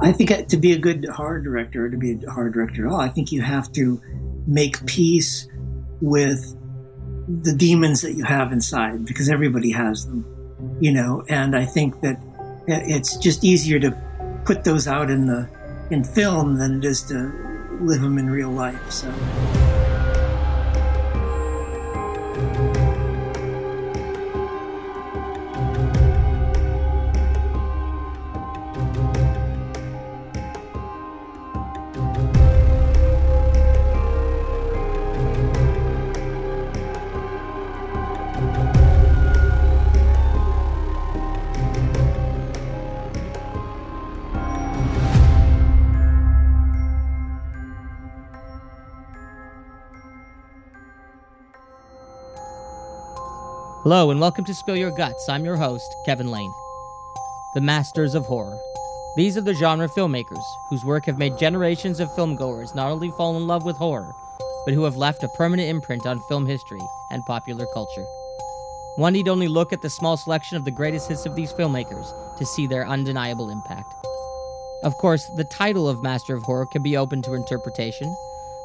I think to be a good horror director, or to be a horror director at all, I think you have to make peace with the demons that you have inside because everybody has them, you know. And I think that it's just easier to put those out in the in film than it is to live them in real life. So. Hello, and welcome to Spill Your Guts. I'm your host, Kevin Lane. The Masters of Horror. These are the genre filmmakers whose work have made generations of filmgoers not only fall in love with horror, but who have left a permanent imprint on film history and popular culture. One need only look at the small selection of the greatest hits of these filmmakers to see their undeniable impact. Of course, the title of Master of Horror can be open to interpretation,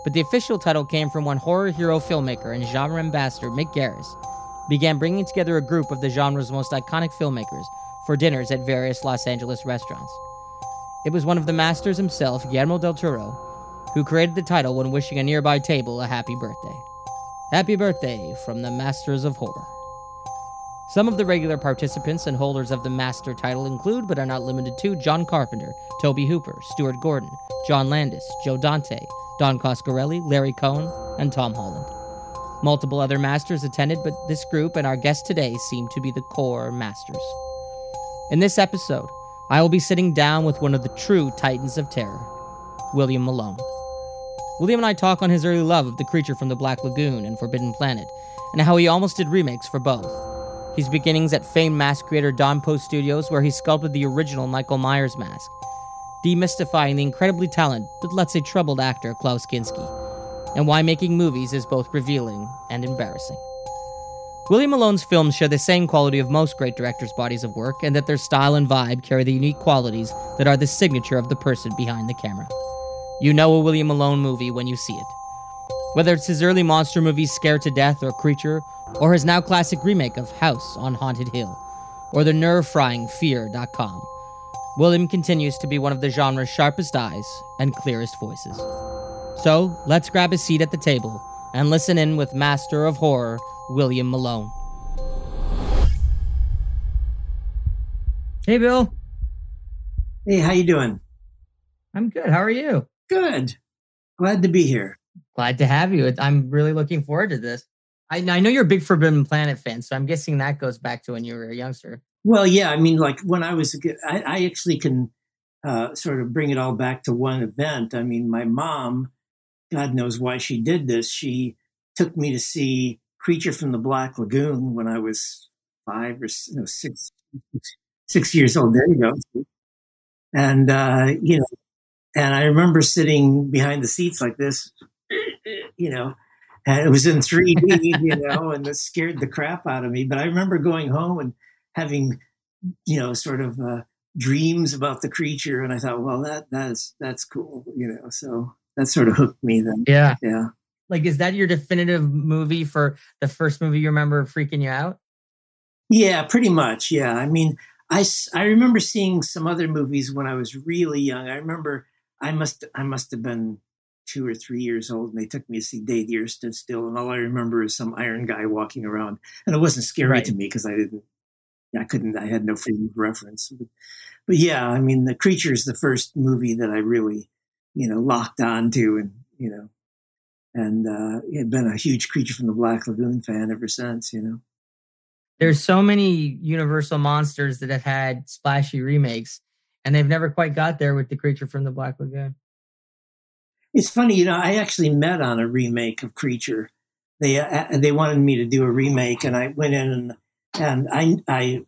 but the official title came from one horror hero filmmaker and genre ambassador, Mick Garris, began bringing together a group of the genre's most iconic filmmakers for dinners at various Los Angeles restaurants. It was one of the masters himself, Guillermo del Toro, who created the title when wishing a nearby table a happy birthday. Happy birthday from the Masters of Horror. Some of the regular participants and holders of the Master title include, but are not limited to, John Carpenter, Tobe Hooper, Stuart Gordon, John Landis, Joe Dante, Don Coscarelli, Larry Cohen, and Tom Holland. Multiple other masters attended, but this group and our guest today seem to be the core masters. In this episode, I will be sitting down with one of the true titans of terror, William Malone. William and I talk on his early love of The Creature from the Black Lagoon and Forbidden Planet, and how he almost did remakes for both. His beginnings at famed mask creator Don Post Studios, where he sculpted the original Michael Myers mask, demystifying the incredibly talented, but let's say troubled actor Klaus Kinski and why making movies is both revealing and embarrassing. William Malone's films share the same quality of most great directors' bodies of work, and that their style and vibe carry the unique qualities that are the signature of the person behind the camera. You know a William Malone movie when you see it. Whether it's his early monster movies Scared to Death or Creature, or his now classic remake of House on Haunted Hill, or the nerve frying Fear.com, William continues to be one of the genre's sharpest eyes and clearest voices. So let's grab a seat at the table and listen in with Master of Horror, William Malone. Hey, Bill. Hey, how you doing? I'm good. How are you? Good. Glad to be here. Glad to have you. I'm really looking forward to this. I, I know you're a big Forbidden Planet fan, so I'm guessing that goes back to when you were a youngster. Well, yeah. I mean, like when I was a kid, I, I actually can uh, sort of bring it all back to one event. I mean, my mom God knows why she did this. She took me to see Creature from the Black Lagoon when I was five or no, six, six years old. There you go. And, uh, you know, and I remember sitting behind the seats like this, you know, and it was in 3D, you know, and it scared the crap out of me. But I remember going home and having, you know, sort of uh, dreams about the creature, and I thought, well, that that's that's cool, you know. So that sort of hooked me then. Yeah. Yeah. Like, is that your definitive movie for the first movie you remember freaking you out? Yeah, pretty much. Yeah. I mean, I, I remember seeing some other movies when I was really young. I remember I must I must have been two or three years old, and they took me to see Day the Earth Stood Still, and all I remember is some iron guy walking around, and it wasn't scary right. to me because I didn't, I couldn't, I had no frame of reference. But, but yeah, I mean, The Creature is the first movie that I really you know, locked on to and, you know, and uh, had been a huge Creature from the Black Lagoon fan ever since, you know. There's so many Universal monsters that have had splashy remakes, and they've never quite got there with the Creature from the Black Lagoon. It's funny, you know. I actually met on a remake of Creature. They uh, they wanted me to do a remake, and I went in and and I I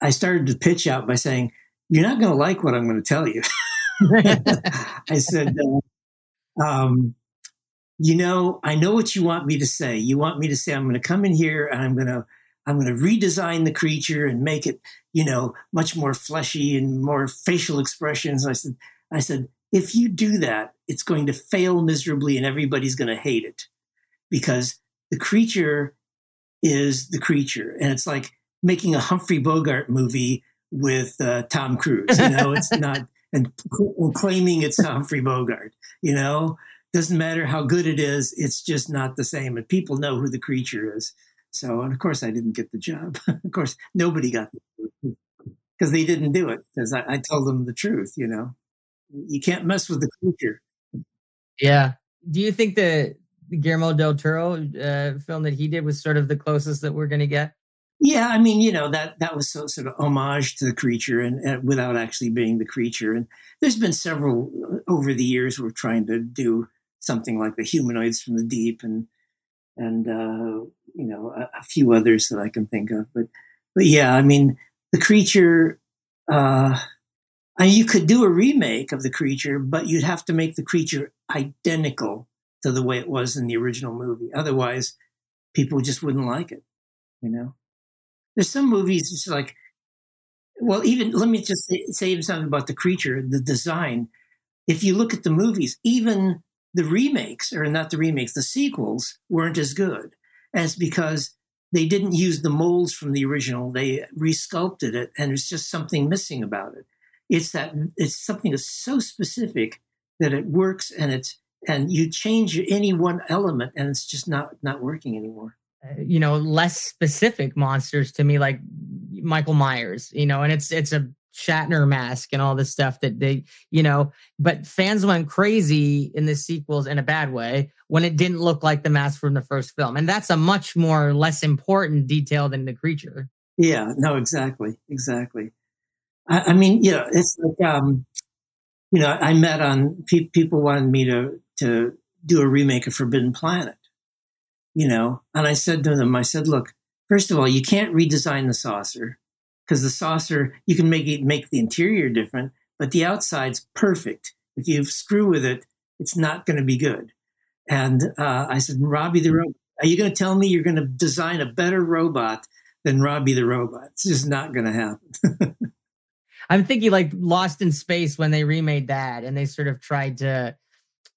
I started to pitch out by saying, "You're not going to like what I'm going to tell you." I said, uh, um, you know, I know what you want me to say. You want me to say, I'm going to come in here and I'm going to, I'm going to redesign the creature and make it, you know, much more fleshy and more facial expressions. I said, I said, if you do that, it's going to fail miserably and everybody's going to hate it because the creature is the creature. And it's like making a Humphrey Bogart movie with uh, Tom Cruise. You know, it's not, and, claiming it's Humphrey Bogart, you know, doesn't matter how good it is, it's just not the same. And people know who the creature is. So, and of course, I didn't get the job. of course, nobody got the because they didn't do it because I, I told them the truth, you know you can't mess with the creature. Yeah. Do you think the Guillermo del Toro uh, film that he did was sort of the closest that we're going to get? Yeah, I mean, you know that that was so sort of homage to the creature, and, and, without actually being the creature. And there's been several uh, over the years we're trying to do something like the humanoids from the deep, and and uh, you know a, a, few others that I can think of. But but yeah, I mean, the creature. Uh, you could do a remake of the creature, but you'd have to make the creature identical to the way it was in the original movie. Otherwise, people just wouldn't like it. You know, there's some movies it's like, well, even let me just say, say something about the creature, the design. If you look at the movies, even the remakes, or not the remakes, the sequels weren't as good. as because they didn't use the molds from the original. They resculpted it, and there's just something missing about it it's that it's something that's so specific that it works and it's and you change any one element and it's just not not working anymore you know less specific monsters to me like michael myers you know and it's it's a shatner mask and all this stuff that they you know but fans went crazy in the sequels in a bad way when it didn't look like the mask from the first film. And that's a much more less important detail than the creature. Yeah no exactly exactly. I, I mean, you know, it's like, um, you know, I met on pe- people wanted me to to do a remake of Forbidden Planet, you know, and I said to them, I said, look, first of all, you can't redesign the saucer because the saucer you can make it make the interior different, but the outside's perfect. If you screw with it, it's not going to be good. And uh, I said, Robbie the robot, are you going to tell me you're going to design a better robot than Robbie the robot? It's just not going to happen. I'm thinking like Lost in Space when they remade that and they sort of tried to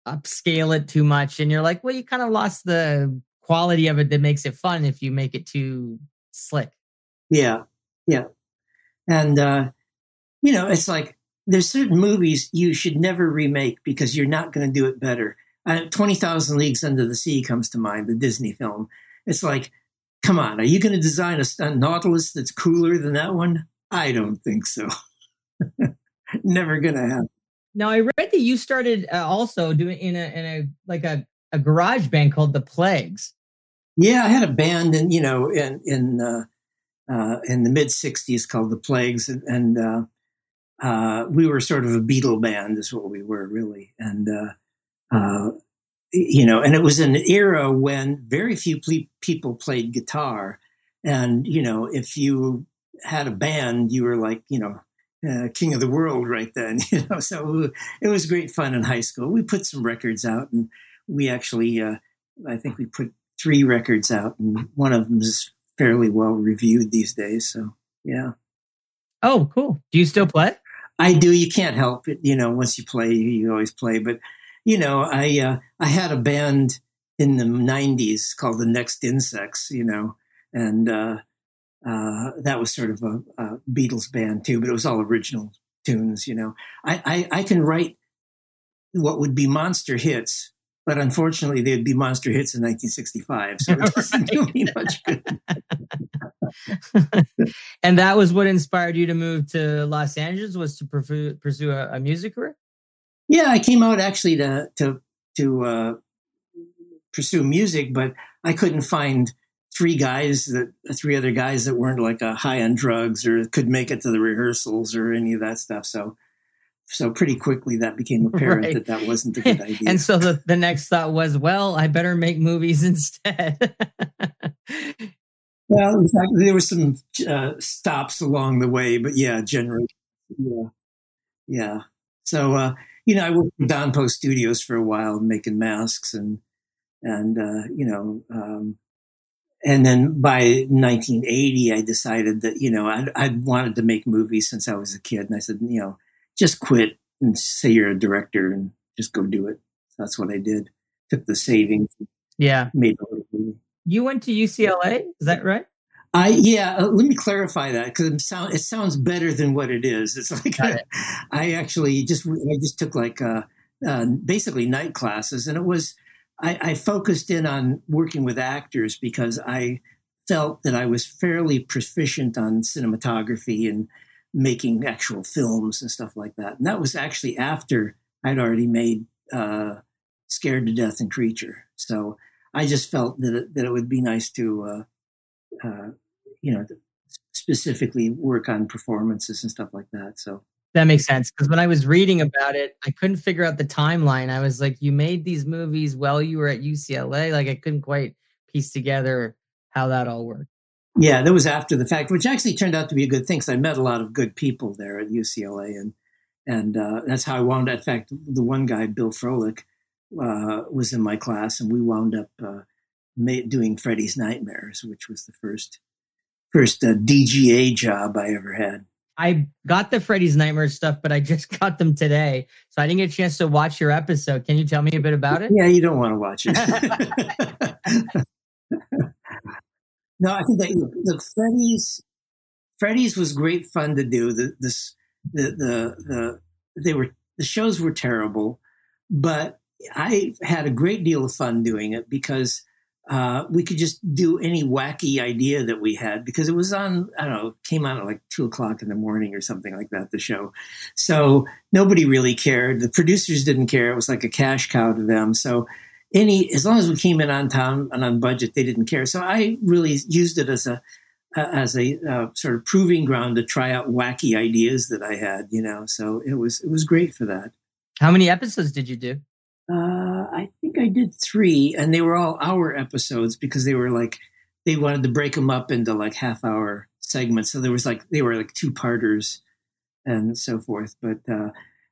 upscale it too much. And you're like, well, you kind of lost the quality of it that makes it fun if you make it too slick. Yeah. Yeah. And, uh, you know, it's like there's certain movies you should never remake because you're not going to do it better. Uh, 20,000 Leagues Under the Sea comes to mind, the Disney film. It's like, come on, are you going to design a, a Nautilus that's cooler than that one? I don't think so. Never gonna happen. Now I read that you started uh, also doing in a in a like a, a garage band called the Plagues. Yeah, I had a band in you know in in uh, uh, in the mid '60s called the Plagues, and, and uh, uh, we were sort of a Beatle band, is what we were really, and uh, you know, and it was an era when very few ple- people played guitar, and you know, if you had a band, you were like you know uh, king of the world right then. You know, so it was great fun in high school. We put some records out, and we actually, uh, I think we put three records out, and one of them is fairly well reviewed these days. So yeah. Oh, cool. Do you still play? I do. You can't help it. You know, once you play, you always play. But you know, I uh, I had a band in the '90s called the Next Insects. You know, and uh, uh, that was sort of a, a, Beatles band too, but it was all original tunes. You know, I, I, I can write what would be monster hits, but unfortunately they'd be monster hits in 1965, so it doesn't do me much good. and that was what inspired you to move to Los Angeles was to pursue, pursue a, a music career. Yeah, I came out actually to to to uh, pursue music, but I couldn't find three guys that three other guys that weren't like a high on drugs or could make it to the rehearsals or any of that stuff. So so pretty quickly that became apparent right. that that wasn't a good idea. and so the, the next thought was, well, I better make movies instead. well, in fact, there were some uh, stops along the way, but yeah, generally, yeah, yeah. So uh, you know, I worked in Don Post Studios for a while, making masks and and uh, you know, um, and then by 1980, I decided that you know I'd, I'd wanted to make movies since I was a kid, and I said, you know, just quit and say you're a director and just go do it. So that's what I did. Took the savings. Yeah. Made a little movie. You went to UCLA, is that right? I yeah. Uh, let me clarify that because it, sound, it sounds better than what it is. It's like it. I actually just I just took like uh, uh, basically night classes, and it was I, I focused in on working with actors because I felt that I was fairly proficient on cinematography and making actual films and stuff like that. And that was actually after I'd already made uh, Scared to Death and Creature. So I just felt that it, that it would be nice to uh, uh, you know, specifically work on performances and stuff like that. So that makes sense because when I was reading about it, I couldn't figure out the timeline. I was like, you made these movies while you were at UCLA. Like I couldn't quite piece together how that all worked. Yeah, that was after the fact, which actually turned out to be a good thing. because I met a lot of good people there at UCLA, and and uh, that's how I wound up. In fact, the one guy, Bill Froehlich, uh, was in my class, and we wound up uh, doing Freddy's Nightmares, which was the first first uh, DGA job I ever had. I got the Freddy's Nightmares stuff, but I just got them today, so I didn't get a chance to watch your episode. Can you tell me a bit about it? Yeah, you don't want to watch it. no, I think that the Freddy's Freddy's was great fun to do. The this the the the they were the shows were terrible, but I had a great deal of fun doing it because uh, we could just do any wacky idea that we had because it was on, I don't know, came out at like two o'clock in the morning or something like that, the show. So nobody really cared. The producers didn't care. It was like a cash cow to them. So any, as long as we came in on time and on budget, they didn't care. So I really used it as a, as a uh, sort of proving ground to try out wacky ideas that I had, you know. So it was it was great for that. How many episodes did you do? Uh, I think I did three, and they were all hour episodes because they were like they wanted to break them up into like half hour segments. So there was like they were like two parters and so forth. But uh,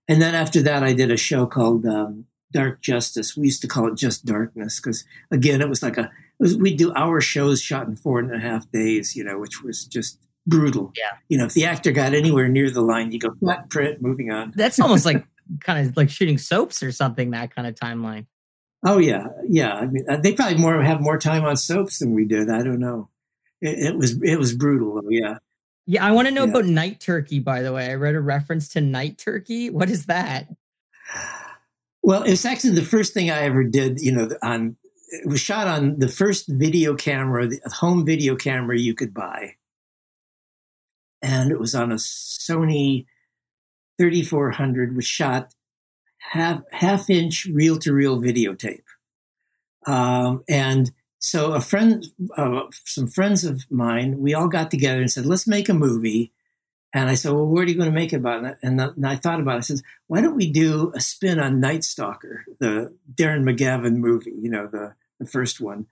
and then after that, I did a show called um, Dark Justice. We used to call it just Darkness because again, it was like a was, we'd do our shows shot in four and a half days, you know, which was just brutal. Yeah. You know, if the actor got anywhere near the line, you go flat print, moving on. That's almost like kind of like shooting soaps or something. That kind of timeline. Oh yeah, yeah. I mean, uh, they probably more have more time on soaps than we did. I don't know. It, it was it was brutal. Yeah. Yeah, I want to know yeah. about night turkey. By the way, I read a reference to night turkey. What is that? Well, it's actually the first thing I ever did. You know, on it was shot on the first video camera, the home video camera you could buy, and it was on a Sony 3400 was shot half half inch reel to reel videotape. Um, and so a friend, uh, some friends of mine, we all got together and said, let's make a movie. And I said, well, what are you going to make about it? And, and I thought about it. I said, why don't we do a spin on Night Stalker, the Darren McGavin movie, you know, the, the first one.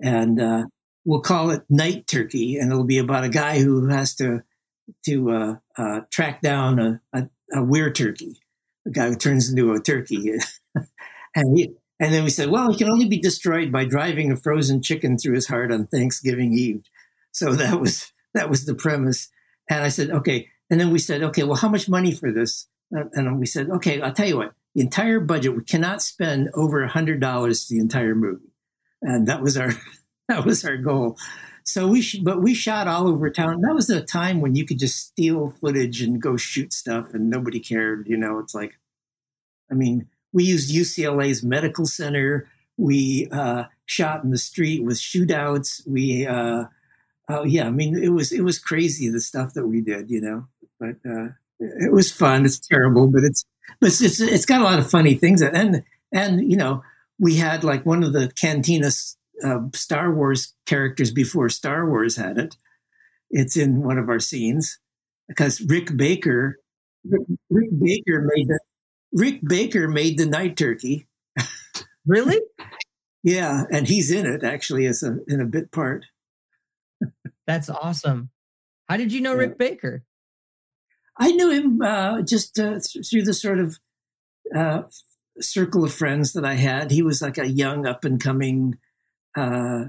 And uh, we'll call it Night Turkey. And it'll be about a guy who has to to uh, uh, track down a, a, a weird turkey, a guy who turns into a turkey. and, he, and then we said, well, he can only be destroyed by driving a frozen chicken through his heart on Thanksgiving Eve. So that was that was the premise. And I said, okay. And then we said, okay, well, how much money for this? And we said, okay, I'll tell you what. The entire budget, we cannot spend over a hundred dollars the entire movie, and that was our that was our goal. So we, sh- but we shot all over town. That was a time when you could just steal footage and go shoot stuff, and nobody cared. You know, it's like, I mean, we used UCLA's medical center. We uh, shot in the street with shootouts. We, uh, oh yeah, I mean, it was it was crazy the stuff that we did. You know, but uh, it was fun. It's terrible, but it's but it's, it's it's got a lot of funny things, and and you know, we had like one of the cantinas uh, Star Wars characters before Star Wars had it. It's in one of our scenes because Rick Baker, Rick, Rick Baker made the Rick Baker made the night turkey. Really? yeah, and he's in it actually as a in a bit part. That's awesome. How did you know yeah. Rick Baker? I knew him uh, just uh, through the sort of uh, circle of friends that I had. He was like a young, up and coming uh,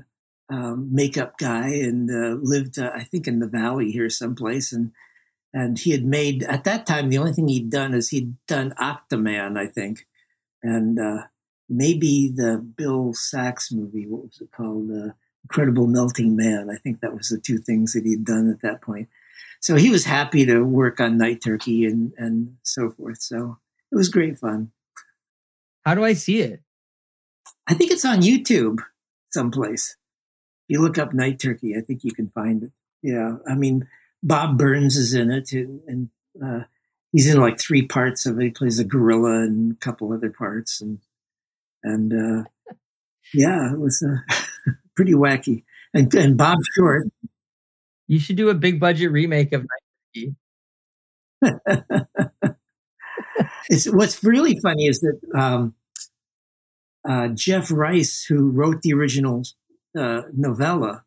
um, makeup guy and uh, lived, uh, I think, in the valley here someplace. And and he had made at that time the only thing he'd done is he'd done Octoman, I think, and uh, maybe the Bill Sachs movie. What was it called? Incredible Melting Man. I think that was the two things that he'd done at that point. So he was happy to work on Night Turkey and and so forth. So it was great fun. How do I see it? I think it's on YouTube someplace. If you look up Night Turkey, I think you can find it. Yeah, I mean Bob Burns is in it, and, and uh, he's in like three parts of it. He plays a gorilla and a couple other parts, and and uh, yeah, it was uh, pretty wacky. And, and Bob Short. You should do a big budget remake of Night it's what's really funny is that um, uh, Jeff Rice, who wrote the original uh, novella,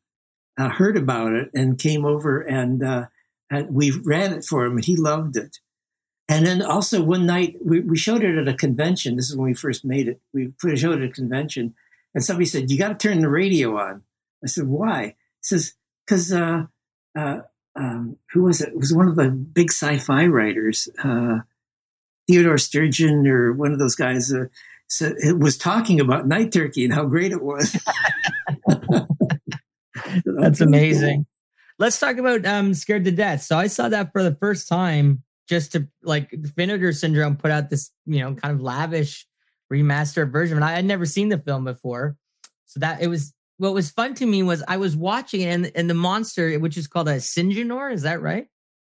uh, heard about it and came over and, uh, and we ran it for him and he loved it. And then also one night we, we showed it at a convention. This is when we first made it. We put a show at a convention and somebody said, you got to turn the radio on. I said, why? He says, because uh, uh, um, who was it? It was one of the big sci-fi writers, uh, Theodore Sturgeon or one of those guys. Uh, so it was talking about Night Turkey and how great it was. That's amazing. Let's talk about um, Scared to Death. So I saw that for the first time just to like Vinegar Syndrome put out this, you know, kind of lavish remastered version. And I had never seen the film before. So that it was what was fun to me was I was watching it and, and the monster, which is called a Syngenor, is that right?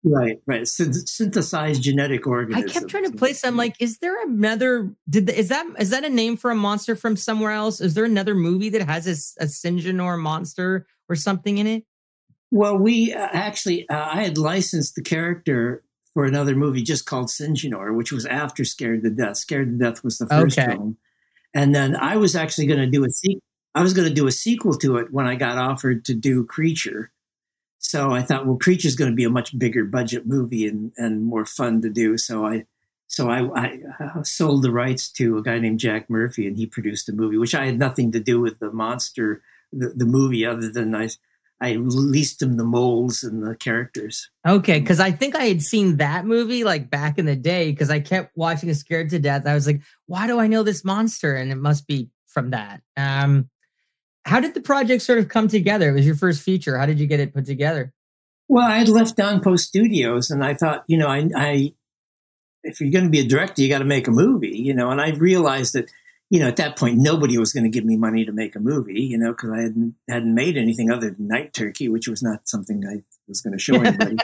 Right, right. synthesized genetic organism. I kept trying to place. I'm like, is there another? Did the, is that is that a name for a monster from somewhere else? Is there another movie that has a, a Syngenor monster or something in it? Well, we uh, actually, uh, I had licensed the character for another movie just called Syngenor, which was after Scared to Death. Scared to Death was the first okay. film, and then I was actually going to do a sequel. I was going to do a sequel to it when I got offered to do Creature so I thought, well, Creature is going to be a much bigger budget movie and, and more fun to do. So I so I, I uh, sold the rights to a guy named Jack Murphy, and he produced the movie, which I had nothing to do with the monster, the, the movie, other than I I leased him the moles and the characters. Okay, because I think I had seen that movie like back in the day because I kept watching Scared to Death. I was like, why do I know this monster? And it must be from that. Um, how did the project sort of come together? It was your first feature. How did you get it put together? Well, I had left Don Post Studios, and I thought, you know, I, I if you're going to be a director, you got to make a movie, you know. And I realized that, you know, at that point, nobody was going to give me money to make a movie, you know, because I hadn't hadn't made anything other than Night Turkey, which was not something I was going to show anybody.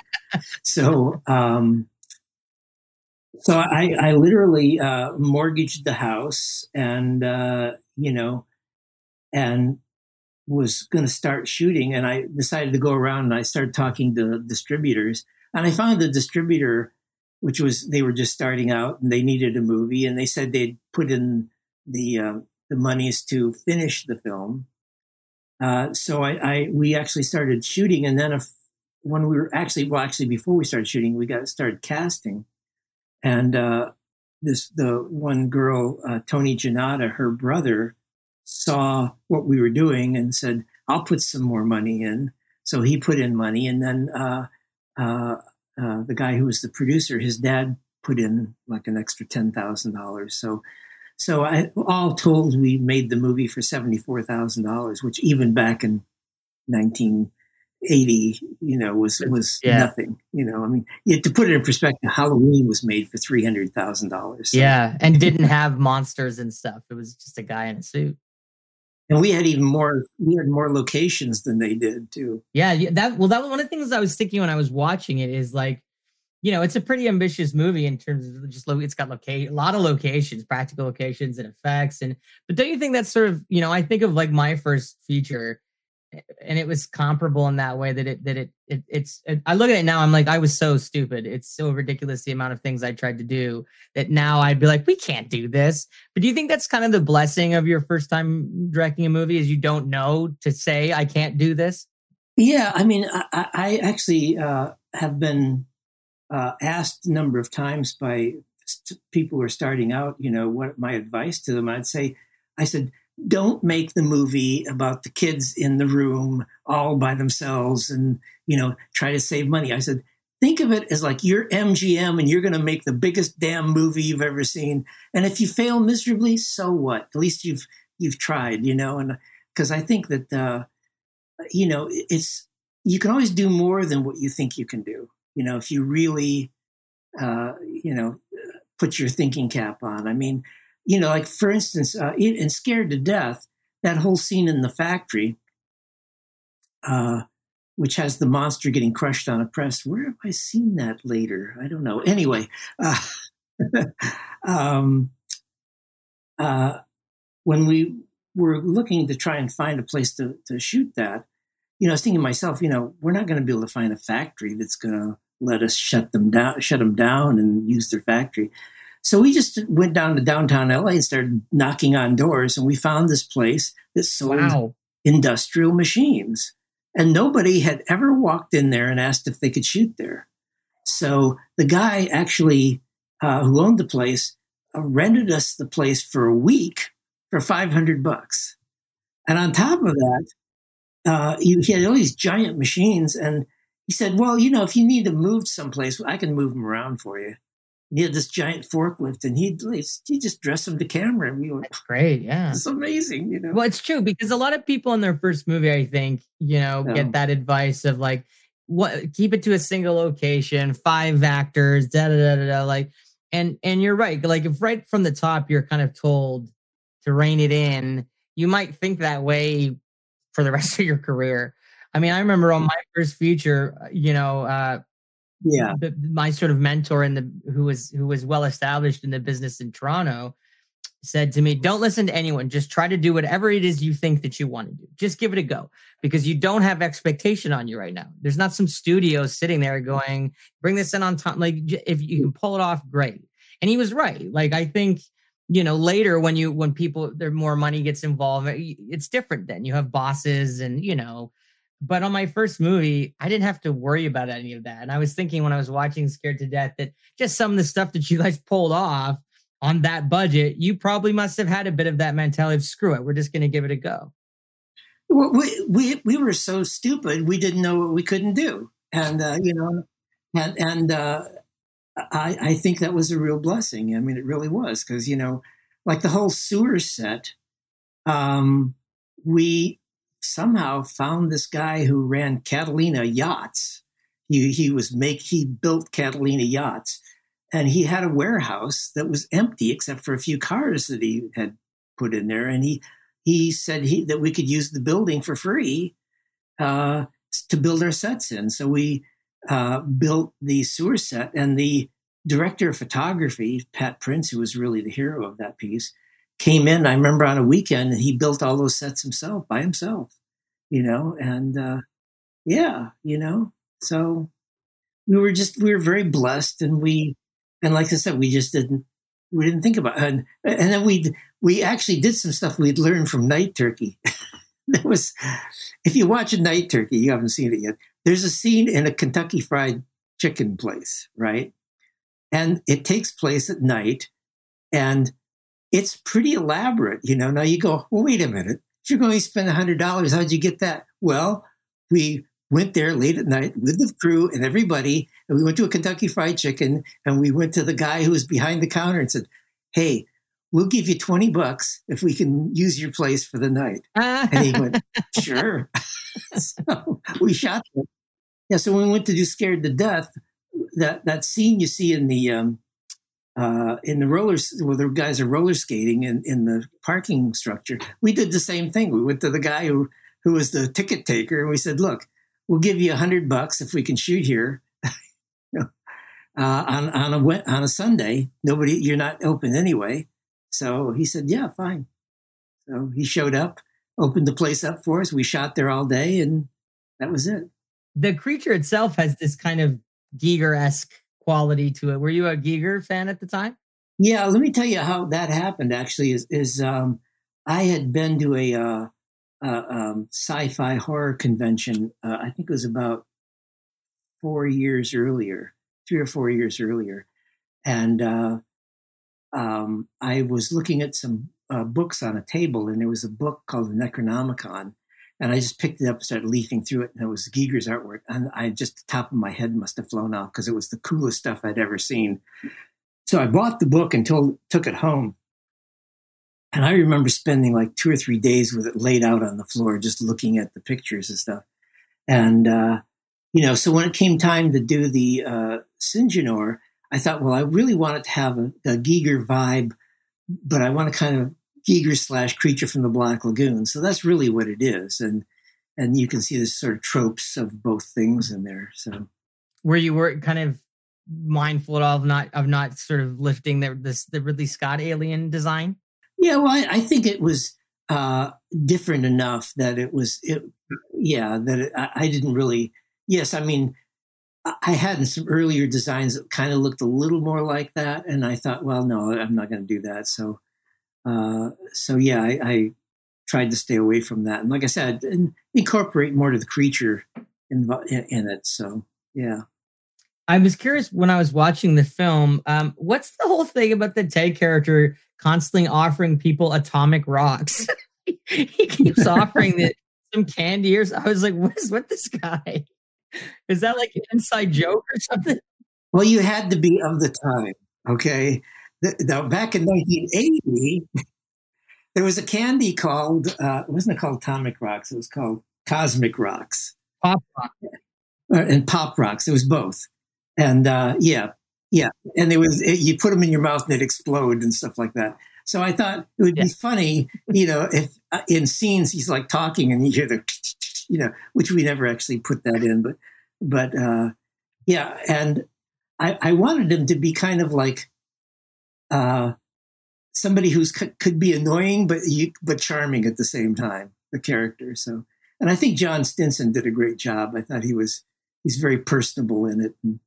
so, um, so I, I literally uh, mortgaged the house, and uh, you know, and was going to start shooting and I decided to go around and I started talking to distributors and I found the distributor which was they were just starting out and they needed a movie and they said they'd put in the uh, the monies to finish the film. Uh, so I, I, we actually started shooting and then when we were actually well actually before we started shooting we got started casting and uh, this the one girl uh, Tony Janata her brother saw what we were doing and said, I'll put some more money in. So he put in money. And then uh, uh, the guy who was the producer, his dad put in like an extra $10,000. So so I, all told, we made the movie for $74,000, which even back in 1980, you know, was, was yeah. nothing, you know, I mean, to put it in perspective, Halloween was made for $300,000. Yeah. And didn't have monsters and stuff. It was just a guy in a suit and we had even more we had more locations than they did too yeah that well that was one of the things i was thinking when i was watching it is like you know it's a pretty ambitious movie in terms of just it's got locate a lot of locations practical locations and effects and but don't you think that's sort of you know i think of like my first feature and it was comparable in that way that it that it, it it's it, I look at it now I'm like I was so stupid. It's so ridiculous the amount of things I tried to do that now I'd be like we can't do this. But do you think that's kind of the blessing of your first time directing a movie is you don't know to say I can't do this yeah I mean I, I actually uh, have been uh, asked a number of times by st- people who are starting out you know what my advice to them. I'd say I said don't make the movie about the kids in the room all by themselves and you know try to save money. I said think of it as like you're mgm and you're going to make the biggest damn movie you've ever seen. And if you fail miserably so what? At least you've you've tried you know? And because i think that uh you know it's you can always do more than what you think you can do you know if you really uh you know put your thinking cap on i mean you know, like for instance, uh, in Scared to Death, that whole scene in the factory, uh, which has the monster getting crushed on a press. Where have I seen that later? I don't know. Anyway, uh, um, uh, when we were looking to try and find a place to, to shoot that, you know, I was thinking to myself, you know, we're not going to be able to find a factory that's going to let us shut them down, shut them down, and use their factory. So we just went down to downtown LA and started knocking on doors, and we found this place that sold wow. industrial machines. And nobody had ever walked in there and asked if they could shoot there. So the guy actually uh, who owned the place uh, rented us the place for a week for 500 bucks. And on top of that, uh, he, he had all these giant machines. And he said, Well, you know, if you need to move someplace, I can move them around for you. He had this giant forklift and he'd he just dressed them to camera and we were That's great yeah. It's amazing you know? Well it's true because a lot of people in their first movie i think you know get that advice of like what keep it to a single location five actors da da da da, da like and and you're right like if right from the top you're kind of told to rein it in you might think that way for the rest of your career i mean i remember on my first feature you know uh yeah. the, my sort of mentor in the who was who was well established in the business in toronto said to me don't listen to anyone. Just try to do whatever it is you think that you want to do. Just give it a go because you don't have expectation on you right now. There's not some studio sitting there going bring this in on time like if you can pull it off great. And he was right. Like i think you know later when you when people there more money gets involved it's different then. You have bosses and you know but on my first movie, I didn't have to worry about any of that. And I was thinking when I was watching Scared to Death that just some of the stuff that you guys pulled off on that budget, you probably must have had a bit of that mentality of screw it, we're just going to give it a go. Well, we, we, we were so stupid, we didn't know what we couldn't do. And, uh, you know, and, and uh, I, I think that was a real blessing. I mean, it really was because, you know, like the whole sewer set, um, we somehow found this guy who ran Catalina yachts. He, he was make he built Catalina yachts, and he had a warehouse that was empty except for a few cars that he had put in there. And he he said he, that we could use the building for free uh, to build our sets in. So we uh, built the sewer set, and the director of photography, Pat Prince, who was really the hero of that piece, came in. I remember on a weekend, and he built all those sets himself by himself. You know, and uh, yeah, you know, so we were just we were very blessed, and we and like I said, we just didn't we didn't think about it. and and then we we actually did some stuff we'd learned from Night Turkey. there was if you watch a Night Turkey, you haven't seen it yet. There's a scene in a Kentucky Fried Chicken place, right? And it takes place at night, and it's pretty elaborate, you know. Now you go, well, wait a minute. If you're going to spend $100, how'd you get that? Well, we went there late at night with the crew and everybody, and we went to a Kentucky Fried Chicken, and we went to the guy who was behind the counter and said, "Hey, we'll give you 20 bucks if we can use your place for the night." and he went, "Sure." so we shot them. Yeah, so when we went to do Scared to Death, that that scene you see in the um, uh, in the rollers where the guys are roller skating in, in the parking structure. We did the same thing. We went to the guy who who was the ticket taker and we said, "Look, we'll give you a hundred bucks if we can shoot here." uh, on on a on a Sunday, nobody you're not open anyway. So he said, "Yeah, fine." So he showed up, opened the place up for us. We shot there all day, and that was it. The creature itself has this kind of Giger esque quality to it. Were you a Giger fan at the time? Yeah, let me tell you how that happened. Actually, is is um, I had been to a uh, uh, um, sci-fi horror convention. Uh, I think it was about four years earlier, three or four years earlier, and uh, um, I was looking at some uh, books on a table, and there was a book called the Necronomicon, and I just picked it up and started leafing through it, and it was Giger's artwork, and I just the top of my head must have flown off because it was the coolest stuff I'd ever seen. So I bought the book and told, took it home, and I remember spending like two or three days with it laid out on the floor, just looking at the pictures and stuff. And, uh, you know, so when it came time to do the uh, Syngenor, I thought, well, I really want it to have a, a Giger vibe, but I want to kind of Giger slash creature from the Black Lagoon. So that's really what it is. And, and you can see the sort of tropes of both things in there. So where you were kind of mindful at all of not of not sort of lifting the this the Ridley Scott alien design? Yeah, well, I, I think it was uh, different enough that it was, it, yeah, that it, I, I, didn't really. Yes, I mean, I had some earlier designs that kind of looked a little more like that, and I thought, well, no, I'm not going to do that. So, uh, so yeah, I, I, tried to stay away from that, and like I said, incorporate more to the creature in, in it. So, yeah. I was curious when I was watching the film. Um, what's the whole thing about the Ted character constantly offering people atomic rocks? he keeps offering the, some candy or I was like, what is with this guy? Is that like an inside joke or something? Well, you had to be of the time, okay? Now, back in 1980, there was a candy called, uh, wasn't it called Atomic Rocks? It was called Cosmic Rocks. Pop Rock. Uh, and Pop Rocks. It was both and uh, yeah, yeah, and it was it, you put them in your mouth and it explode and stuff like that. So I thought it would yeah. be funny, you know, if uh, in scenes he's like talking and you hear the, you know, which we never actually put that in, but but uh, yeah, and I, I wanted him to be kind of like uh, somebody who's could be annoying but you, but charming at the same time, the character. So, and I think John Stinson did a great job. I thought he was he's very personable in it. And,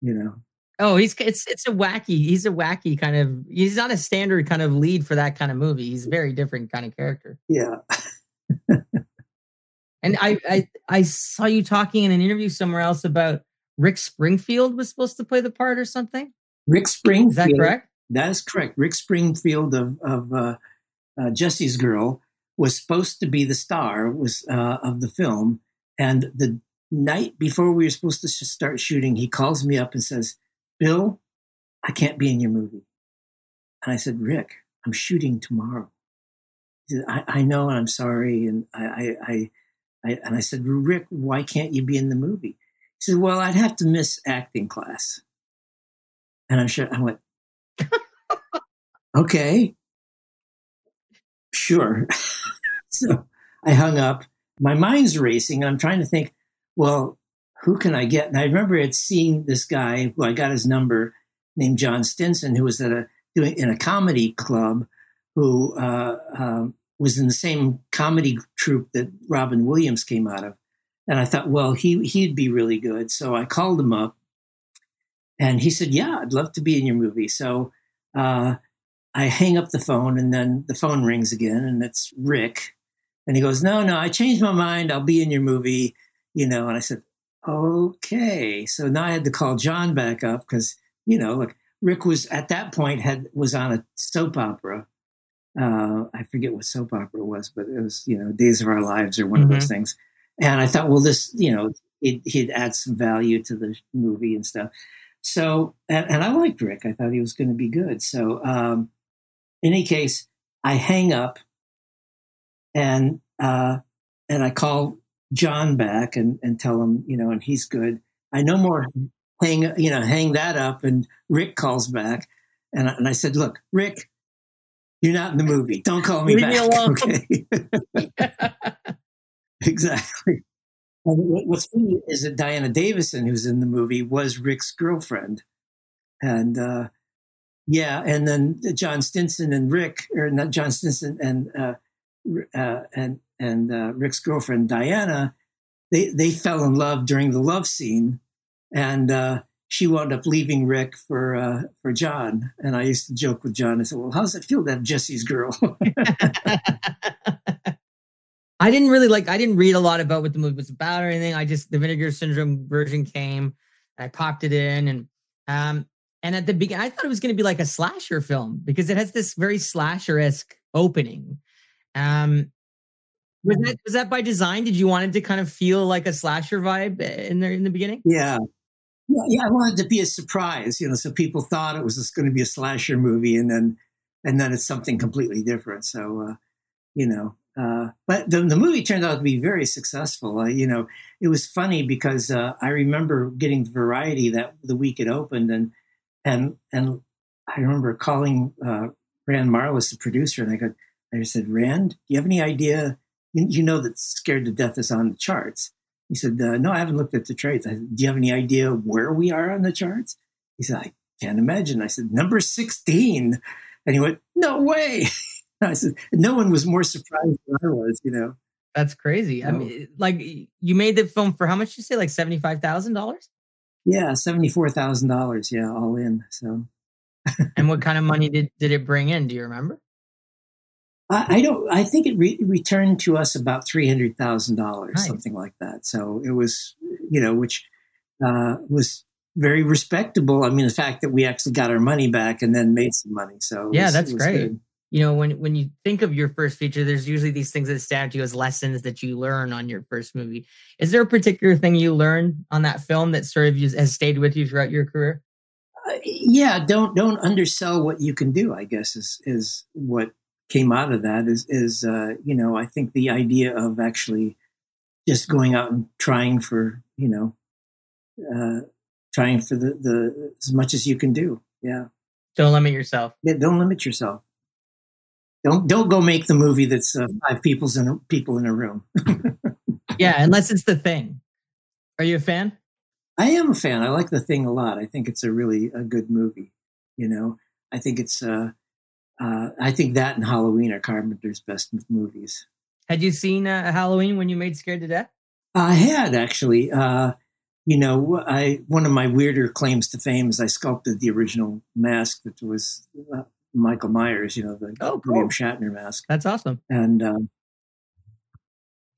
you know. Oh, he's it's it's a wacky. He's a wacky kind of. He's not a standard kind of lead for that kind of movie. He's a very different kind of character. Yeah. and I, I I saw you talking in an interview somewhere else about Rick Springfield was supposed to play the part or something. Rick Springfield. Is that correct? That is correct. Rick Springfield of of uh, uh, Jesse's Girl was supposed to be the star was uh, of the film, and the night before we were supposed to start shooting, he calls me up and says, Bill, I can't be in your movie. And I said, Rick, I'm shooting tomorrow. Said, I, I, know, and I'm sorry. And I, I, I, I, and I said, Rick, why can't you be in the movie? He said, Well, I'd have to miss acting class. And I'm sure I went, Okay, sure. so I hung up. My mind's racing. I'm trying to think, well, who can I get? And I remember it seeing this guy who I got his number named John Stinson, who was at a doing in a comedy club, who uh, uh, was in the same comedy troupe that Robin Williams came out of. And I thought, well, he he'd be really good. So I called him up, and he said, "Yeah, I'd love to be in your movie." So uh, I hang up the phone, and then the phone rings again, and it's Rick, and he goes, "No, no, I changed my mind. I'll be in your movie." you know, and I said, okay. So now I had to call John back up because, you know, like Rick was at that point had was on a soap opera. Uh, I forget what soap opera was, but it was, you know, Days of Our Lives or one mm-hmm. of those mm-hmm. things. And I thought, well, this, you know, it, he'd add some value to the movie and stuff. So, and, and I liked Rick. I thought he was going to be good. So, um, in any case, I hang up and, uh, and I call John back and, and tell him, you know, and he's good. I no more hang, you know, hang that up. And Rick calls back. And I, and I said, look, Rick, you're not in the movie. Don't call me Leave back. Me alone. Okay. exactly. And what's funny is that Diana Davidson, who's in the movie, was Rick's girlfriend. And uh, yeah, and then John Stinson and Rick, or not John Stinson and uh, uh, and and uh, Rick's girlfriend Diana, they they fell in love during the love scene, and uh, she wound up leaving Rick for uh, for John. And I used to joke with John. I said, "Well, how does it feel to have Jesse's girl?" I didn't really like. I didn't read a lot about what the movie was about or anything. I just the Vinegar Syndrome version came, I popped it in, and um, And at the beginning, I thought it was going to be like a slasher film because it has this very slasher esque opening. Um, was that was that by design? Did you want it to kind of feel like a slasher vibe in there in the beginning? Yeah, yeah, yeah. I wanted to be a surprise, you know, so people thought it was just going to be a slasher movie, and then and then it's something completely different. So, uh, you know, uh, but the, the movie turned out to be very successful. Uh, you know, it was funny because uh, I remember getting the Variety that the week it opened, and and and I remember calling uh, Rand Marlis, the producer, and I go, I said, Rand, do you have any idea? You, you know that Scared to Death is on the charts. He said, uh, No, I haven't looked at the charts. I said, Do you have any idea where we are on the charts? He said, I can't imagine. I said, Number 16. And he went, No way. I said, No one was more surprised than I was, you know. That's crazy. I mean, like you made the film for how much you say, like $75,000? Yeah, seventy-four thousand dollars. Yeah, all in. So. and what kind of money did did it bring in? Do you remember? I, I don't. I think it re- returned to us about three hundred thousand dollars, something like that. So it was, you know, which uh, was very respectable. I mean, the fact that we actually got our money back and then made some money. So yeah, was, that's great. Good you know when when you think of your first feature there's usually these things that stand to you as lessons that you learn on your first movie. Is there a particular thing you learned on that film that sort of has stayed with you throughout your career? Uh, yeah don't don't undersell what you can do i guess is is what came out of that is is uh, you know i think the idea of actually just going out and trying for you know uh, trying for the the as much as you can do. Yeah. Don't limit yourself. Yeah, don't limit yourself don't don't go make the movie that's uh, five people's in a, people in a room. yeah, unless it's the thing. Are you a fan? I am a fan. I like the thing a lot. I think it's a really a good movie. You know, I think it's uh, uh I think that and Halloween are Carpenter's best movies. Had you seen uh, Halloween when you made Scared to Death? I had actually. Uh, you know, I one of my weirder claims to fame is I sculpted the original mask that was uh, Michael Myers, you know, the oh, cool. William Shatner mask. That's awesome. And um,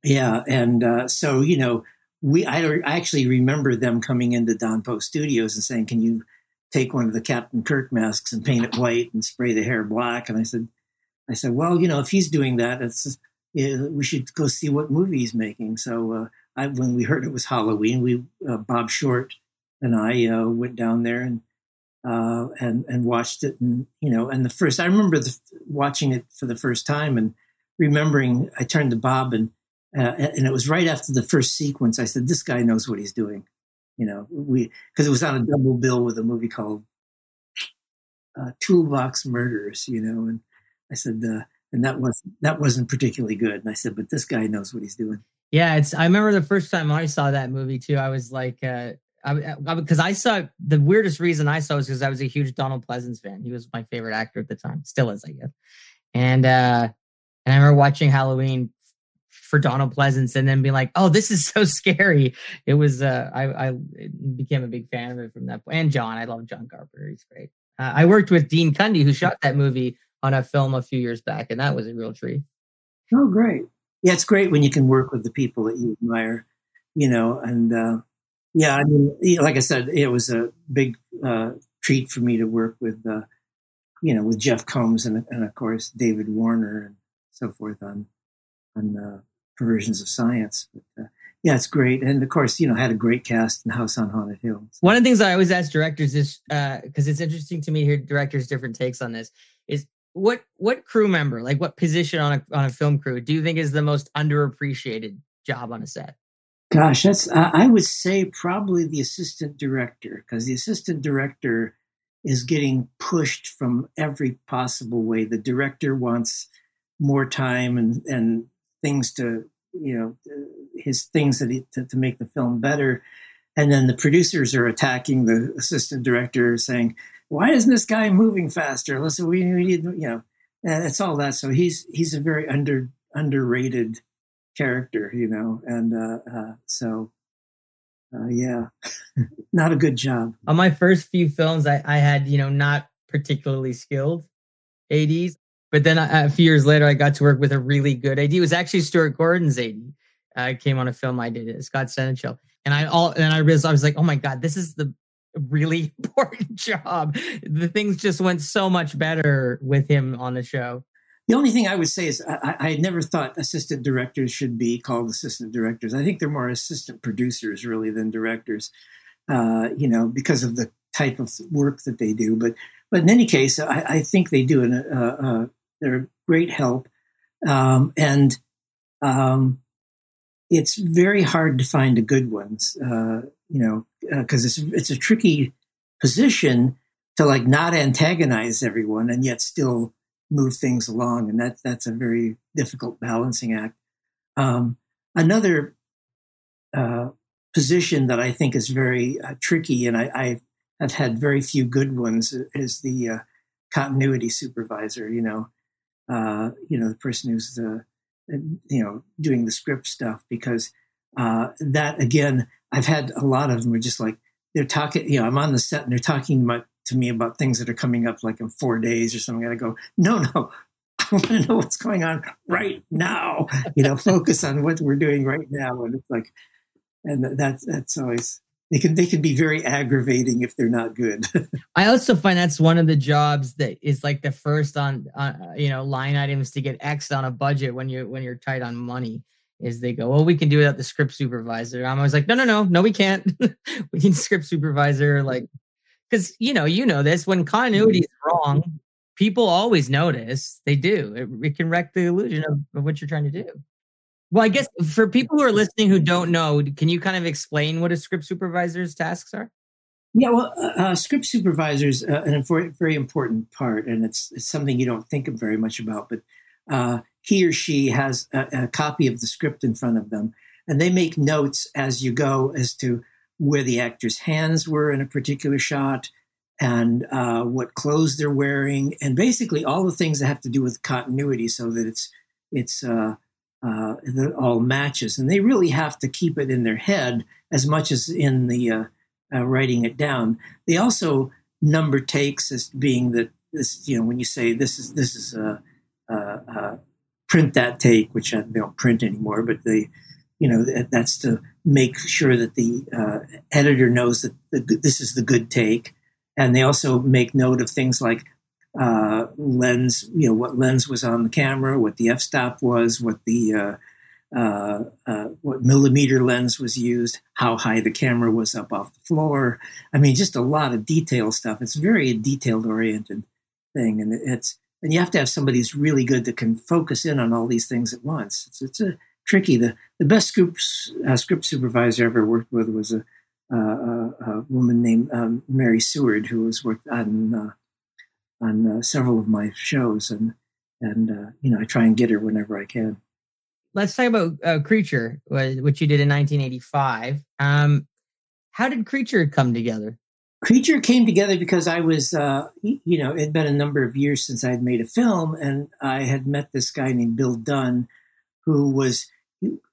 yeah, and uh, so you know, we I, I actually remember them coming into Don Post Studios and saying, "Can you take one of the Captain Kirk masks and paint it white and spray the hair black?" And I said, "I said, well, you know, if he's doing that, it's we should go see what movie he's making." So uh, I, when we heard it was Halloween, we uh, Bob Short and I uh, went down there and uh, and and watched it, and you know, and the first I remember the, watching it for the first time and remembering I turned to Bob and uh, and it was right after the first sequence. I said, "This guy knows what he's doing," you know, we because it was on a double bill with a movie called uh, Toolbox Murders, you know, and I said, uh, and that was that wasn't particularly good. And I said, but this guy knows what he's doing. Yeah, it's. I remember the first time I saw that movie too. I was like, uh, because I, I, saw the weirdest reason I saw was because I was a huge Donald Pleasence fan. He was my favorite actor at the time, still is, I guess. And uh, and I remember watching Halloween for Donald Pleasence and then being like, "Oh, this is so scary." It was uh, I I became a big fan of it from that point. And John, I love John Carpenter. He's great. Uh, I worked with Dean Cundey, who shot that movie on a film a few years back, and that was a real treat. Oh, great! Yeah, it's great when you can work with the people that you admire, you know, and uh, yeah, I mean, like I said, it was a big uh, treat for me to work with, uh, you know, with Jeff Combs and, and of course David Warner and so forth on on uh, perversions of science. But uh, yeah, it's great, and of course, you know, had a great cast in House on Haunted Hill. One of the things I always ask directors is because uh, it's interesting to me to hear directors' different takes on this is what what crew member, like what position on a on a film crew, do you think is the most underappreciated job on a set? Gosh, that's I would say probably the assistant director because the assistant director is getting pushed from every possible way. The director wants more time and and things to you know uh, his things that he, to, to make the film better, and then the producers are attacking the assistant director, saying, "Why isn't this guy moving faster? Listen, we, we need you know." And it's all that. So he's he's a very under underrated character, you know, and uh, uh, so uh, yeah, not a good job. On my first few films, I, I had you know not particularly skilled ads, but then uh, a few years later, I got to work with a really good AD. It was actually Stuart Gordon's AD. I came on a film I did, Scott Seneschal, and I all and I realized I was like, oh my god, this is the really important job. The things just went so much better with him on the show. The only thing I would say is I, I had never thought assistant directors should be called assistant directors. I think they're more assistant producers really than directors, uh, you know, because of the type of work that they do. But but in any case, I, I think they do an, uh, uh, they're great help, um, and um, it's very hard to find the good ones. Uh, you know, because uh, it's it's a tricky position to like not antagonize everyone and yet still move things along, and that's that's a very difficult balancing act. Um, another uh, position that I think is very uh, tricky, and I, I, have had very few good ones, is the uh, continuity supervisor. You know, uh, you know the person who's the you know doing the script stuff because uh, that again I've had a lot of them are just like they're talking. You know, I'm on the set and they're talking about, to me about things that are coming up like in four days or something. I go, no, no, I want to know what's going on right now. You know, focus on what we're doing right now. And it's like, and that's that's always they can they can be very aggravating if they're not good. I also find that's one of the jobs that is like the first on, on uh, you know line items to get X on a budget when you when you're tight on money is they go, well, we can do without the script supervisor. I'm always like, no, no, no, no, we can't. we need script supervisor, like, because you know, you know this. When continuity is wrong, people always notice. They do. It, it can wreck the illusion of, of what you're trying to do. Well, I guess for people who are listening who don't know, can you kind of explain what a script supervisor's tasks are? Yeah, well, uh, uh script supervisors uh, an very, very important part, and it's, it's something you don't think of very much about. But uh, he or she has a, a, copy of the script in front of them, and they make notes as you go as to where the actor's hands were in a particular shot and uh, what clothes they're wearing, and basically all the things that have to do with continuity, so that it's it's uh, uh, all matches. And they really have to keep it in their head as much as in the uh, uh, writing it down. They also number takes as being that this, you know, when you say this is this is a, a print that take, which they don't print anymore, but they, you know, that's to make sure that the uh, editor knows that the, this is the good take. And they also make note of things like uh, lens, you know, what lens was on the camera, what the f-stop was, what the uh, uh, uh, what millimeter lens was used, how high the camera was up off the floor. I mean, just a lot of detail stuff. It's very detailed oriented thing, and it's and you have to have somebody who's really good that can focus in on all these things at once. It's, it's a tricky. The the best script uh, script supervisor I ever worked with was a, uh, a, a woman named um, Mary Seward, who has worked on uh, on uh, several of my shows, and and uh, you know I try and get her whenever I can. Let's talk about uh, Creature, which you did in 1985. Um, how did Creature come together? Creature came together because I was, uh, you know, it had been a number of years since I had made a film, and I had met this guy named Bill Dunn, who was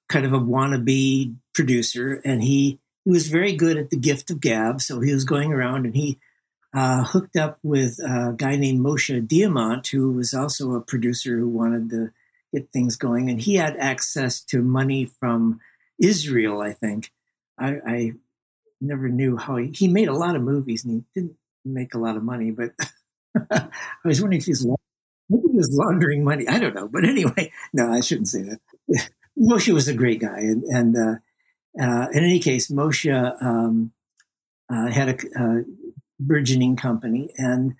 kind of a wannabe producer, and he he was very good at the gift of gab. So he was going around and he uh, hooked up with a guy named Moshe Diamant, who was also a producer who wanted to get things going, and he had access to money from Israel, I think. I, I never knew how he, he made a lot of movies and he didn't make a lot of money, but I was wondering if he's he was laundering money. I don't know, but anyway, no, I shouldn't say that. Moshe was a great guy, and, and uh, uh, in any case, Moshe um, uh, had a, burgeoning company, and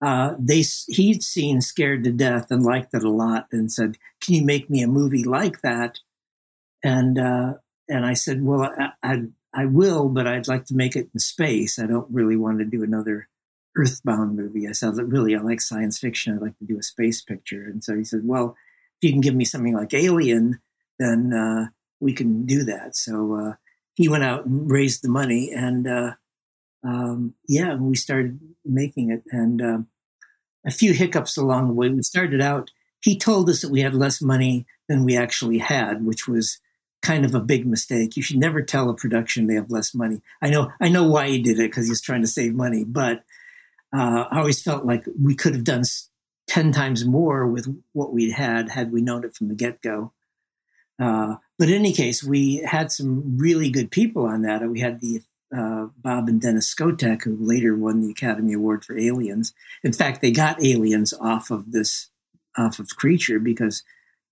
uh, they he'd seen Scared to Death and liked it a lot, and said, "Can you make me a movie like that?" And uh, and I said, "Well, I, I I will, but I'd like to make it in space. I don't really want to do another Earthbound movie. I said, really, I like science fiction. I'd like to do a space picture. And so he said, well, if you can give me something like Alien, then uh, we can do that. So uh, he went out and raised the money, and uh, um, yeah, we started making it. And uh, a few hiccups along the way. We started out. He told us that we had less money than we actually had, which was kind of a big mistake. You should never tell a production they have less money. I know, I know why he did it because he's trying to save money, but uh, I always felt like we could have done ten times more with what we had had we known it from the get go. Uh, but in any case, we had some really good people on that. We had the uh, Bob and Dennis Skotak, who later won the Academy Award for Aliens. In fact, they got Aliens off of this, off of Creature because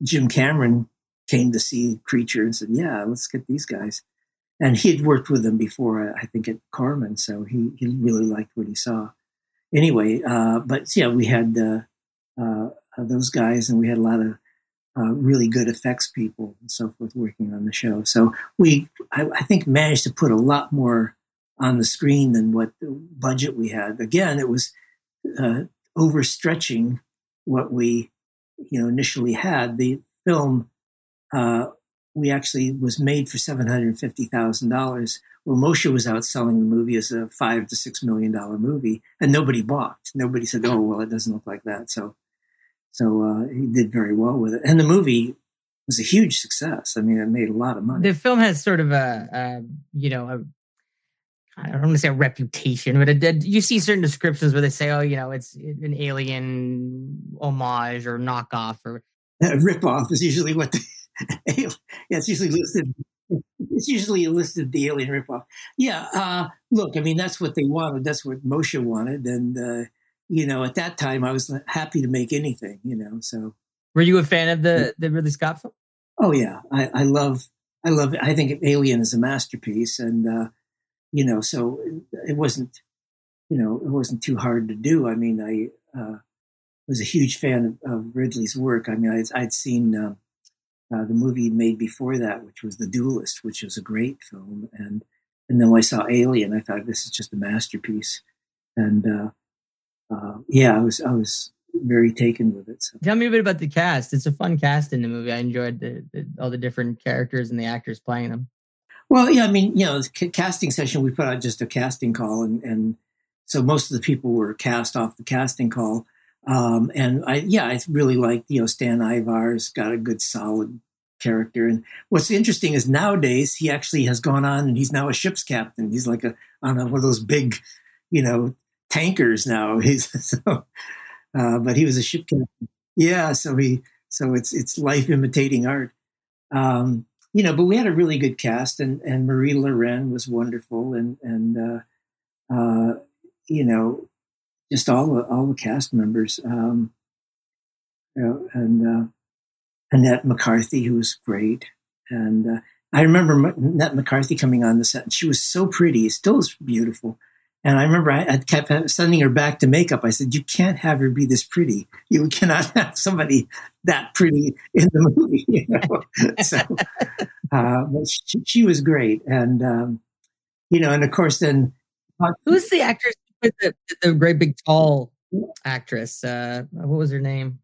Jim Cameron came to see Creature and said, "Yeah, let's get these guys." And he had worked with them before, I think, at Corman, so he he really liked what he saw. Anyway, uh, but yeah, we had uh, uh, those guys, and we had a lot of uh, really good effects people and so forth working on the show. So we, I, I, think, managed to put a lot more on the screen than what the budget we had. Again, it was uh, overstretching what we, you know, initially had. The film uh, we actually was made for seven hundred fifty thousand dollars. Well, Moshe was out selling the movie as a five to six million dollar movie, and nobody balked. Nobody said, "Oh, well, it doesn't look like that." So so uh, he did very well with it, and the movie was a huge success. I mean, it made a lot of money. The film has sort of a, a you know, a, I don't want to say a reputation, but it, did you see certain descriptions where they say, "Oh, you know, it's an alien homage or knockoff or uh, ripoff." Is usually what the yeah, it's usually listed. It's usually listed the alien ripoff. Yeah, uh, look, I mean, that's what they wanted. That's what Moshe wanted, and uh, you know, at that time, I was happy to make anything, you know. So, were you a fan of the the Ridley Scott film? Oh yeah, I, I love, I love. I think Alien is a masterpiece, and uh, you know, so it wasn't, you know, it wasn't too hard to do. I mean, I uh, was a huge fan of, of Ridley's work. I mean, I'd, I'd seen uh, uh, the movie he made before that, which was The Duelist, which was a great film, and and then when I saw Alien, I thought this is just a masterpiece, and uh, uh, yeah, I was I was very taken with it. So. Tell me a bit about the cast. It's a fun cast in the movie. I enjoyed the, the, all the different characters and the actors playing them. Well, yeah, I mean, you know, the casting session we put out just a casting call, and and so most of the people were cast off the casting call. Um, and I, yeah, I really liked, you know, Stan Ivar's got a good, solid character. And what's interesting is nowadays he actually has gone on and he's now a ship's captain. He's like a on a, one of those big, you know, tankers now. He's so, uh, but he was a ship captain. Yeah, so he so it's it's life imitating art. Um, you know, but we had a really good cast, and and Marie Laurin was wonderful, and and uh, uh, you know, just all the all the cast members, um, you know, and uh, Annette McCarthy, who was great, and uh, I remember Annette McCarthy coming on the set, and she was so pretty, still is beautiful, and I remember I, I, kept sending her back to makeup. I said, "You can't have her be this pretty. You cannot have somebody that pretty in the movie." You know? so, uh, but she, she, was great, and um, you know, and of course, then uh, who's the actress? The, the great big tall actress. Uh, what was her name?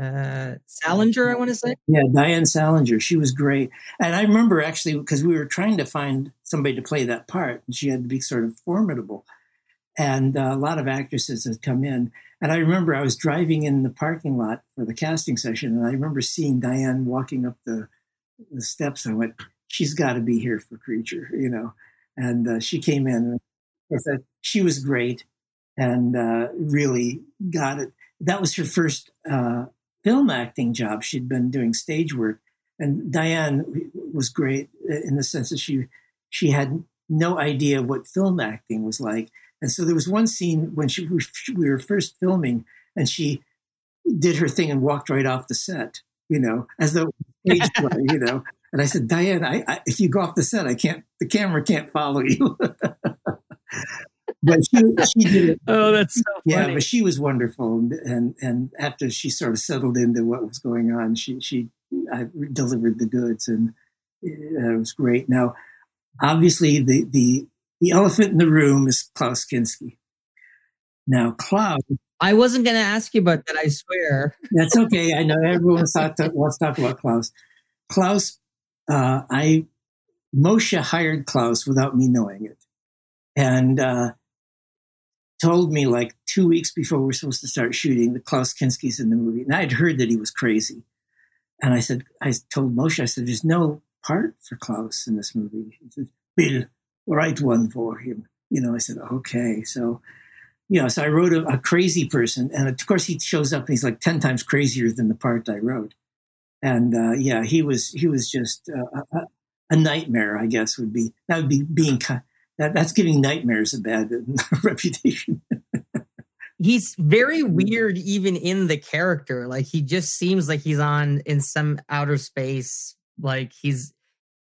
uh Salinger, I want to say. Yeah, Diane Salinger. She was great. And I remember actually because we were trying to find somebody to play that part, and she had to be sort of formidable. And uh, a lot of actresses had come in. And I remember I was driving in the parking lot for the casting session, and I remember seeing Diane walking up the, the steps. I went, she's got to be here for Creature, you know. And uh, she came in, and she was great and uh, really got it. That was her first uh, film acting job. She'd been doing stage work, and Diane was great in the sense that she she had no idea what film acting was like. And so there was one scene when she we were first filming, and she did her thing and walked right off the set, you know, as though stage play, you know. And I said, Diane, I, I, if you go off the set, I can't. The camera can't follow you. but she, she did it. Oh, that's so yeah. But she was wonderful, and, and and after she sort of settled into what was going on, she she I delivered the goods, and uh, it was great. Now, obviously, the the the elephant in the room is Klaus Kinski. Now, Klaus. I wasn't going to ask you about that. I swear. That's okay. I know everyone wants to talk about Klaus. Klaus, uh, I Moshe hired Klaus without me knowing it, and uh, told me like two weeks before we were supposed to start shooting that Klaus Kinski's in the movie. And I'd heard that he was crazy. And I said, I told Moshe, I said, there's no part for Klaus in this movie. He said, Bill, write one for him. You know, I said, okay. So, you know, so I wrote a, a, crazy person. And of course he shows up and he's like 10 times crazier than the part I wrote. And uh, yeah, he was, he was just uh, a, a, nightmare, I guess would be, that would be being, that, that's giving nightmares a bad reputation. he's very weird even in the character like he just seems like he's on in some outer space like he's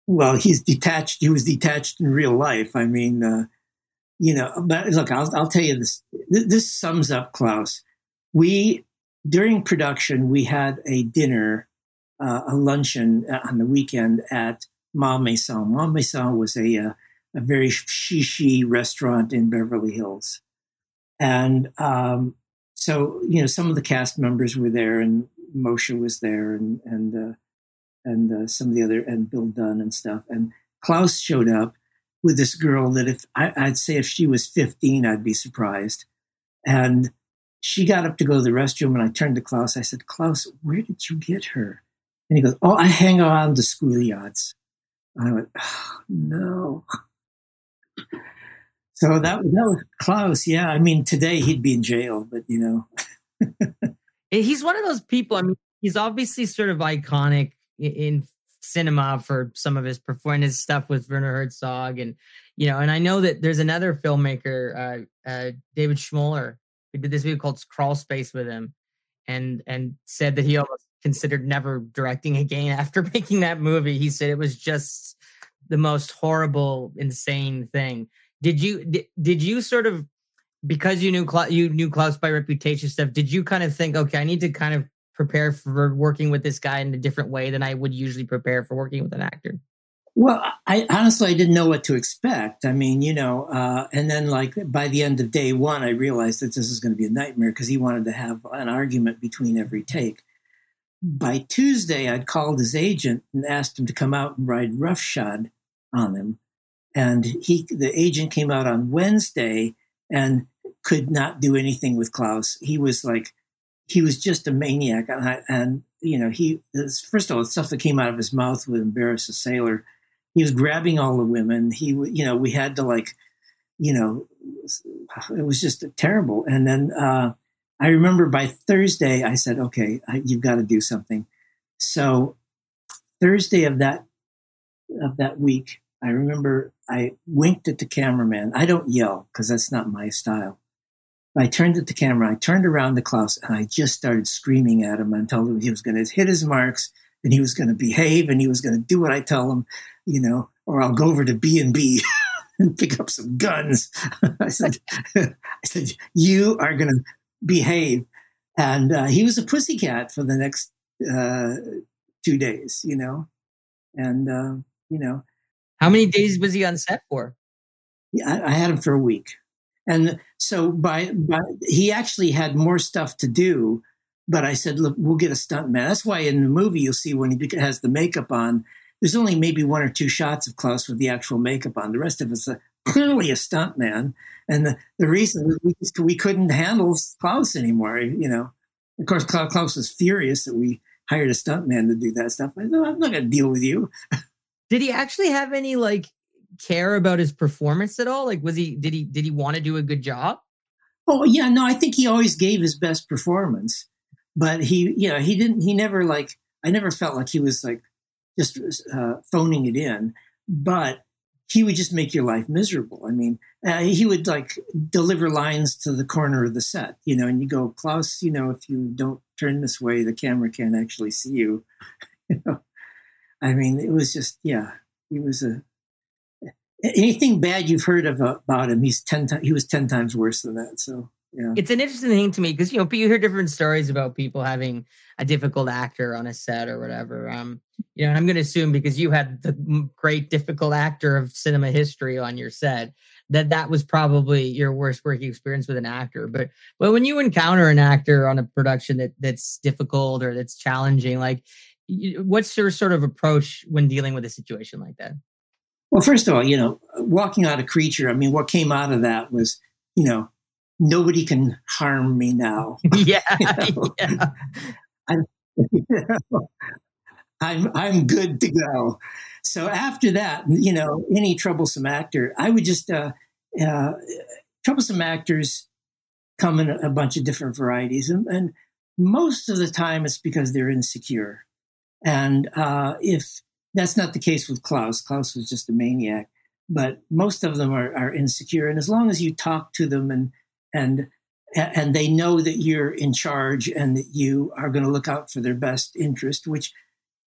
well he's detached he was detached in real life i mean uh, you know but look I'll, I'll tell you this this sums up klaus we during production we had a dinner uh, a luncheon on the weekend at Ma Maison. Ma Maison was a, uh, a very shishi restaurant in Beverly Hills. And um, so, you know, some of the cast members were there, and Moshe was there, and and uh, and uh, some of the other, and Bill Dunn and stuff. And Klaus showed up with this girl that if I, I'd say if she was 15, I'd be surprised. And she got up to go to the restroom, and I turned to Klaus. I said, "Klaus, where did you get her?" And he goes, "Oh, I hang around the schoolyards." I went, oh, "No." So that, that was Klaus. Yeah. I mean, today he'd be in jail, but you know. he's one of those people. I mean, he's obviously sort of iconic in cinema for some of his performance stuff with Werner Herzog. And, you know, and I know that there's another filmmaker, uh, uh, David Schmoeller, who did this movie called Crawl Space with him and, and said that he almost considered never directing again after making that movie. He said it was just the most horrible, insane thing. Did you did, did you sort of because you knew you knew Klaus by reputation stuff? Did you kind of think, okay, I need to kind of prepare for working with this guy in a different way than I would usually prepare for working with an actor? Well, I honestly I didn't know what to expect. I mean, you know, uh, and then like by the end of day one, I realized that this is going to be a nightmare because he wanted to have an argument between every take. By Tuesday, I'd called his agent and asked him to come out and ride roughshod on him, and he the agent came out on Wednesday and could not do anything with Klaus. He was like he was just a maniac, and, I, and you know he first of all the stuff that came out of his mouth would embarrass a sailor. He was grabbing all the women. He you know we had to like you know it was just terrible. And then uh, I remember by Thursday I said, okay, I, you've got to do something. So Thursday of that of that week, I remember I winked at the cameraman. I don't yell because that's not my style. I turned at the camera, I turned around to Klaus, and I just started screaming at him and told him he was going to hit his marks and he was going to behave and he was going to do what I tell him, you know, or I'll go over to B and B and pick up some guns. I said, I said, you are going to behave. And uh, he was a pussycat for the next uh, two days, you know, and uh, you know, how many days was he on set for? Yeah, I, I had him for a week. And so by, by he actually had more stuff to do, but I said, look, we'll get a stunt man. That's why in the movie you'll see when he has the makeup on, there's only maybe one or two shots of Klaus with the actual makeup on. The rest of it's a, clearly a stunt man. And the, the reason we, we couldn't handle Klaus anymore, you know. Of course, Klaus was furious that we hired a stunt man to do that stuff. I said, I'm not going to deal with you. Did he actually have any like care about his performance at all? Like, was he did he did he want to do a good job? Oh yeah, no, I think he always gave his best performance, but he, you know, he didn't. He never like. I never felt like he was like just uh, phoning it in, but he would just make your life miserable. I mean, uh, he would like deliver lines to the corner of the set, you know, and you go, Klaus, you know, if you don't turn this way, the camera can't actually see you. you know, I mean, it was just, yeah, he was a, anything bad you've heard of, about him, he's 10 times, he was 10 times worse than that. So, yeah. It's an interesting thing to me because, you know, you hear different stories about people having a difficult actor on a set or whatever. Um, you know, and I'm going to assume because you had the great difficult actor of cinema history on your set, that that was probably your worst working experience with an actor. But but when you encounter an actor on a production that that's difficult or that's challenging, like what's your sort of approach when dealing with a situation like that? Well, first of all, you know, walking out a creature, I mean, what came out of that was, you know, nobody can harm me now. yeah. you know? yeah. I'm, you know, I'm, I'm good to go. So after that, you know, any troublesome actor, I would just, uh, uh, troublesome actors come in a bunch of different varieties. And, and most of the time it's because they're insecure. And uh, if that's not the case with Klaus, Klaus was just a maniac. but most of them are, are insecure. And as long as you talk to them and and and they know that you're in charge and that you are going to look out for their best interest, which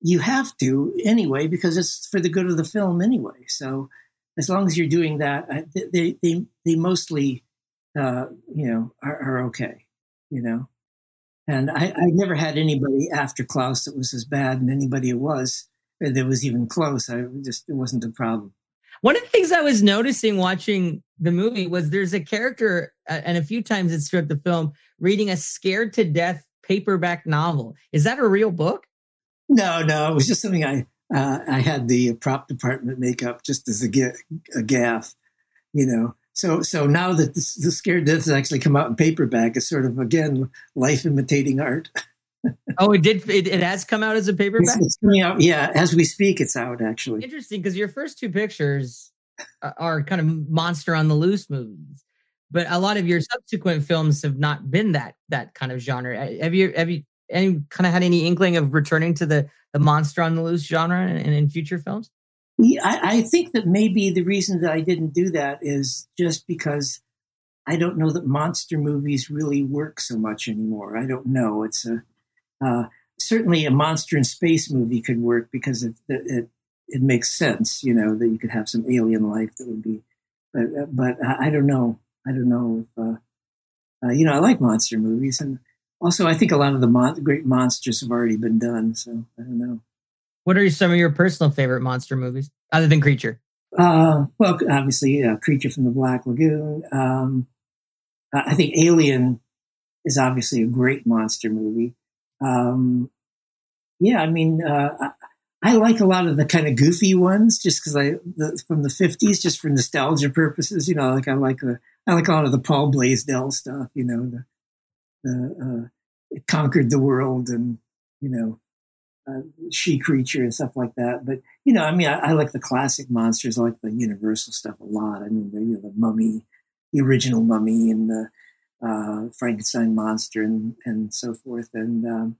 you have to anyway because it's for the good of the film anyway. So as long as you're doing that, they they they mostly uh, you know are, are, okay, you know. And I, I never had anybody after Klaus that was as bad, and anybody it was that was even close. I just it wasn't a problem. One of the things I was noticing watching the movie was there's a character, uh, and a few times it's throughout the film, reading a scared to death paperback novel. Is that a real book? No, no, it was just something I uh, I had the prop department make up just as a, a gaff, you know. So so now that the, the scared death has actually come out in paperback, it's sort of again life imitating art. oh, it did. It, it, has come out as a paperback. It's, coming out. Yeah, as we speak, it's out actually. Interesting because your first two pictures are kind of monster on the loose movies, but a lot of your subsequent films have not been that that kind of genre. Uh, have you have you any kind of had any inkling of returning to the the monster on the loose genre in, in future films? Yeah, I, I think that maybe the reason that I didn't do that is just because I don't know that monster movies really work so much anymore. I don't know. It's a uh, certainly, a monster in space movie could work because it, it it makes sense. You know that you could have some alien life that would be, but uh, but I don't know. I don't know if uh, uh, you know. I like monster movies, and also I think a lot of the mon- great monsters have already been done. So I don't know. What are some of your personal favorite monster movies other than Creature? Uh, well, obviously, uh, Creature from the Black Lagoon. Um, I think Alien is obviously a great monster movie um, yeah, I mean, uh, I, I, like a lot of the kind of goofy ones just because I the, from the fifties, just for nostalgia purposes. You know, like I like the I like a lot of the Paul Blaisdell stuff. You know, the, the uh, conquered the world and you know uh, she creature and stuff like that. But you know, I mean, I, I, like the classic monsters. I like the Universal stuff a lot. I mean, the, you know, the Mummy, the original Mummy, and the uh, Frankenstein monster and and so forth. And um,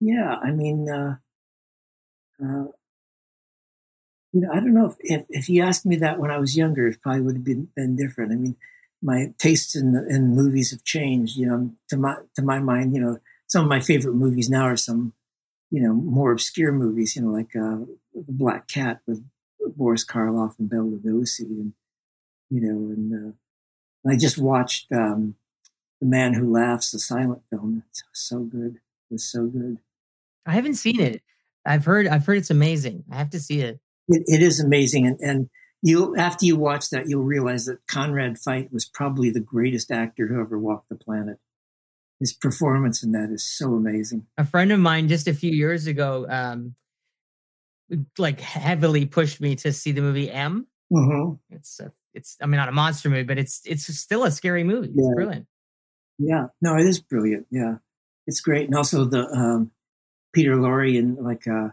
yeah, I mean, uh, uh, you know, I don't know if, if, if you asked me that when I was younger, it probably would have been, been different. I mean, my tastes in in movies have changed. You know, to my to my mind, you know, some of my favorite movies now are some, you know, more obscure movies. You know, like uh, The Black Cat with Boris Karloff and Bela Lugosi, and you know, and uh, I just watched um, The Man Who Laughs, the silent film. It's so good. It was so good. I haven't seen it. I've heard. I've heard it's amazing. I have to see it. It, it is amazing, and and you after you watch that, you'll realize that Conrad Veidt was probably the greatest actor who ever walked the planet. His performance in that is so amazing. A friend of mine just a few years ago, um, like heavily pushed me to see the movie M. Mm-hmm. It's a it's I mean not a monster movie, but it's it's still a scary movie. It's yeah. brilliant. Yeah, no, it is brilliant. Yeah, it's great, and also the um, Peter Lorre and like uh,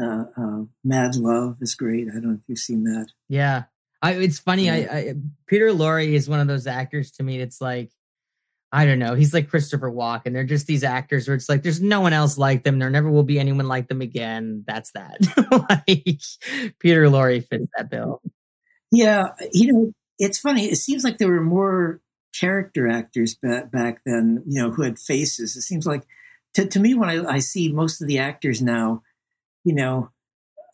uh, uh, Mad Love is great. I don't know if you've seen that. Yeah, I, it's funny. Yeah. I, I Peter Lorre is one of those actors to me. It's like I don't know. He's like Christopher Walken. They're just these actors where it's like there's no one else like them. There never will be anyone like them again. That's that. like Peter Lorre fits that bill. Yeah, you know, it's funny. It seems like there were more character actors back, back then, you know, who had faces. It seems like, to, to me, when I, I see most of the actors now, you know,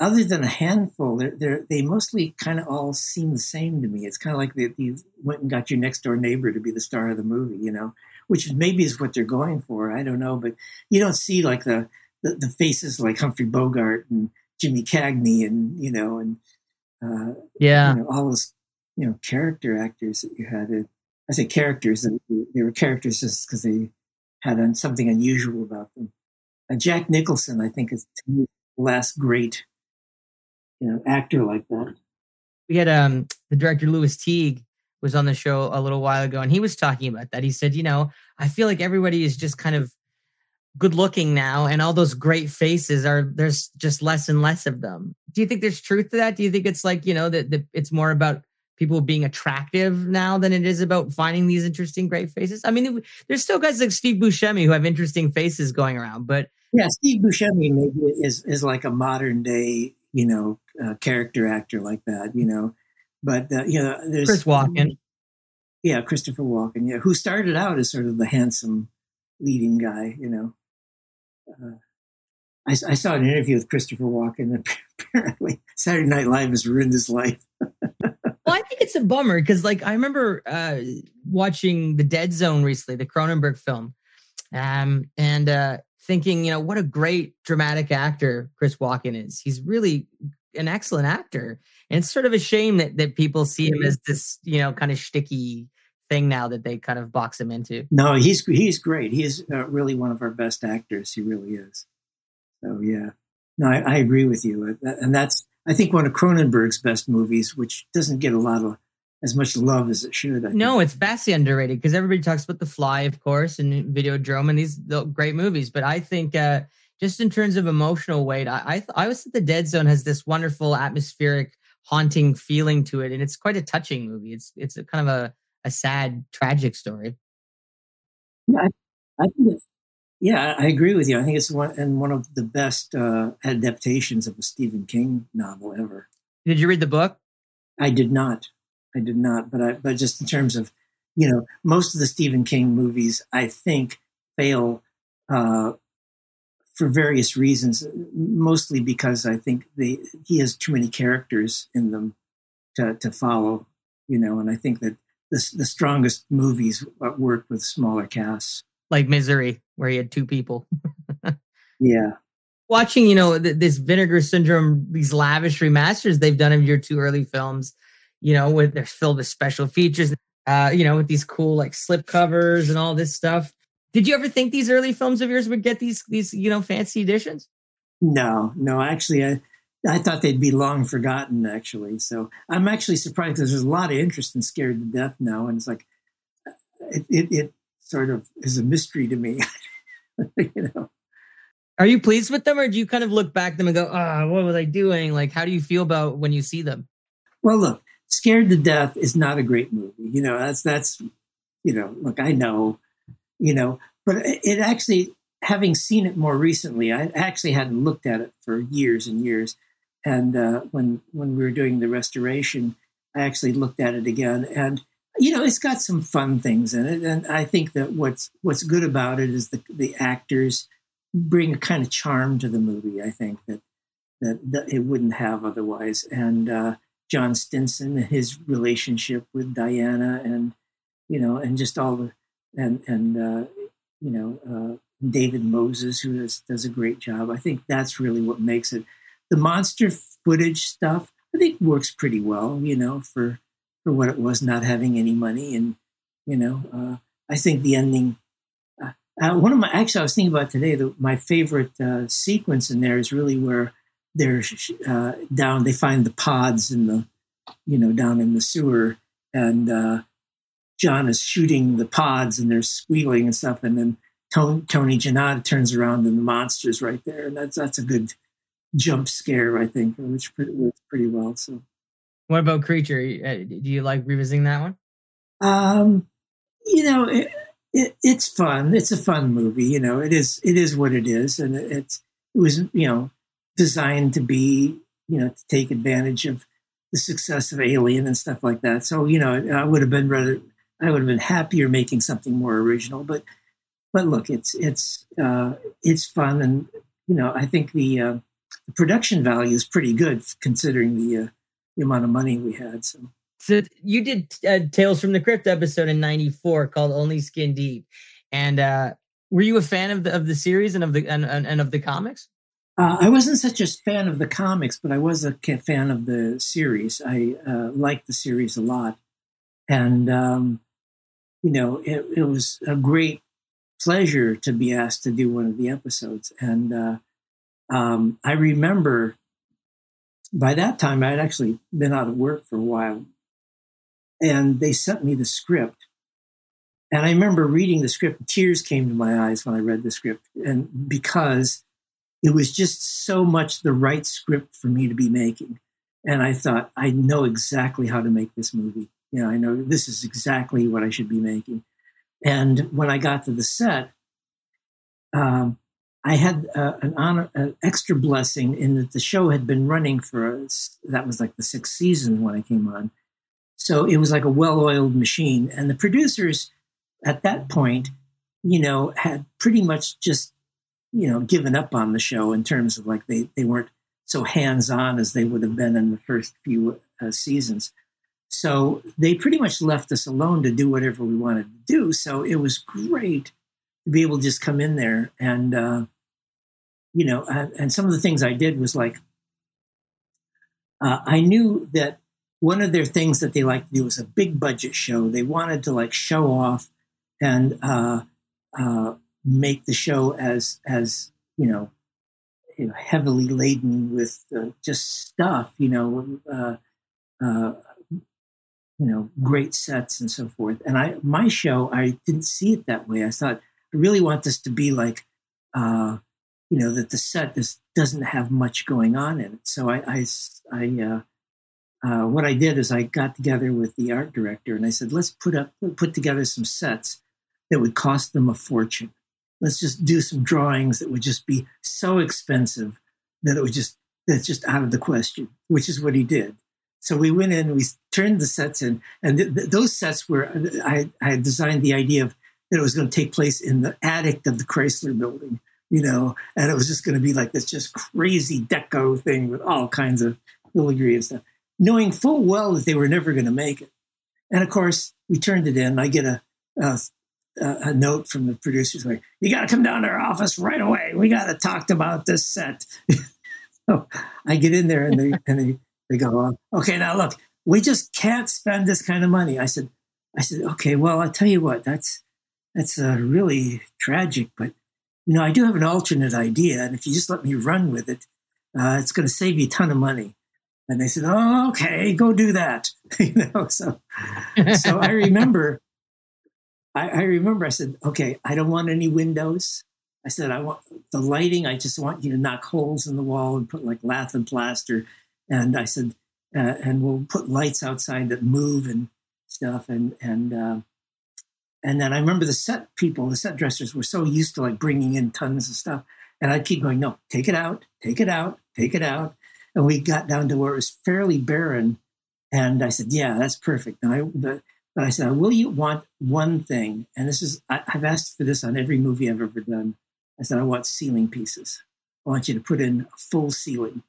other than a handful, they're, they're, they mostly kind of all seem the same to me. It's kind of like they, you went and got your next door neighbor to be the star of the movie, you know, which maybe is what they're going for. I don't know, but you don't see like the the, the faces like Humphrey Bogart and Jimmy Cagney and you know and uh, yeah, you know, all those you know character actors that you had. I say characters, and they were characters just because they had something unusual about them. Uh, Jack Nicholson, I think, is the last great you know actor like that. We had um the director Lewis Teague was on the show a little while ago, and he was talking about that. He said, you know, I feel like everybody is just kind of good looking now and all those great faces are there's just less and less of them do you think there's truth to that do you think it's like you know that, that it's more about people being attractive now than it is about finding these interesting great faces i mean there's still guys like steve buscemi who have interesting faces going around but yeah steve buscemi maybe is is like a modern day you know uh, character actor like that you know but uh, you know, there's Chris Walken. Yeah, Christopher Walken. Yeah, who started out as sort of the handsome leading guy. You know, uh, I, I, saw an interview with Christopher Walken. Apparently, Saturday Night Live has ruined his life. well, I think it's a bummer because, like, I remember uh, watching The Dead Zone recently, the Cronenberg film, um, and uh, thinking, you know, what a great dramatic actor Chris Walken is. He's really an excellent actor. And it's sort of a shame that that people see him as this, you know, kind of sticky thing now that they kind of box him into. No, he's he's great. He is uh, really one of our best actors. He really is. So yeah, no, I, I agree with you, uh, and that's I think one of Cronenberg's best movies, which doesn't get a lot of as much love as it should. I no, it's vastly underrated because everybody talks about The Fly, of course, and Videodrome, and these great movies. But I think uh, just in terms of emotional weight, I I, I always think The Dead Zone has this wonderful atmospheric, haunting feeling to it, and it's quite a touching movie. It's it's a kind of a a sad, tragic story. Yeah, I, I yeah, I agree with you. I think it's one and one of the best uh, adaptations of a Stephen King novel ever. Did you read the book? I did not. I did not. But I but just in terms of you know most of the Stephen King movies, I think fail uh, for various reasons. Mostly because I think they he has too many characters in them to to follow. You know, and I think that the the strongest movies work with smaller casts like Misery, where he had two people. yeah. Watching, you know, th- this Vinegar Syndrome, these lavish remasters they've done of your two early films, you know, with they're filled with special features, uh, you know, with these cool like slip covers and all this stuff. Did you ever think these early films of yours would get these these you know fancy editions? No, no. Actually, I I thought they'd be long forgotten. Actually, so I'm actually surprised because there's a lot of interest in Scared to Death now, and it's like it, it, it sort of is a mystery to me. you know. Are you pleased with them, or do you kind of look back at them and go, "Ah, oh, what was I doing?" Like, how do you feel about when you see them? Well, look, Scared to Death is not a great movie. You know, that's that's you know, look, I know, you know, but it actually, having seen it more recently, I actually hadn't looked at it for years and years. And uh, when when we were doing the restoration, I actually looked at it again, and you know, it's got some fun things in it, and I think that what's what's good about it is the the actors bring a kind of charm to the movie. I think that that, that it wouldn't have otherwise. And uh, John Stinson, and his relationship with Diana, and you know, and just all the and and uh, you know uh, David Moses, who does, does a great job. I think that's really what makes it. The monster footage stuff, I think, works pretty well. You know, for for what it was not having any money. And, you know, uh, I think the ending, uh, uh, one of my, actually, I was thinking about today, the, my favorite uh, sequence in there is really where they're uh, down, they find the pods in the, you know, down in the sewer. And uh, John is shooting the pods and they're squealing and stuff. And then Tony, Tony Gennata turns around and the monster's right there. And that's, that's a good jump scare, I think, which works pretty well. So. What about Creature? Uh, do you like revisiting that one? Um, you know, it, it, it's fun. It's a fun movie. You know, it is. It is what it is, and it, it's it was you know designed to be you know to take advantage of the success of Alien and stuff like that. So you know, I would have been rather I would have been happier making something more original. But but look, it's it's uh, it's fun, and you know, I think the, uh, the production value is pretty good considering the uh, the amount of money we had. So, so you did uh, Tales from the Crypt episode in '94 called Only Skin Deep, and uh, were you a fan of the of the series and of the and, and, and of the comics? Uh, I wasn't such a fan of the comics, but I was a fan of the series. I uh, liked the series a lot, and um, you know, it, it, was a great pleasure to be asked to do one of the episodes. And uh, um, I remember by that time, I'd actually been out of work for a while. And they sent me the script. And I remember reading the script, tears came to my eyes when I read the script. And because it was just so much the right script for me to be making. And I thought, I know exactly how to make this movie. You know, I know this is exactly what I should be making. And when I got to the set, um, I had uh, an honor, an extra blessing in that the show had been running for. That was like the sixth season when I came on, So it was like a well-oiled machine, and the producers at that point, you know, had pretty much just you know given up on the show in terms of like they they weren't so hands-on as they would have been in the first few uh, seasons. So they pretty much left us alone to do whatever we wanted to do. So it was great to be able to just come in there and, uh, you know, and, and, some of the things I did was like, uh, I knew that one of their things that they liked to do was a big budget show. They wanted to like show off and uh, uh make the show as as you know, you know heavily laden with uh, just stuff. You know, uh, uh, you know, great sets and so forth. And I, my show, I didn't see it that way. I thought I really want this to be like, uh, you know, that the set just doesn't have much going on in it. So I, I, I uh, uh, what I did is I got together with the art director and I said, let's put up, put together some sets that would cost them a fortune. Let's just do some drawings that would just be so expensive that it would just, that's just out of the question, which is what he did. So we went in, we turned the sets in, and th- th- those sets were I, I had designed the idea of that it was going to take place in the attic of the Chrysler Building, you know, and it was just going to be like this just crazy deco thing with all kinds of filigree and stuff, knowing full well that they were never going to make it. And of course, we turned it in. I get a a, a note from the producers like, "You got to come down to our office right away. We got to talk about this set." so I get in there, and they and they they go, okay, now look, we just can't spend this kind of money. I said, I said, okay, well, I'll tell you what, that's that's uh, really tragic, but you know, I do have an alternate idea, and if you just let me run with it, uh, it's going to save you a ton of money. And they said, oh, okay, go do that. you know, so so I remember, I, I remember, I said, okay, I don't want any windows. I said, I want the lighting. I just want you to knock holes in the wall and put like lath and plaster and I said, uh, and we'll put lights outside that move and stuff. And and uh, and then I remember the set people, the set dressers, were so used to like bringing in tons of stuff, and I'd keep going, no, take it out, take it out, take it out. And we got down to where it was fairly barren, and I said, yeah, that's perfect. And I, but, but I said, will you want one thing? And this is, I, I've asked for this on every movie I've ever done. I said, I want ceiling pieces. I want you to put in a full ceiling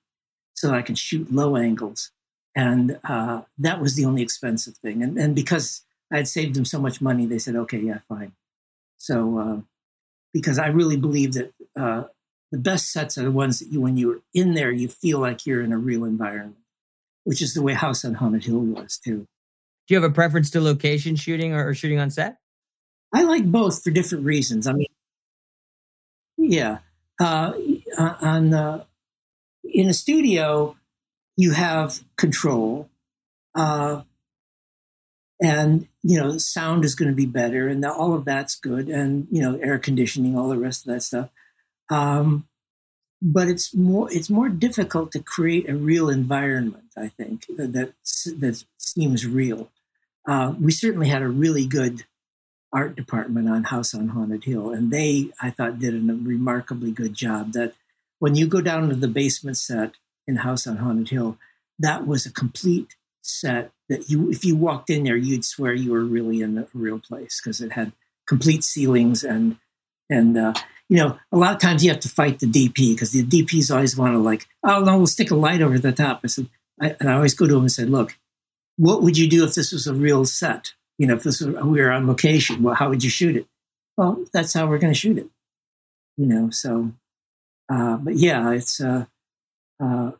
so I can shoot low angles. And uh, that was the only expensive thing. And, and because I had saved them so much money, they said, okay, yeah, fine. So, uh, because I really believe that uh, the best sets are the ones that you, when you're in there, you feel like you're in a real environment, which is the way House on Haunted Hill was too. Do you have a preference to location shooting or, or shooting on set? I like both for different reasons. I mean, yeah, uh, on uh, in a studio, you have control, uh, and you know sound is going to be better, and all of that's good, and you know air conditioning, all the rest of that stuff. Um, but it's more it's more difficult to create a real environment. I think that that seems real. Uh, we certainly had a really good art department on House on Haunted Hill, and they I thought did a remarkably good job. That when you go down to the basement set in House on Haunted Hill, that was a complete set that you, if you walked in there, you'd swear you were really in a real place because it had complete ceilings and and uh, you know a lot of times you have to fight the DP because the DPs always want to like oh no we'll stick a light over the top. I said I, and I always go to him and said look what would you do if this was a real set you know if this was, we were on location well how would you shoot it well that's how we're going to shoot it you know so uh, but yeah, it's. Uh, uh,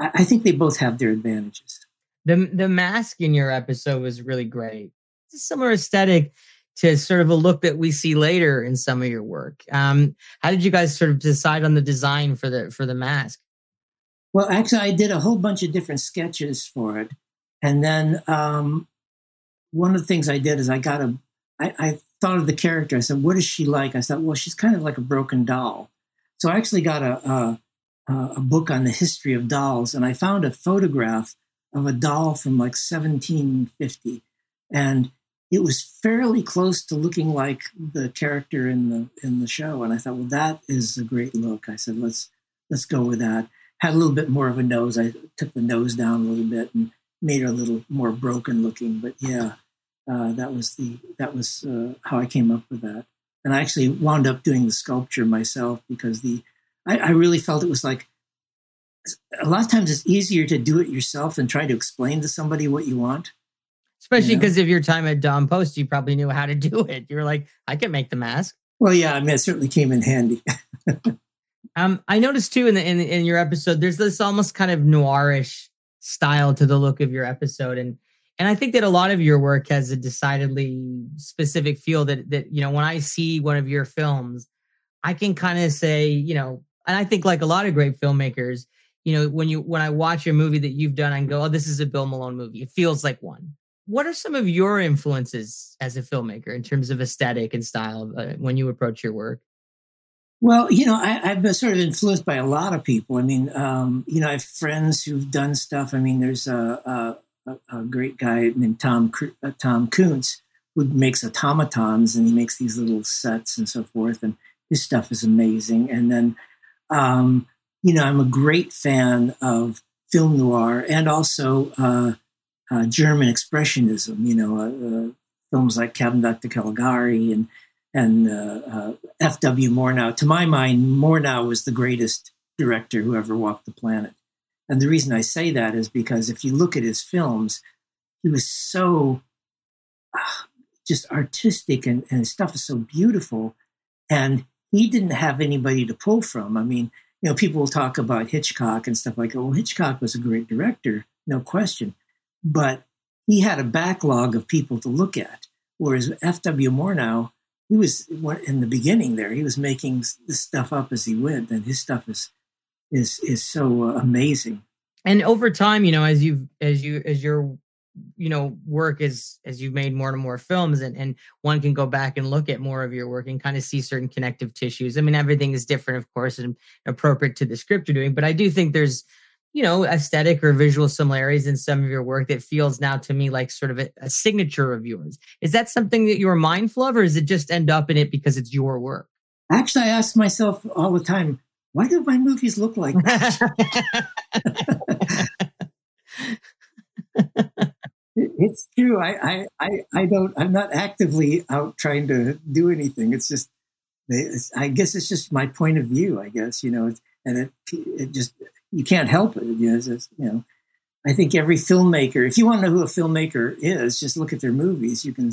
I, I think they both have their advantages. The the mask in your episode was really great. It's a similar aesthetic to sort of a look that we see later in some of your work. Um, how did you guys sort of decide on the design for the for the mask? Well, actually, I did a whole bunch of different sketches for it, and then um, one of the things I did is I got a. I, I thought of the character. I said, "What is she like?" I thought, "Well, she's kind of like a broken doll." So I actually got a, a, a book on the history of dolls, and I found a photograph of a doll from like 1750, and it was fairly close to looking like the character in the in the show. And I thought, well, that is a great look. I said, let's let's go with that. Had a little bit more of a nose. I took the nose down a little bit, and made her a little more broken looking. But yeah, uh, that was the that was uh, how I came up with that. And I actually wound up doing the sculpture myself because the I, I really felt it was like a lot of times it's easier to do it yourself than try to explain to somebody what you want. Especially because you know? of your time at Don Post, you probably knew how to do it. You were like, I can make the mask. Well, yeah, I mean, it certainly came in handy. um, I noticed too in the in, in your episode, there's this almost kind of noirish style to the look of your episode, and and I think that a lot of your work has a decidedly specific feel. That that you know, when I see one of your films, I can kind of say, you know, and I think like a lot of great filmmakers, you know, when you when I watch a movie that you've done, I go, oh, this is a Bill Malone movie. It feels like one. What are some of your influences as a filmmaker in terms of aesthetic and style uh, when you approach your work? Well, you know, I, have been sort of influenced by a lot of people. I mean, um, you know, I have friends who've done stuff. I mean, there's a, a, a great guy named Tom uh, Tom Kuntz who makes automatons and he makes these little sets and so forth. And his stuff is amazing. And then um, you know, I'm a great fan of film noir and also uh, uh, German expressionism. You know, uh, uh films like Cabin Dr. Caligari and and uh, uh, F.W. Murnau. To my mind, Murnau was the greatest director who ever walked the planet. And the reason I say that is because if you look at his films, he was so just artistic and, and his stuff is so beautiful. And he didn't have anybody to pull from. I mean, you know, people will talk about Hitchcock and stuff like, oh, Hitchcock was a great director, no question. But he had a backlog of people to look at. Whereas F.W. Murnau, he was in the beginning there, he was making this stuff up as he went, and his stuff is is is so uh, amazing. And over time, you know, as you as you as your you know work as as you've made more and more films and and one can go back and look at more of your work and kind of see certain connective tissues. I mean everything is different of course and appropriate to the script you're doing but i do think there's you know aesthetic or visual similarities in some of your work that feels now to me like sort of a, a signature of yours. Is that something that you're mindful of or does it just end up in it because it's your work? Actually i ask myself all the time why do my movies look like that it's true. I, I, I, don't. I'm not actively out trying to do anything. It's just, it's, I guess it's just my point of view. I guess you know, and it, it just you can't help it. You know, just, you know, I think every filmmaker. If you want to know who a filmmaker is, just look at their movies. You can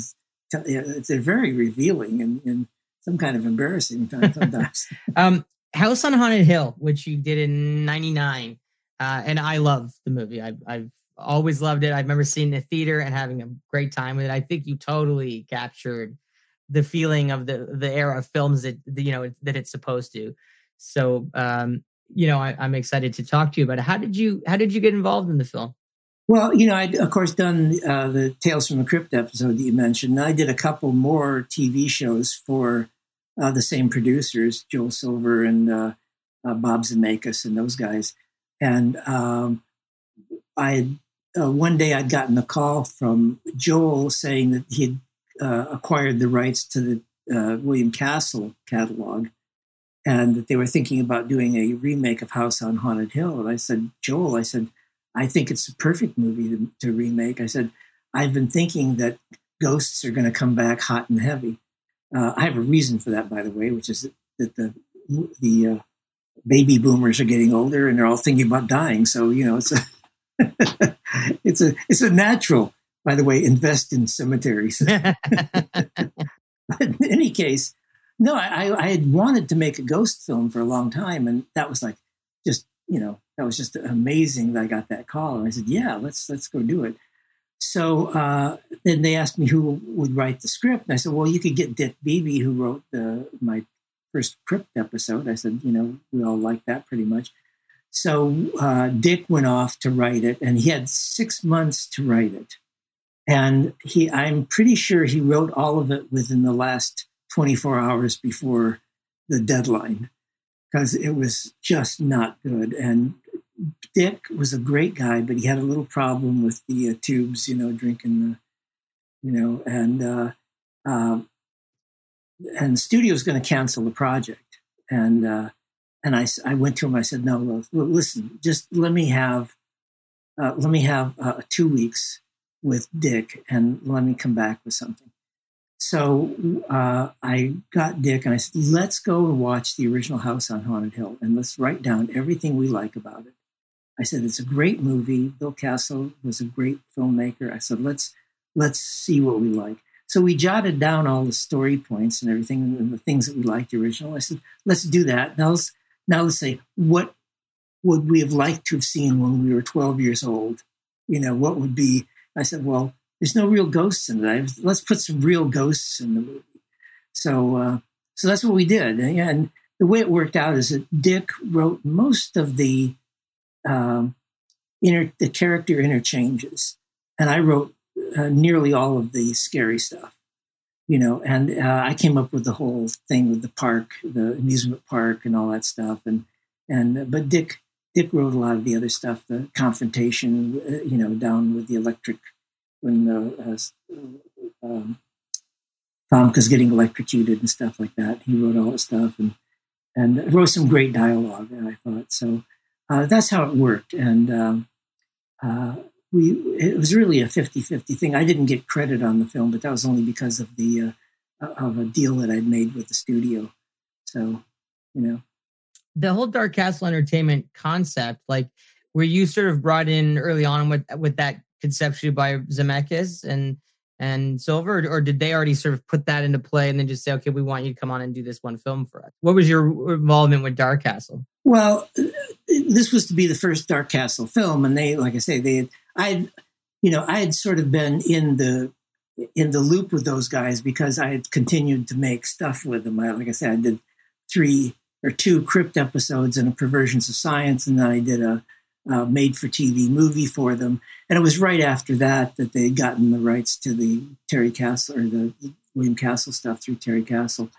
tell. You know, they're very revealing and, and some kind of embarrassing sometimes. um, House on Haunted Hill, which you did in '99, uh, and I love the movie. I've, I've always loved it. I remember seeing the theater and having a great time with it. I think you totally captured the feeling of the the era of films that you know that it's supposed to. So, um, you know, I, am excited to talk to you about it. How did you How did you get involved in the film? Well, you know, I'd of course done uh, the Tales from the Crypt episode that you mentioned. I did a couple more TV shows for uh, the same producers, Joel Silver and uh, uh Bob Zemeckis and those guys. And um, I had uh, one day I'd gotten a call from Joel saying that he'd uh, acquired the rights to the uh, William Castle catalog and that they were thinking about doing a remake of House on Haunted Hill. And I said, Joel, I said, I think it's a perfect movie to, to remake. I said, I've been thinking that ghosts are going to come back hot and heavy. Uh, I have a reason for that, by the way, which is that, that the the uh, baby boomers are getting older and they're all thinking about dying. So you know, it's a it's a it's a natural, by the way, invest in cemeteries. in any case, no, I, I had wanted to make a ghost film for a long time, and that was like just you know that was just amazing that I got that call, and I said, yeah, let's let's go do it. So uh, then they asked me who would write the script, and I said, well, you could get Dick Beebe, who wrote the my first Crypt episode. I said, you know, we all like that pretty much. So uh, Dick went off to write it, and he had six months to write it. And he, I'm pretty sure he wrote all of it within the last 24 hours before the deadline, because it was just not good. And Dick was a great guy, but he had a little problem with the uh, tubes, you know, drinking the, you know, and uh, uh, and the studio was going to cancel the project, and uh, and I, I went to him. I said, "No, listen, just let me have uh, let me have uh, two weeks with Dick and let me come back with something. So uh, I got Dick and I said, let's go and watch the original House on Haunted Hill and let's write down everything we like about it. I said, it's a great movie. Bill Castle was a great filmmaker. I said, let's let's see what we like. So we jotted down all the story points and everything and the things that we liked the original. I said, let's do that. Now let's now let's say what would we have liked to have seen when we were 12 years old? You know, what would be I said, well, there's no real ghosts in it. Let's put some real ghosts in the movie. So, uh, so that's what we did. And the way it worked out is that Dick wrote most of the um, the character interchanges, and I wrote uh, nearly all of the scary stuff. You know, and uh, I came up with the whole thing with the park, the amusement park, and all that stuff. And and but Dick Dick wrote a lot of the other stuff, the confrontation, uh, you know, down with the electric when uh, uh, um, Famke's getting electrocuted and stuff like that. He wrote all that stuff and and wrote some great dialogue. I thought so. Uh, that's how it worked, and um, uh, we it was really a 50-50 thing. I didn't get credit on the film, but that was only because of the uh, of a deal that I'd made with the studio. So, you know the whole Dark Castle Entertainment concept, like were you sort of brought in early on with with that conceptually by Zemeckis and and Silver, or, or, did they already sort of put that into play and then just say, okay, we want you to come on and do this one film for us? What was your involvement with Dark Castle? Well, this was to be the first Dark Castle film, and they, like I say, they had, I, you know, I had sort of been in the in the loop with those guys because I had continued to make stuff with them. I, like I said, I did three or two crypt episodes and a perversions of science, and then I did a, a made-for-TV movie for them. And it was right after that that they had gotten the rights to the Terry Castle or the, William Castle stuff through Terry Castle,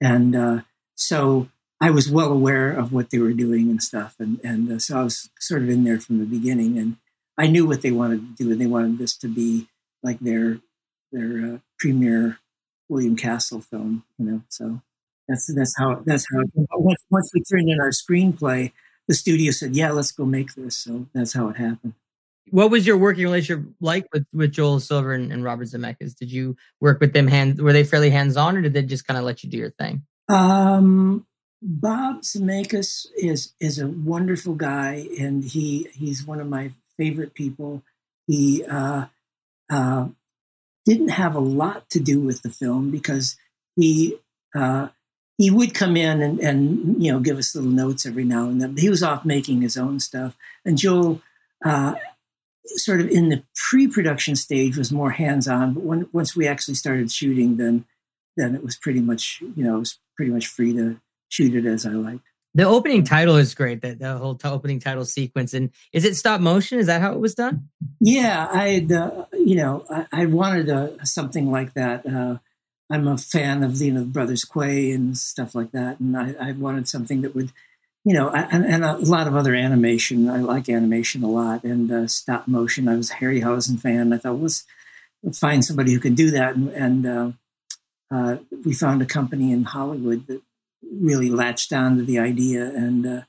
and uh, so I was well aware of what they were doing and stuff, and and uh, so I was sort of in there from the beginning, and I knew what they wanted to do, and they wanted this to be like their their uh, premiere William Castle film, you know. So that's that's how that's how. Once, once we turned in our screenplay, the studio said, "Yeah, let's go make this." So that's how it happened. What was your working relationship like with, with Joel Silver and, and Robert Zemeckis? Did you work with them hand? Were they fairly hands on, or did they just kind of let you do your thing? Um, Bob Zemeckis is is a wonderful guy, and he he's one of my favorite people. He uh, uh, didn't have a lot to do with the film because he uh, he would come in and, and you know give us little notes every now and then. But he was off making his own stuff, and Joel, uh, sort of in the pre-production stage, was more hands-on. But when, once we actually started shooting, then then it was pretty much you know it was pretty much free to shoot it as I liked. The opening title is great. That the whole t- opening title sequence, and is it stop motion? Is that how it was done? Yeah, I uh, you know I, I wanted a, something like that. Uh, I'm a fan of you know the Brothers Quay and stuff like that, and I, I wanted something that would, you know, and, and, a lot of other animation. I like animation a lot, and uh, stop motion. I was a Harryhausen fan. I thought let's find somebody who can do that, and, and uh, uh, we found a company in Hollywood that really latched on to the idea and uh,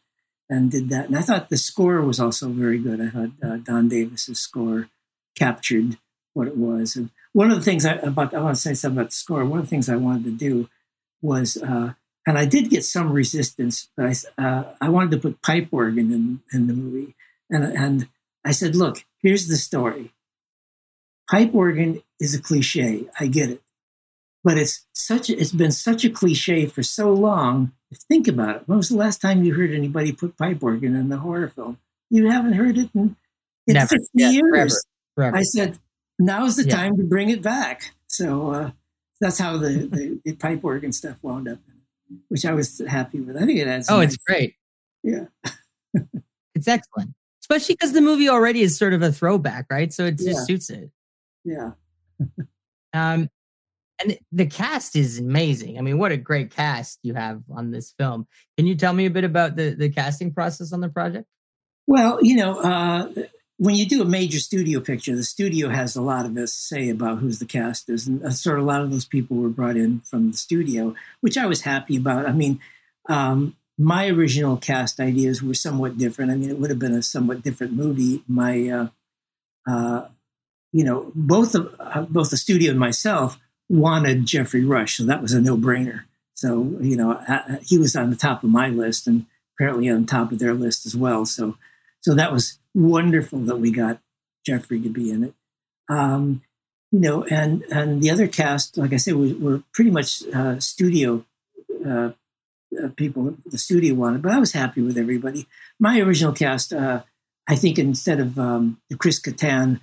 and did that. And I thought the score was also very good. I thought uh, Don Davis's score captured what it was. And one of the things I, about I want to say something about the score. One of the things I wanted to do was, uh, and I did get some resistance, but I uh, I wanted to put pipe organ in in the movie, and and I said, look, here's the story. Pipe organ is a cliche. I get it, but it's such a, it's been such a cliche for so long. Think about it. When was the last time you heard anybody put pipe organ in the horror film? You haven't heard it in, in Never. 50 yeah, years. Forever. Forever. I said, now's the yeah. time to bring it back. So uh, that's how the, the, the, pipe organ stuff wound up, which I was happy with. I think it adds. Oh, nice it's great. Yeah. it's excellent, especially because the movie already is sort of a throwback, right? So it yeah. just suits it. Yeah. um, and the cast is amazing. I mean, what a great cast you have on this film. Can you tell me a bit about the the casting process on the project? Well, you know, uh, when you do a major studio picture, the studio has a lot of us say about who's the cast is, and sort of a lot of those people were brought in from the studio, which I was happy about. I mean, um, my original cast ideas were somewhat different. I mean, it would have been a somewhat different movie. My, uh, uh, you know, both of uh, both the studio and myself wanted Geoffrey Rush, so that was a no brainer. So you know, he was on the top of my list, and apparently on top of their list as well. So, so that was wonderful that we got Geoffrey to be in it. Um, you know, and and the other cast, like I said, we were pretty much uh, studio uh, uh, people the studio wanted, but I was happy with everybody. My original cast, uh, I think, instead of um, Chris Kattan,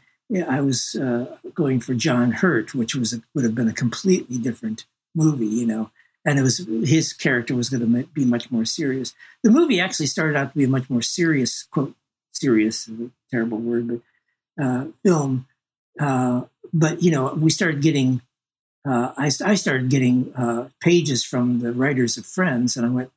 I was uh, going for John Hurt, which was a, would have been a completely different movie, you know. And it was his character was going to be much more serious. The movie actually started out to be a much more serious, quote, serious, terrible word, but uh, film. Uh, but you know, we started getting uh, I, I, started getting uh, pages from the writers of Friends, and I went,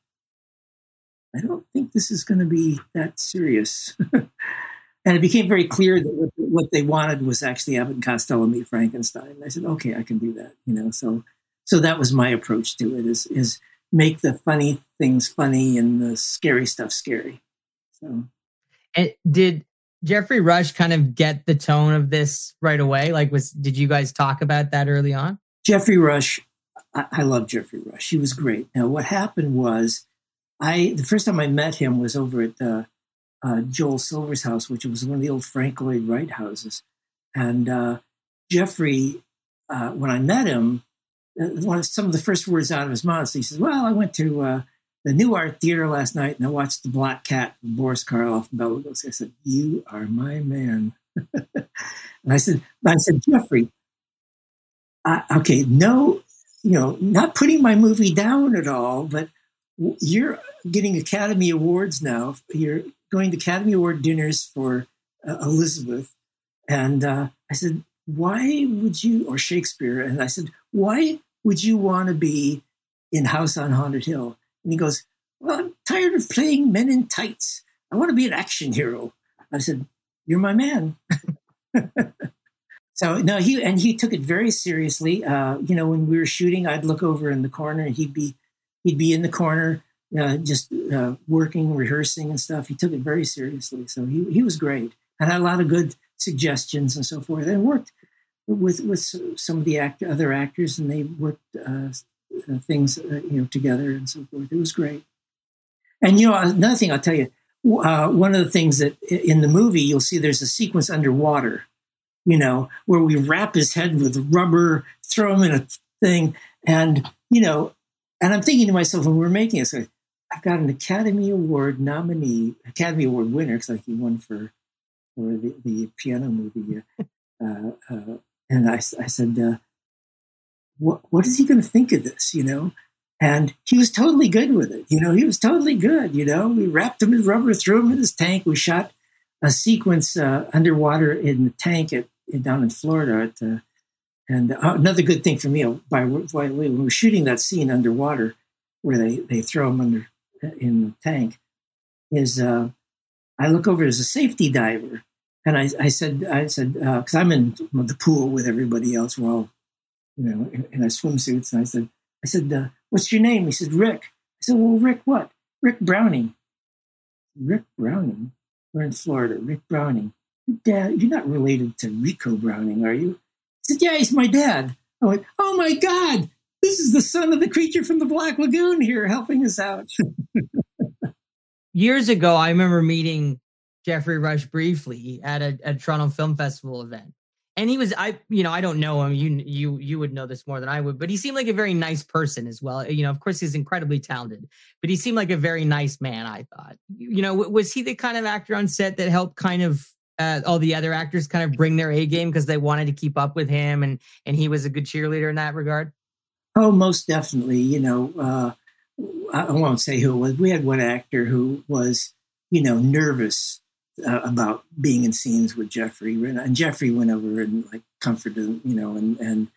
I don't think this is going to be that serious. and it became very clear that what, they wanted was actually Abbott and Costello meet Frankenstein. And I said, okay, I can do that. You know, so so that was my approach to it: is is make the funny things funny and the scary stuff scary. So, and did Geoffrey Rush kind of get the tone of this right away? Like, was did you guys talk about that early on? Geoffrey Rush, I, I love Geoffrey Rush. He was great. Now, what happened was, I the first time I met him was over at uh, uh, Joel Silver's house, which was one of the old Frank Lloyd Wright houses. And uh, Geoffrey, uh, when I met him, uh, one of some of the first words out of his mouth, he says, "Well, I went to uh, the Art Theater last night and I watched The Black Cat with Boris Karloff and Bela Lugosi." I said, "You are my man." and I said, "I said, Geoffrey, okay, no, you know, not putting my movie down at all, but you're getting Academy Awards now. You're going to Academy Award dinners for uh, Elizabeth. And uh, I said, why would you, or Shakespeare, and I said, why would you want to be in House on Haunted Hill? And he goes, well, I'm tired of playing men in tights. I want to be an action hero. I said, you're my man. So no, he and he took it very seriously. Uh, you know, when we were shooting, I'd look over in the corner, and he'd be he'd be in the corner, uh, just uh, working, rehearsing, and stuff. He took it very seriously. So he he was great, and had a lot of good suggestions and so forth, and worked with with some of the act, other actors, and they worked uh, uh, things uh, you know together and so forth. It was great. And you know, another thing I'll tell you, one of the things that in the movie you'll see there's a sequence underwater you know, where we wrap his head with rubber, throw him in a thing. And, you know, and I'm thinking to myself when we're making this, I've got an Academy Award nominee, Academy Award winner, because like he won for, for the, the piano movie. Uh, uh, and I, I said, uh, what, what is he going to think of this, you know? And he was totally good with it. You know, he was totally good. You know, we wrapped him in rubber, threw him in his tank. We shot a sequence uh, underwater in the tank at down in Florida. At, uh, and uh, another good thing for me, by, by the way, when we were shooting that scene underwater, where they, they throw him under in the tank, is uh, I look over as a safety diver, and I, I said I said because I'm in the pool with everybody else, we're all you know in, in our swimsuits, and I said I said what's your name? He said Rick. I said well Rick what? Rick Browning. Rick Browning. We're in Florida. Rick Browning. Dad, you're not related to Ricou Browning, are you? He said, Yeah, he's my dad. I went, Oh my God, this is the son of the creature from the Black Lagoon here helping us out. Years ago, I remember meeting Geoffrey Rush briefly at a, a Toronto Film Festival event. And he was, I, you know, I don't know him. You, you, you would know this more than I would, but he seemed like a very nice person as well. You know, of course, he's incredibly talented, but he seemed like a very nice man. I thought, you know, was he the kind of actor on set that helped kind of uh, all the other actors kind of bring their A game because they wanted to keep up with him, and and he was a good cheerleader in that regard. Oh, most definitely. You know, uh, I won't say who it was. We had one actor who was, you know, nervous uh, about being in scenes with Geoffrey, and Geoffrey went over and like comforted, you know, and and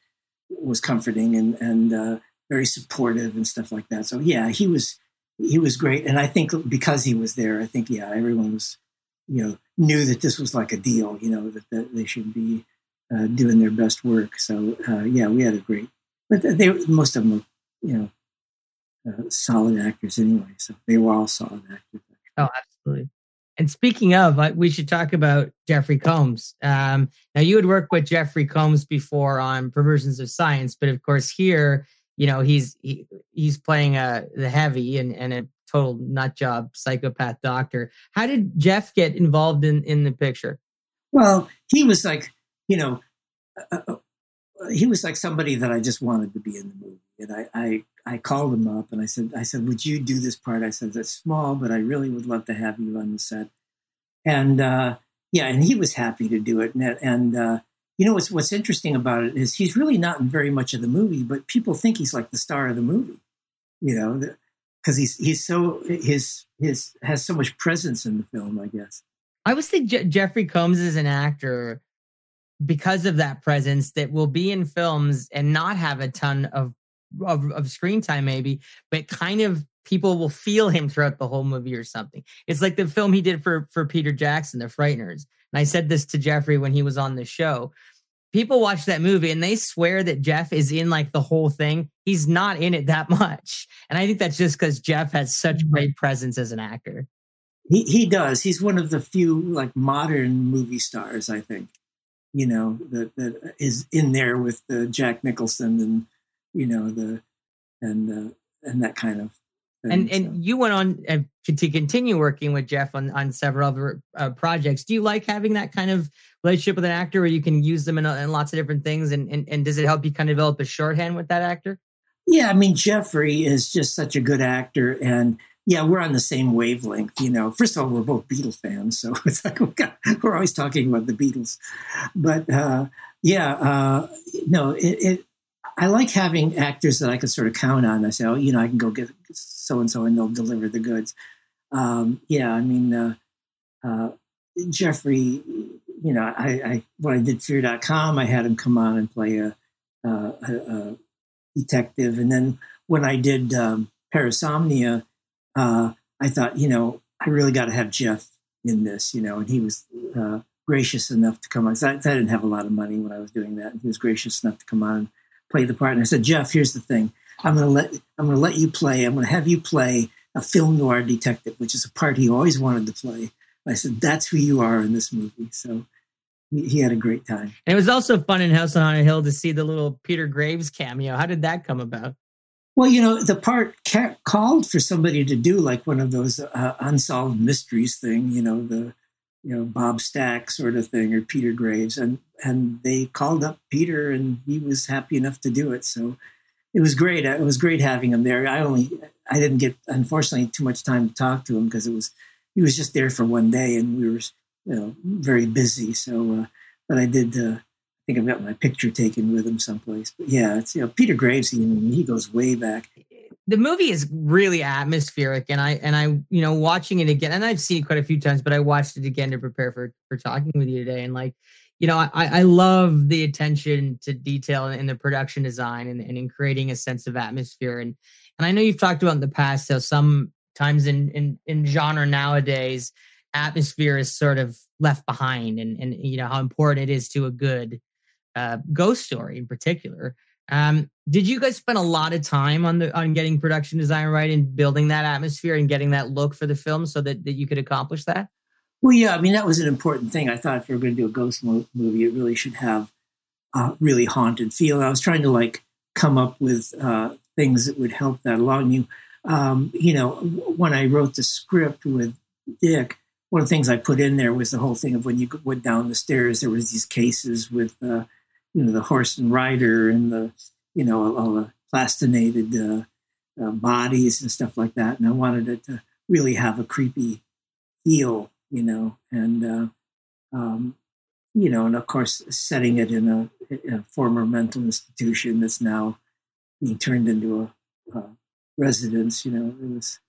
was comforting and and uh, very supportive and stuff like that. So yeah, he was he was great, and I think because he was there, I think yeah, everyone was you know knew that this was like a deal, you know, that, that they should be uh, doing their best work. So uh, yeah, we had a great, but they most of them, were, you know, uh, solid actors anyway. So they were all solid actors. Oh, absolutely. And speaking of, we should talk about Jeffrey Combs. Um, now, you had worked with Jeffrey Combs before on Perversions of Science, but of course, here, you know, he's he, he's playing a uh, the heavy and, and a total nut job psychopath doctor. How did Jeff get involved in in the picture? Well, he was like, you know, uh, uh, uh he was like somebody that I just wanted to be in the movie, and I, I I called him up and I said, I said, would you do this part? I said, it's small, but I really would love to have you on the set. And uh, yeah, and he was happy to do it. And, and uh, you know what's what's interesting about it is he's really not in very much of the movie, but people think he's like the star of the movie. You know, because he's he's so his his has so much presence in the film. I guess. I would say Je- Jeffrey Combs is an actor because of that presence that will be in films and not have a ton of of, of screen time maybe but kind of people will feel him throughout the whole movie or something. It's like the film he did for for peter jackson the frighteners. And i said this to jeffrey when he was on the show. People watch that movie and they swear that jeff is in like the whole thing. He's not in it that much. And i think that's just because jeff has such mm-hmm. great presence as an actor. He, he does. He's one of the few like modern movie stars i think you know that that is in there with the jack nicholson and you know the and uh, and that kind of thing, and and so. you went on uh, to continue working with Jeff on on several other uh, projects. Do you like having that kind of relationship with an actor where you can use them in, uh, in lots of different things? And, and and does it help you kind of develop a shorthand with that actor? Yeah, I mean Jeffrey is just such a good actor, and yeah, we're on the same wavelength. You know, first of all, we're both Beatles fans, so it's like we're always talking about the Beatles. But uh, yeah, uh, no, it, it, I like having actors that I can sort of count on. I say, oh, you know, I can go get so and so, and they'll deliver the goods. Um, yeah, I mean, uh, uh, Jeffrey, you know, I, I, when I did Fear.com, I had him come on and play a, a, a detective, and then when I did um, Parasomnia, uh, I thought, you know, I really got to have Jeff in this, you know, and he was uh, gracious enough to come on. I, I, didn't have a lot of money when I was doing that. And He was gracious enough to come on and play the part. And I said, Jeff, here's the thing. I'm going to let I'm going to let you play. I'm going to have you play a film noir detective, which is a part he always wanted to play. I said, that's who you are in this movie. So he, he had a great time. And it was also fun in House on a Hill to see the little Peter Graves cameo. How did that come about? Well, you know, the part ca- called for somebody to do like one of those uh, unsolved mysteries thing. You know, the you know Bob Stack sort of thing or Peter Graves, and and they called up Peter, and he was happy enough to do it. So it was great. It was great having him there. I only I didn't get unfortunately too much time to talk to him because it was he was just there for one day, and we were you know very busy. So, uh, but I did. Uh, think I've got my picture taken with him someplace. But yeah, it's you know Peter Graves. He, he goes way back the movie is really atmospheric and i and i you know watching it again and i've seen it quite a few times but i watched it again to prepare for for talking with you today and like you know i i love the attention to detail in the production design and, and in creating a sense of atmosphere and and i know you've talked about in the past how sometimes in in in genre nowadays atmosphere is sort of left behind and and you know how important it is to a good uh, ghost story in particular um, did you guys spend a lot of time on the on getting production design right and building that atmosphere and getting that look for the film so that, that you could accomplish that? Well, yeah, I mean that was an important thing. I thought if we were going to do a ghost mo- movie, it really should have a really haunted feel. I was trying to like come up with uh, things that would help that along. You, um, you know, when I wrote the script with Dick, one of the things I put in there was the whole thing of when you went down the stairs, there was these cases with. Uh, you know the horse and rider and the you know all the plastinated uh, uh, bodies and stuff like that. And I wanted it to really have a creepy feel, you know, and uh, um, you know, and of course, setting it in a, a, former mental institution that's now being turned into a, a residence. You know, it was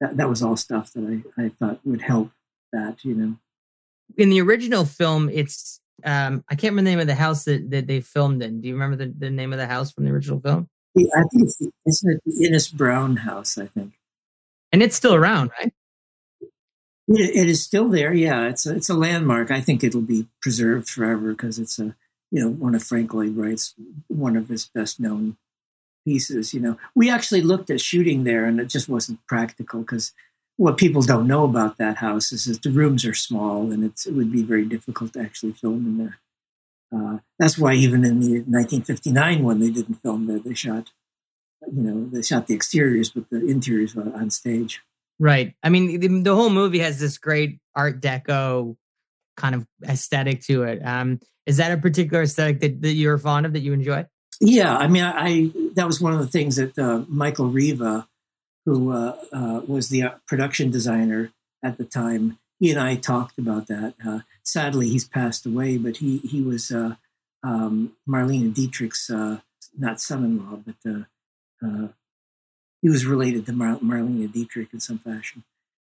that, that was all stuff that I, I thought would help that. You know, in the original film, it's um, I can't remember the name of the house that, that they filmed in. Do you remember the, the name of the house from the original film? Yeah, I think it's the, isn't it the Ennis Brown house, I think. And it's still around, right? It, it is still there. Yeah, it's a, it's a landmark. I think it'll be preserved forever because it's a you know one of Frank Lloyd Wright's one of his best known pieces. You know, we actually looked at shooting there, and it just wasn't practical because what people don't know about that house is that the rooms are small, and it would be very difficult to actually film in there. Uh, that's why even in the 1959 one, they didn't film there. They shot, you know, they shot the exteriors, but the interiors were on stage. Right. I mean, the, the whole movie has this great Art Deco kind of aesthetic to it. Um, is that a particular aesthetic that, that you're fond of that you enjoy? Yeah, I mean, I, I that was one of the things that uh, Michael Riva, who uh, uh, was the uh, production designer at the time, he and I talked about that. Uh, sadly, he's passed away, but he he was uh, um, Marlene Dietrich's not son-in-law, but he was related to Mar- Marlene Dietrich in some fashion.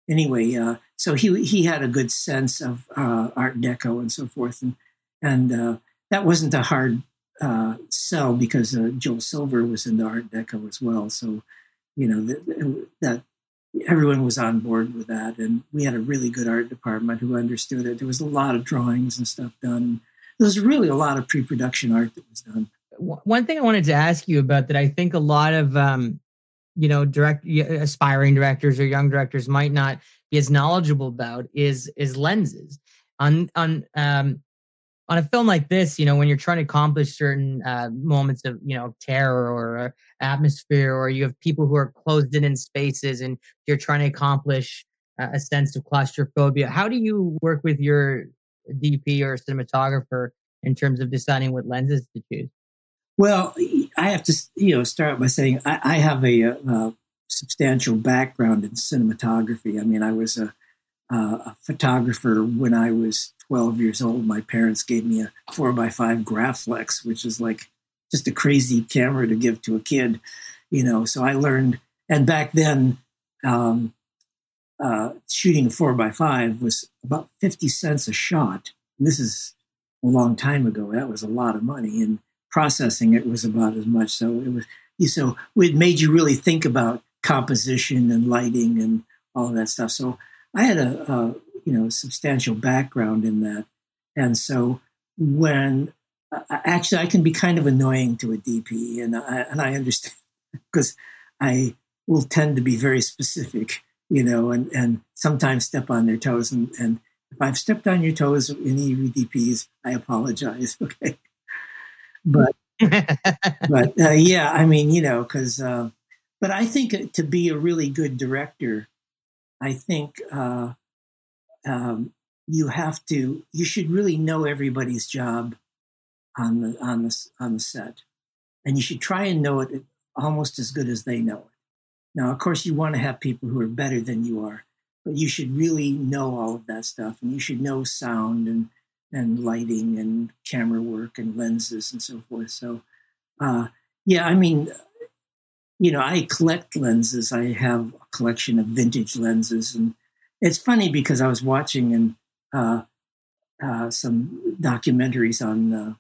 Anyway, so he he had a good sense of Art Deco and so forth, and and that wasn't a hard uh, sell because uh, Joel Silver was in the Art Deco as well. So, you know, that, that everyone was on board with that. And we had a really good art department who understood it. There was a lot of drawings and stuff done. There was really a lot of pre production art that was done. One thing I wanted to ask you about that I think a lot of, um, you know, direct aspiring directors or young directors might not be as knowledgeable about is is lenses. On on um, on a film like this, you know, when you're trying to accomplish certain uh, moments of, you know, terror or uh, atmosphere, or you have people who are closed in in spaces and you're trying to accomplish uh, a sense of claustrophobia, how do you work with your DP or cinematographer in terms of deciding what lenses to choose? Well, I have to, you know, start by saying I, I have a, a, a substantial background in cinematography. I mean, I was a, a photographer when I was 12 years old, my parents gave me a four by five Graflex, which is like just a crazy camera to give to a kid, you know. So I learned, and back then, um, uh, shooting a four by five was about 50 cents a shot. And this is a long time ago. That was a lot of money, and processing it was about as much. So it was, you so it made you really think about composition and lighting and all that stuff. So I had a, a you know substantial background in that, and so when actually I can be kind of annoying to a DP, and I, and I understand because I will tend to be very specific, you know, and and sometimes step on their toes, and and if I've stepped on your toes in any DPs, I apologize, okay, but but uh, yeah, I mean, you know, because uh, but I think to be a really good director, I think. Um, you have to you should really know everybody's job on the on the on the set, and you should try and know it almost as good as they know it. Now, of course, you want to have people who are better than you are, but you should really know all of that stuff, and you should know sound and and lighting and camera work and lenses and so forth. So, uh, yeah, I mean, you know, I collect lenses. I have a collection of vintage lenses and it's funny because I was watching and uh, uh, some documentaries on uh,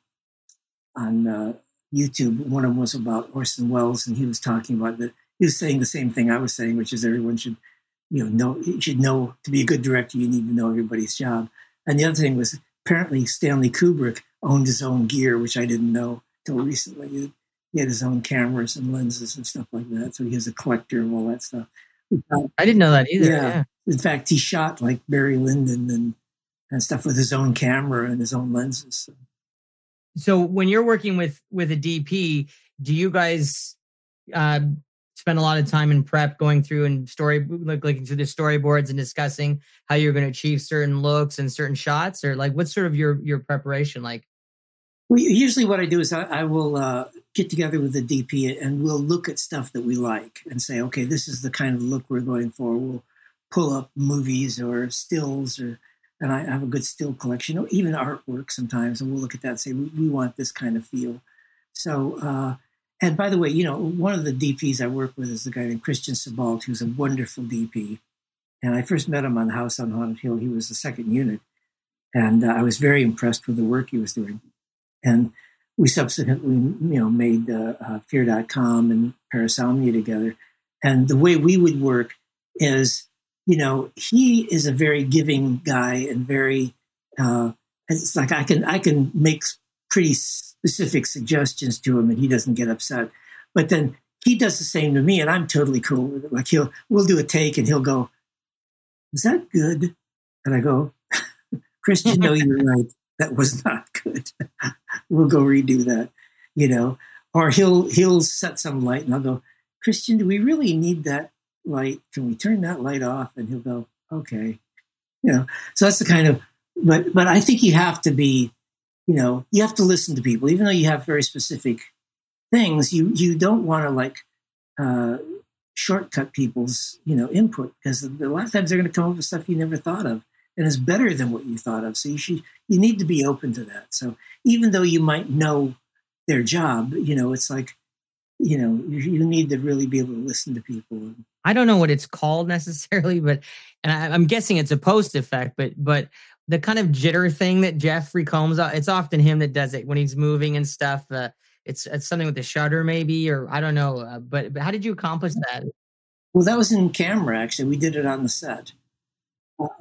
on uh, YouTube. One of them was about Orson Welles, and he was talking about that. He was saying the same thing I was saying, which is everyone should, you know, know you should know to be a good director. You need to know everybody's job. And the other thing was apparently Stanley Kubrick owned his own gear, which I didn't know till recently. He had his own cameras and lenses and stuff like that. So he was a collector of all that stuff. I didn't know that either. Yeah. yeah. In fact, he shot like Barry Lyndon and, and stuff with his own camera and his own lenses. So. so when you're working with with a DP, do you guys uh, spend a lot of time in prep going through and story like looking through the storyboards and discussing how you're going to achieve certain looks and certain shots or like what's sort of your your preparation like well, usually what i do is i, I will uh, get together with the dp and we'll look at stuff that we like and say okay this is the kind of look we're going for we'll pull up movies or stills or and I have a good still collection or even artwork sometimes and we'll look at that and say we, we want this kind of feel. So uh, and by the way, you know, one of the DPs I work with is the guy named Christian Sebaldt, who's a wonderful DP. And I first met him on House on Haunted Hill. He was the second unit. And uh, I was very impressed with the work he was doing. And we subsequently, you know, made uh, uh, Fear.com and Parasomnia together. And the way we would work is you know, he is a very giving guy and very, uh, it's like I can, I can make pretty specific suggestions to him and he doesn't get upset. But then he does the same to me, and I'm totally cool with it. Like he'll we'll do a take, and he'll go, "Is that good?" And I go, "Christian, no, you're right. That was not good. we'll go redo that." You know, or he'll he'll set some light, and I'll go, "Christian, do we really need that light? Can we turn that light off?" And he'll go, "Okay." You know, so that's the kind of, but but I think you have to be, you know, you have to listen to people, even though you have very specific things, you you don't want to like uh, shortcut people's you know input because a lot of times they're going to come up with stuff you never thought of and is better than what you thought of. So you should you need to be open to that. So even though you might know their job, you know, it's like you know you, you need to really be able to listen to people. I don't know what it's called necessarily, but and I, I'm guessing it's a post effect, but but the kind of jitter thing that Jeffrey Combs, it's often him that does it when he's moving and stuff. Uh, it's it's something with the shutter maybe or i don't know uh, but, but how did you accomplish that well that was in camera actually we did it on the set uh,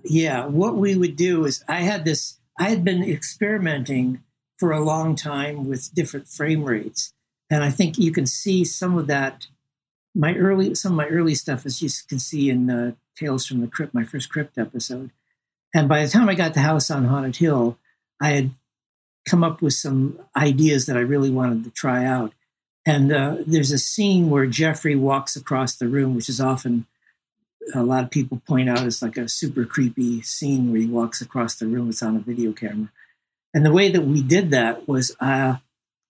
yeah what we would do is i had this i had been experimenting for a long time with different frame rates and i think you can see some of that my early some of my early stuff as you can see in uh, tales from the crypt my first crypt episode and by the time i got to house on haunted hill i had come up with some ideas that I really wanted to try out. And uh, there's a scene where Jeffrey walks across the room, which is often a lot of people point out as like a super creepy scene where he walks across the room. It's on a video camera. And the way that we did that was uh,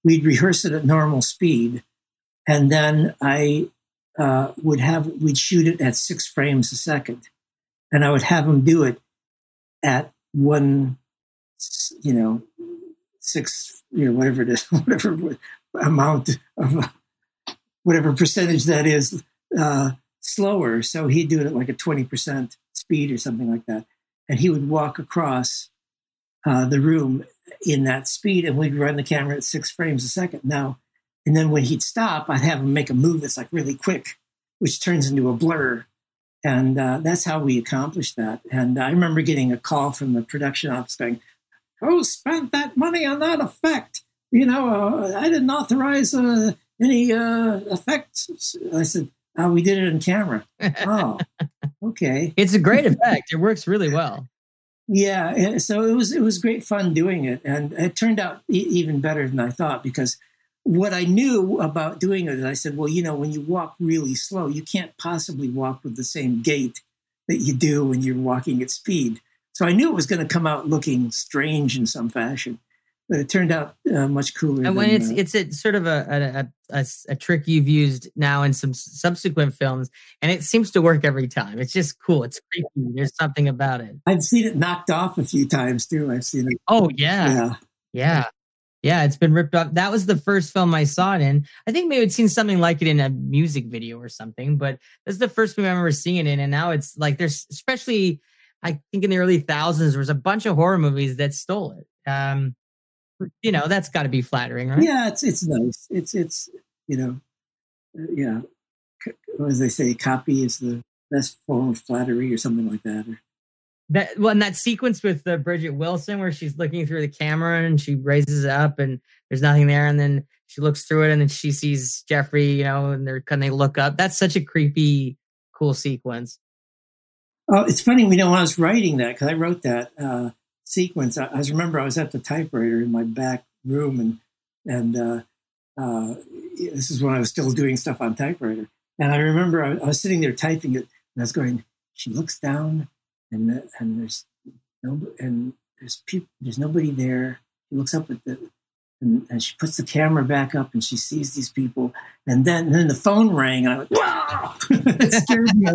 we'd rehearse it at normal speed, and then I uh, would have we'd shoot it at six frames a second, and I would have him do it at one, you know, six, you know, whatever it is, whatever amount of whatever percentage that is uh, slower. So he'd do it at like a 20% speed or something like that. And he would walk across uh, the room in that speed and we'd run the camera at six frames a second. Now, and then when he'd stop, I'd have him make a move that's like really quick, which turns into a blur. And uh, that's how we accomplished that. And I remember getting a call from the production office going, who spent that money on that effect? You know, uh, I didn't authorize uh, any uh, effects. I said, oh, we did it in camera. oh, okay. It's a great effect. It works really well. Yeah, so it was it was great fun doing it, and it turned out e- even better than I thought because what I knew about doing it, I said, well, you know, when you walk really slow, you can't possibly walk with the same gait that you do when you're walking at speed. So I knew it was going to come out looking strange in some fashion, but it turned out uh, much cooler. And when than, it's uh, it's a sort of a a, a a, trick you've used now in some subsequent films, and it seems to work every time. It's just cool. It's creepy. There's something about it. I've seen it knocked off a few times too. I've seen it. Oh yeah, yeah, yeah. Yeah, it's been ripped off. That was the first film I saw it in. I think maybe I'd seen something like it in a music video or something, but this is the first film I remember seeing it in. And now it's like there's especially I think in the early thousands there was a bunch of horror movies that stole it. Um, you know, that's got to be flattering, right? Yeah, it's it's nice. It's it's you know, uh, yeah. As they say, copy is the best form of flattery, or something like that. That well, and that sequence with uh, Bridgette Wilson where she's looking through the camera and she raises it up and there's nothing there, and then she looks through it and then she sees Jeffrey, you know, and they're kind they look up. That's such a creepy, cool sequence. Oh, it's funny. You know, when I was writing that, because I wrote that uh, sequence, I, I remember I was at the typewriter in my back room, and and uh, uh, this is when I was still doing stuff on typewriter. And I remember I, I was sitting there typing it, and I was going. She looks down, and and there's no and there's people. There's nobody there. She looks up at the and, and, she puts the camera back up and she sees these people and then and then the phone rang and I went wow it scared me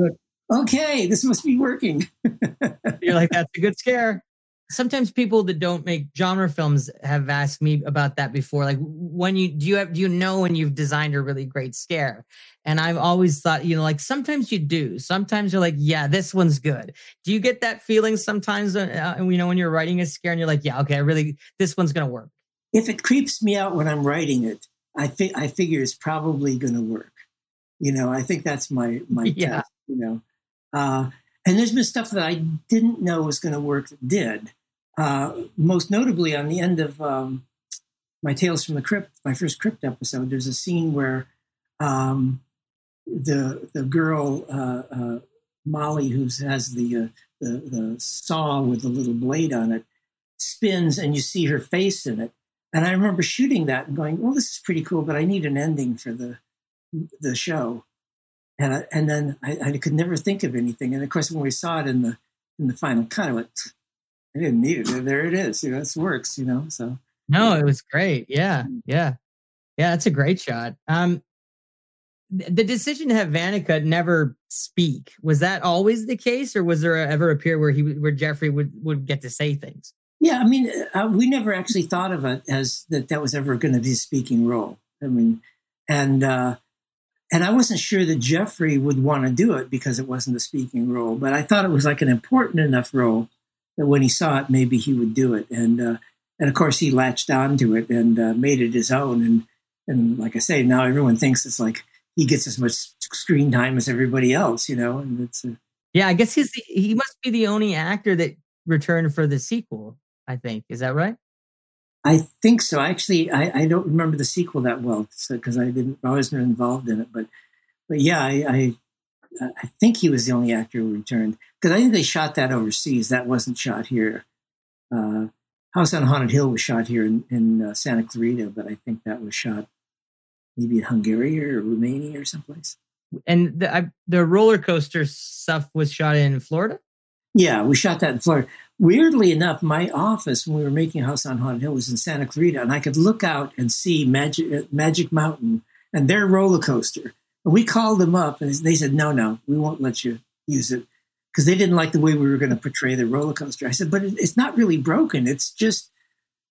okay, this must be working. You're like, that's a good scare. Sometimes people that don't make genre films have asked me about that before. Like, when you do you have do you know when you've designed a really great scare? And I've always thought, you know, like sometimes you do. Sometimes you're like, yeah, this one's good. Do you get that feeling sometimes? Uh, you know, when you're writing a scare and you're like, yeah, okay, I really this one's gonna work. If it creeps me out when I'm writing it, I think I figure it's probably gonna work. You know, I think that's my my yeah. test, you know. Uh, and there's been stuff that I didn't know was going to work that did. Uh, most notably, on the end of um, my Tales from the Crypt, my first Crypt episode, there's a scene where um, the the girl uh, uh, Molly, who has the, uh, the the saw with the little blade on it, spins, and you see her face in it. And I remember shooting that and going, "Well, this is pretty cool, but I need an ending for the the show." And I, and then I, I could never think of anything. And of course, when we saw it in the in the final cut, I went, "I didn't need it. There it is. You know, this works." You know, so no, it was great. Yeah, yeah, yeah. That's a great shot. Um, the decision to have Vannacutt never speak was that always the case, or was there ever a period where he where Jeffrey would would get to say things? Yeah, I mean, uh, we never actually thought of it as that that was ever going to be a speaking role. I mean, and uh, and I wasn't sure that Jeffrey would want to do it because it wasn't a speaking role, but I thought it was like an important enough role that when he saw it, maybe he would do it. And uh, and of course, he latched onto it and uh, made it his own. And and like I say, now everyone thinks it's like he gets as much screen time as everybody else, you know. And it's a, yeah, I guess he's the, he must be the only actor that returned for the sequel. I think is that right? I think so. Actually, I, I don't remember the sequel that well because so, I didn't I wasn't involved in it. But but yeah, I, I I think he was the only actor who returned because I think they shot that overseas. That wasn't shot here. Uh, House on Haunted Hill was shot here in, in uh, Santa Clarita, but I think that was shot maybe in Hungary or Romania or someplace. And the I, the roller coaster stuff was shot in Florida. Yeah, we shot that in Florida. Weirdly enough, my office when we were making House on Haunted Hill was in Santa Clarita, and I could look out and see Magic uh, Magic Mountain and their roller coaster. We called them up, and they said, "No, no, we won't let you use it," because they didn't like the way we were going to portray the roller coaster. I said, "But it's not really broken. It's just,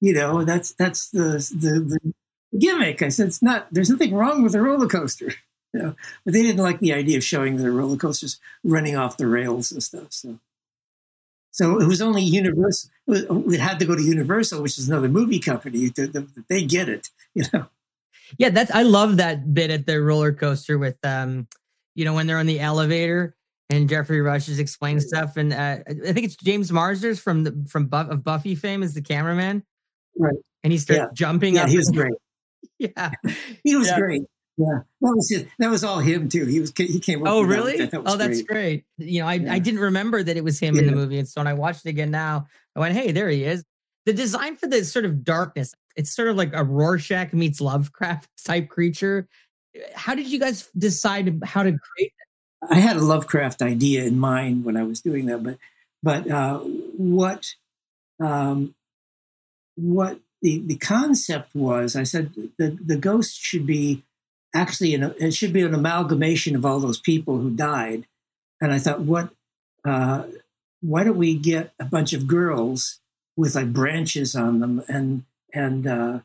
you know, that's that's the the, the gimmick. I said, it's not, there's nothing wrong with a roller coaster. You know, but they didn't like the idea of showing the roller coasters running off the rails and stuff. So, so it was only Universal. We had to go to Universal, which is another movie company. they get it, you know. Yeah, that's I love that bit at the roller coaster with um, you know, when they're on the elevator and Geoffrey Rush is explaining stuff, and uh, I think it's James Marsters from the from Buff, of Buffy fame is the cameraman, right? And he starts yeah. jumping. Yeah, up he was great. yeah, he was yeah. great. Yeah, that was his, that was all him too. He was he came. oh, really? That. That oh, that's great. You know, I, yeah. I didn't remember that it was him yeah. in the movie, and so when I watched it again now, I went, "Hey, there he is." The design for the sort of darkness, it's sort of like a Rorschach meets Lovecraft type creature. How did you guys decide how to create it? I had a Lovecraft idea in mind when I was doing that, but but uh, what um, what the, the concept was I said the, the ghost should be actually an, it should be an amalgamation of all those people who died. And I thought, what, uh, why don't we get a bunch of girls with like branches on them and, and uh,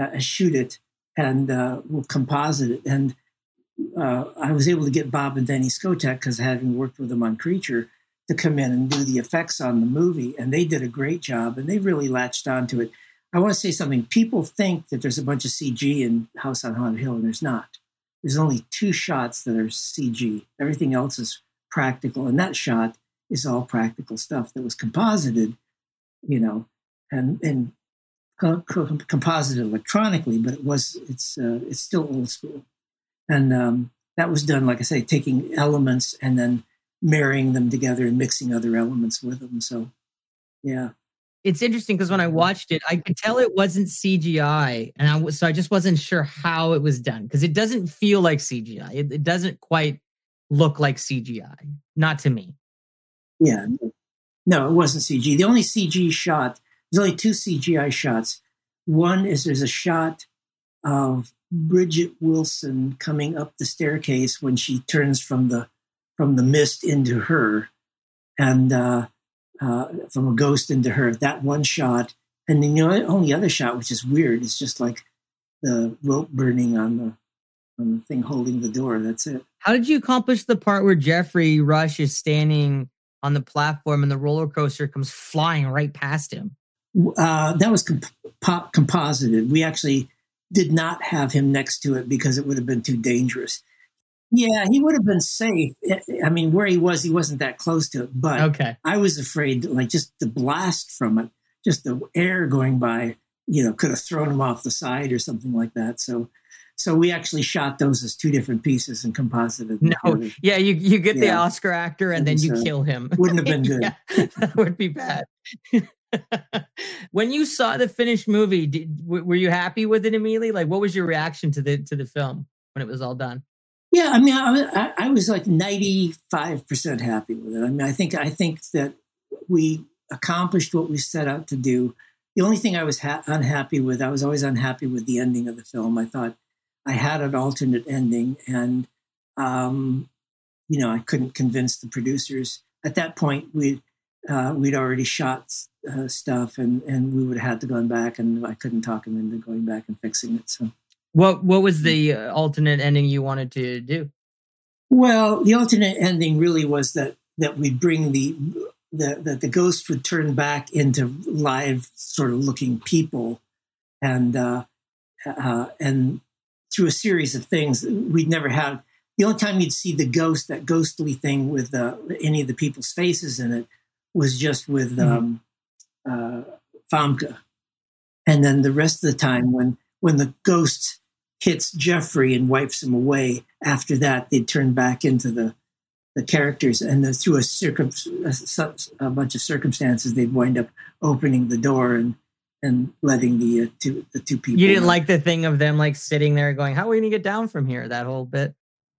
uh, shoot it and uh, we'll composite it. And uh, I was able to get Bob and Danny Skotak because having worked with them on Creature to come in and do the effects on the movie. And they did a great job and they really latched onto it. I want to say something. People think that there's a bunch of CG in House on Haunted Hill, and there's not. There's only two shots that are CG. Everything else is practical, and that shot is all practical stuff that was composited, you know, and and co- co- composited electronically, but it was it's uh, it's still old school, and um, that was done, like I say, taking elements and then marrying them together and mixing other elements with them. So, yeah it's interesting because when I watched it, I could tell it wasn't CGI, and I was so I just wasn't sure how it was done because it doesn't feel like CGI. It, it, doesn't quite look like CGI, not to me. Yeah, no, it wasn't CG. The only CG shot there's only two CGI shots. One is there's a shot of Bridgette Wilson coming up the staircase when she turns from the from the mist into her, and uh, uh, from a ghost into her. That one shot, and then the only other shot, which is weird, is just like the rope burning on the on the thing holding the door. That's it. How did you accomplish the part where Geoffrey Rush is standing on the platform and the roller coaster comes flying right past him? Uh, that was comp- composited. We actually did not have him next to it because it would have been too dangerous. Yeah, he would have been safe. I mean, where he was, he wasn't that close to it. But okay. I was afraid, like just the blast from it, just the air going by, you know, could have thrown him off the side or something like that. So, So we actually shot those as two different pieces and composited. No, yeah, you you get yeah. the Oscar actor and, and then you so kill him. Wouldn't have been good. yeah, that would be bad. when you saw the finished movie, did, were you happy with it immediately? Like, what was your reaction to the to the film when it was all done? Yeah, I mean, I, I was like ninety five percent happy with it. I mean, I think I think that we accomplished what we set out to do. The only thing I was ha- unhappy with, I was always unhappy with the ending of the film. I thought I had an alternate ending, and um, you know, I couldn't convince the producers. At that point, we uh, we'd already shot uh, stuff, and and we would have had to go back, and I couldn't talk him into going back and fixing it. So, what what was the uh, alternate ending you wanted to do? Well, the alternate ending really was that that we'd bring the that the, the ghost would turn back into live, sort of looking people, and uh, uh, and through a series of things we'd never had. The only time you'd see the ghost, that ghostly thing with uh, any of the people's faces in it, was just with mm-hmm. um, uh, Famke. And then the rest of the time, when when the ghost hits Jeffrey and wipes him away, after that they'd turn back into the the characters, and then through a, circum- a, a bunch of circumstances, they'd wind up opening the door and and letting the uh, two the two people. You didn't like the thing of them like sitting there going, "How are we going to get down from here?" That whole bit.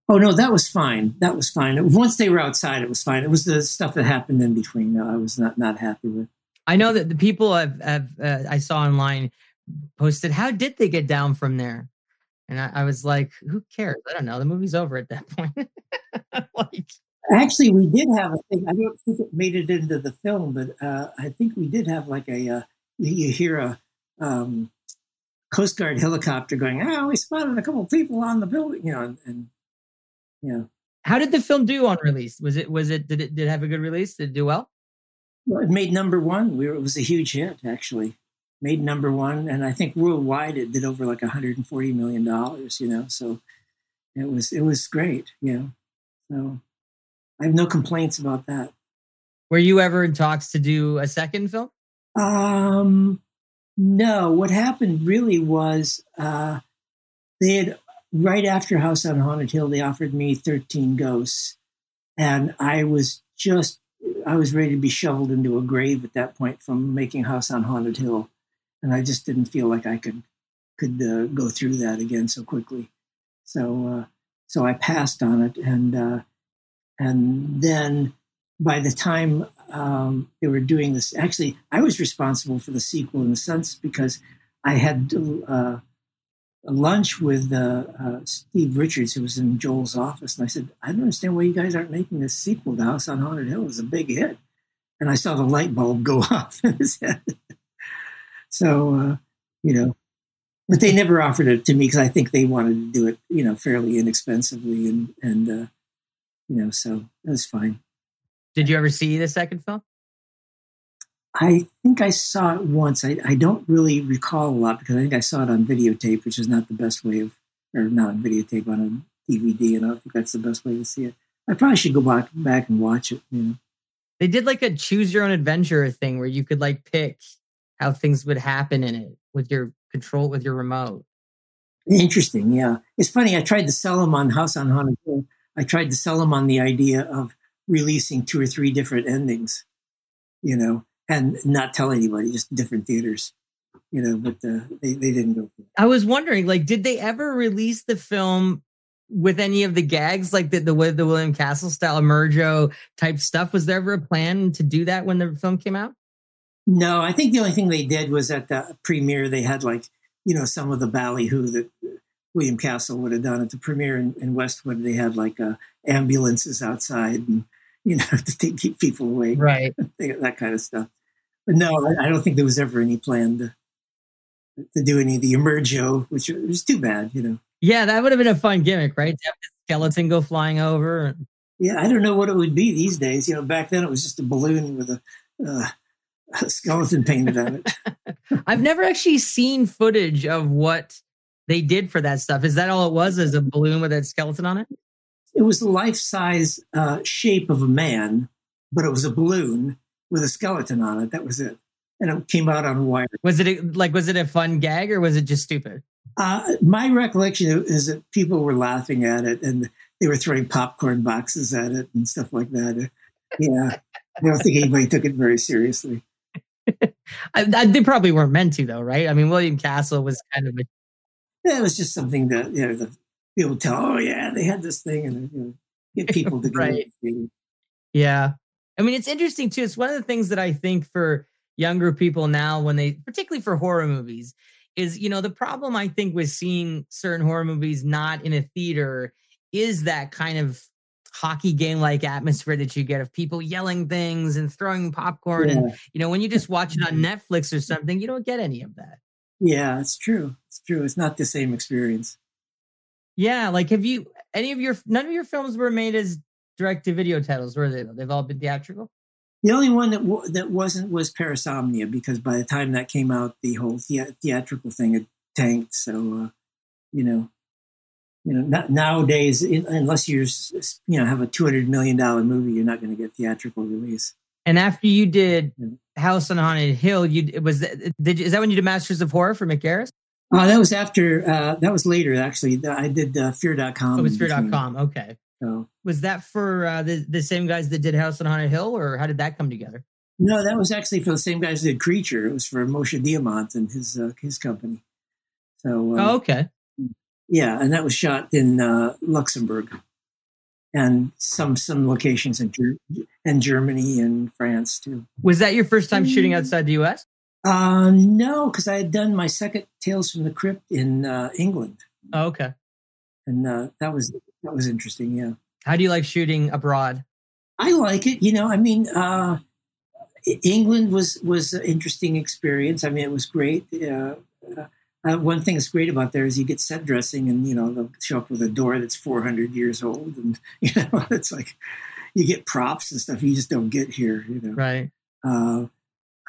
Oh no, that was fine. That was fine. Once they were outside, it was fine. It was the stuff that happened in between that I was not not happy with. I know that the people have, have uh, I saw online posted, "How did they get down from there?" And I, I was like, "Who cares? I don't know. The movie's over at that point." like, Actually, we did have a thing. I don't think it made it into the film, but uh, I think we did have like a. You hear a um, Coast Guard helicopter going, "Oh, we spotted a couple people on the building," you know, and, and know, How did the film do on release? Was it was it did it did it have a good release? Did it do well? Well, it made number one. We were, it was a huge hit, actually. Made number one, and I think worldwide it did over like 140 million dollars. You know, so it was it was great. You know, so I have no complaints about that. Were you ever in talks to do a second film? Um, no. What happened really was uh, they had right after House on Haunted Hill, they offered me 13 Ghosts. And I was just, I was ready to be shoveled into a grave at that point from making House on Haunted Hill. And I just didn't feel like I could, could uh, go through that again so quickly. So, uh, so I passed on it. And, uh, and then by the time um, they were doing this, actually, I was responsible for the sequel in a sense because I had uh, lunch with uh, uh, Steve Richards, who was in Joel's office, and I said, "I don't understand why you guys aren't making this sequel to House on Haunted Hill. It's a big hit." And I saw the light bulb go off in his head. so, uh, you know, but they never offered it to me because I think they wanted to do it, you know, fairly inexpensively, and and uh, you know, so it was fine. Did you ever see the second film? I think I saw it once. I, I don't really recall a lot because I think I saw it on videotape, which is not the best way of, or not on videotape, on a DVD, and I don't think that's the best way to see it. I probably should go back back and watch it. You know. They did like a choose your own adventure thing where you could like pick how things would happen in it with your control with your remote. Interesting, yeah. It's funny. I tried to sell them on House on Haunted Hill. I tried to sell them on the idea of releasing two or three different endings. You know, and not tell anybody, just different theaters, you know. But uh, they they didn't go. I was wondering, like, did they ever release the film with any of the gags, like the the, the William Castle style Emergo type stuff? Was there ever a plan to do that when the film came out? No, I think the only thing they did was at the premiere they had like you know some of the ballyhoo that William Castle would have done at the premiere in, in Westwood. They had like uh, ambulances outside and you know, to keep people away, right? that kind of stuff. But no, I, don't think there was ever any plan to to do any of the emergo, which was too bad, you know. Yeah, that would have been a fun gimmick, right? To have the skeleton go flying over. Yeah, I don't know what it would be these days. You know, back then it was just a balloon with a, uh, a skeleton painted on it. I've never actually seen footage of what they did for that stuff. Is that all it was? As a balloon with a skeleton on it? It was the life size uh, shape of a man, but it was a balloon with a skeleton on it. That was it, and it came out on wire. Was it a, like was it a fun gag or was it just stupid? Uh, my recollection is that people were laughing at it and they were throwing popcorn boxes at it and stuff like that. Yeah, I don't think anybody took it very seriously. I, I, they probably weren't meant to, though, right? I mean, William Castle was kind of a. Yeah, it was just something that you know the people tell. Oh yeah, they had this thing, and you know, get people to right. Yeah, I mean, it's interesting too. It's one of the things that I think for younger people now, when they, particularly for horror movies, is you know the problem I think with seeing certain horror movies not in a theater is that kind of hockey game like atmosphere that you get of people yelling things and throwing popcorn yeah. and you know when you just watch it on Netflix or something you don't get any of that. Yeah, it's true. It's true. It's not the same experience. Yeah, like have you any of your none of your films were made as direct to video titles, were they? They've all been theatrical. The only one that w- that wasn't was Parasomnia because by the time that came out, the whole the- theatrical thing had tanked. So, uh, you know, you know, nowadays, in, unless you're you know have a two hundred million dollar movie, you're not going to get theatrical release. And after you did House on Haunted Hill, you was that, did is that when you did Masters of Horror for Mick Uh, that was after. Uh, that was later, actually. I did uh, Fear.com. Oh, it was Fear.com. Okay. So was that for uh, the the same guys that did House on Haunted Hill, or how did that come together? No, that was actually for the same guys that did Creature. It was for Moshe Diamant and his uh, his company. So. Uh, oh, okay. Yeah, and that was shot in uh, Luxembourg, and some some locations in Ger- in Germany and France too. Was that your first time shooting outside the U.S.? Uh, no, because I had done my second Tales from the Crypt in uh, England. Oh, okay. And uh, that was that was interesting. Yeah. How do you like shooting abroad? I like it. You know, I mean, uh, England was was an interesting experience. I mean, it was great. Uh, uh, one thing that's great about there is you get set dressing, and you know they'll show up with a door that's 400 years old, and you know it's like you get props and stuff you just don't get here. You know, right?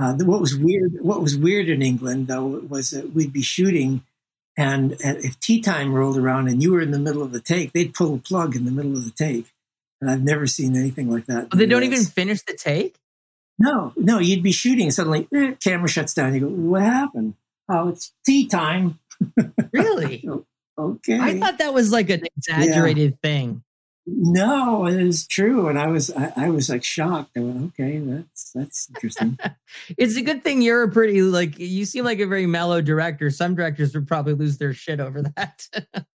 Uh, what was weird? What was weird in England though was that we'd be shooting and if tea time rolled around and you were in the middle of the take, they'd pull a plug in the middle of the take. And I've never seen anything like that. Oh, they don't even finish the take? No, no, you'd be shooting and suddenly eh, camera shuts down. You go, what happened? Oh, it's tea time. Really? okay. I thought that was like an exaggerated yeah. thing. No, it is true, and I was I, I, was like shocked. I went, okay, that's that's interesting. it's a good thing you're a pretty like you seem like a very mellow director. Some directors would probably lose their shit over that.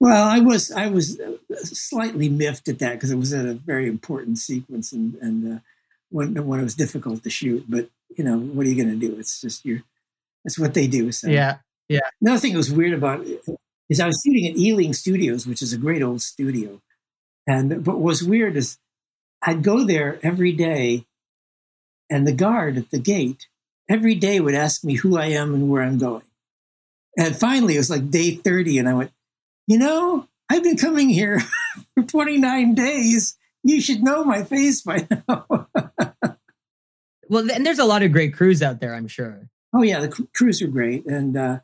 well, I was I was uh, slightly miffed at that because it was a very important sequence and and uh, when when it was difficult to shoot. But you know, what are you going to do? It's just you. That's what they do. So. Yeah, yeah. Another thing that was weird about it is I was shooting at Ealing Studios, which is a great old studio and but what was weird is I'd go there every day, and the guard at the gate every day would ask me who I am and where I'm going. And finally, it was like day 30, and I went, You know, I've been coming here for 29 days. You should know my face by now. well, and there's a lot of great crews out there, I'm sure. Oh, yeah, the crews are great. And, uh,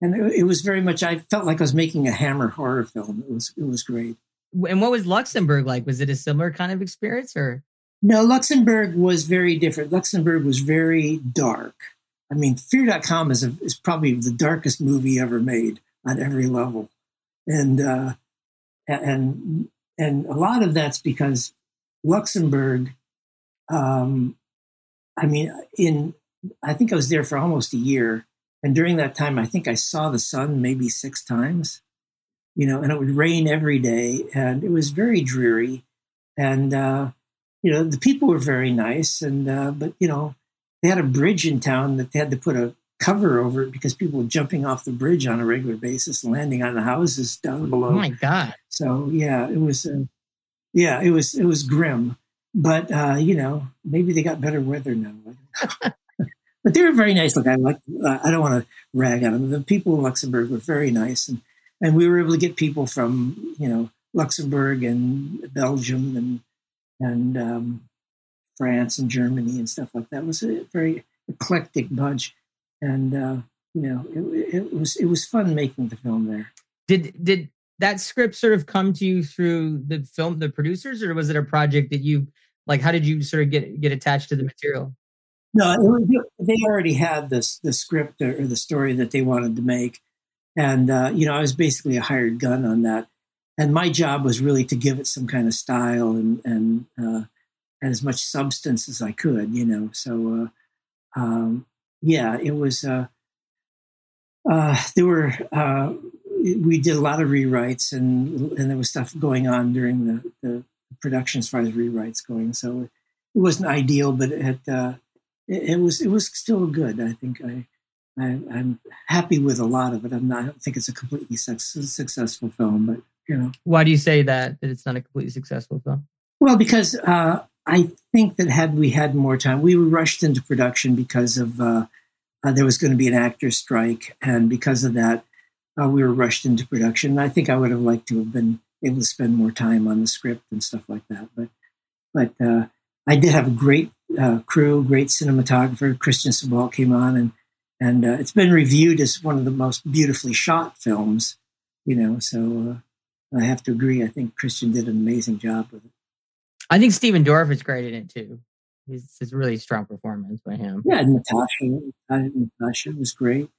and it, it was very much, I felt like I was making a Hammer horror film. It was, it was great. And what was Luxembourg like? Was it a similar kind of experience or? No, Luxembourg was very different. Luxembourg was very dark. I mean, Fear.com is, a, is probably the darkest movie ever made on every level. And, uh, and, and a lot of that's because Luxembourg, um, I mean, in, I think I was there for almost a year. And during that time, I think I saw the sun maybe six times you know, and it would rain every day, and it was very dreary. And uh, you know, the people were very nice, and uh, but you know, they had a bridge in town that they had to put a cover over it because people were jumping off the bridge on a regular basis, landing on the houses down below. Oh my god! So yeah, it was. Uh, yeah, it was it was grim, but uh, you know, maybe they got better weather now. but they were very nice. Look, I like. Uh, I don't want to rag on them. The people in Luxembourg were very nice, and and we were able to get people from you know Luxembourg and Belgium and and um, France and Germany and stuff like that. It was a very eclectic bunch, and uh, you know it, it was it was fun making the film there. Did did that script sort of come to you through the film, the producers, or was it a project that you like? How did you sort of get get attached to the material? No, was, they already had this the script or the story that they wanted to make, and uh, you know, I was basically a hired gun on that. And my job was really to give it some kind of style and and, uh, and as much substance as I could, you know. So, uh, um, yeah, it was. Uh, uh, there were we did a lot of rewrites, and and there was stuff going on during the, the production as far as rewrites going. So it wasn't ideal, but it, uh, it, it was it was still good. I think I, I am happy with a lot of it. I'm not. I don't think it's a completely successful film, but you know. Why do you say that that it's not a completely successful film? Well, because uh, I think that had we had more time, we were rushed into production because of uh, uh, there was going to be an actor strike, and because of that, uh, we were rushed into production. I think I would have liked to have been able to spend more time on the script and stuff like that. But but uh, I did have a great uh, crew, great cinematographer. Christian Sebaldt came on, and and uh, it's been reviewed as one of the most beautifully shot films. You know, so uh, I have to agree. I think Christian did an amazing job with it. I think Stephen Dorff is great in it too. It's, it's a really strong performance by him. Yeah, Natasha, Natasha was great.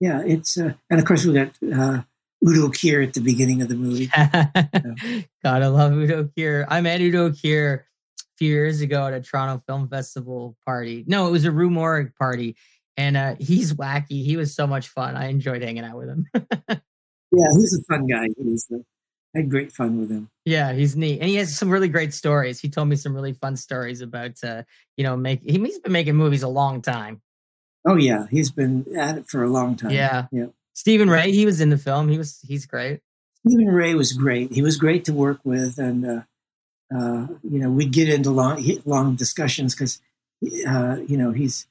Yeah, it's uh, and of course we got uh, Udo Kier at the beginning of the movie. Gotta love Udo Kier. I met Udo Kier a few years ago at a Toronto Film Festival party. No, it was a Rue Morgue party. And uh, he's wacky. He was so much fun. I enjoyed hanging out with him. yeah, he's a fun guy. Uh, I had great fun with him. Yeah, he's neat, and he has some really great stories. He told me some really fun stories about, uh, you know, make. He's been making movies a long time. Oh yeah, he's been at it for a long time. Yeah, yeah. Stephen Rea, he was in the film. He was he's great. Stephen Rea was great. He was great to work with, and uh, uh, you know we'd get into long long discussions because uh, you know he's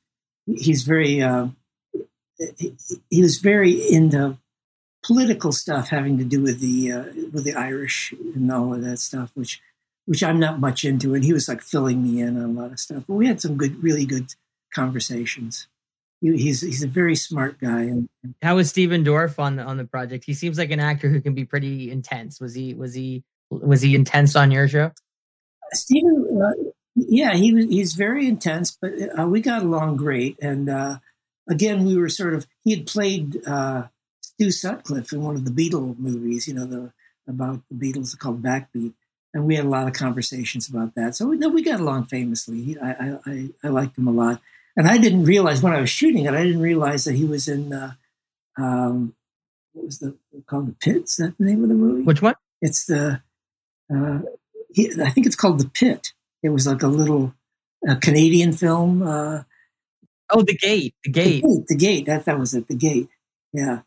he's very uh, he, he, was very into political stuff having to do with the uh, with the Irish and all of that stuff, which which I'm not much into, and he was like filling me in on a lot of stuff. But we had some good, really good conversations he's he's a very smart guy. And, how was Stephen Dorff on the on the project? He seems like an actor who can be pretty intense. Was he was he was he intense on your show? Stephen, uh, yeah, he was he's very intense, but uh, we got along great. And uh, again, we were sort of he had played uh, Stu Sutcliffe in one of the Beatle movies, you know, the about the Beatles called Backbeat. And we had a lot of conversations about that. So we, no, we got along famously. He, I, I, I liked him a lot and I didn't realize when I was shooting it, I didn't realize that he was in uh, um, what was the called the Pit? Is that the name of the movie? Which one? It's the uh, he, I think it's called the Pit. It was like a little a Canadian film. Uh, oh, the Gate, the Gate, the Gate. The Gate. That that was it. The Gate. Yeah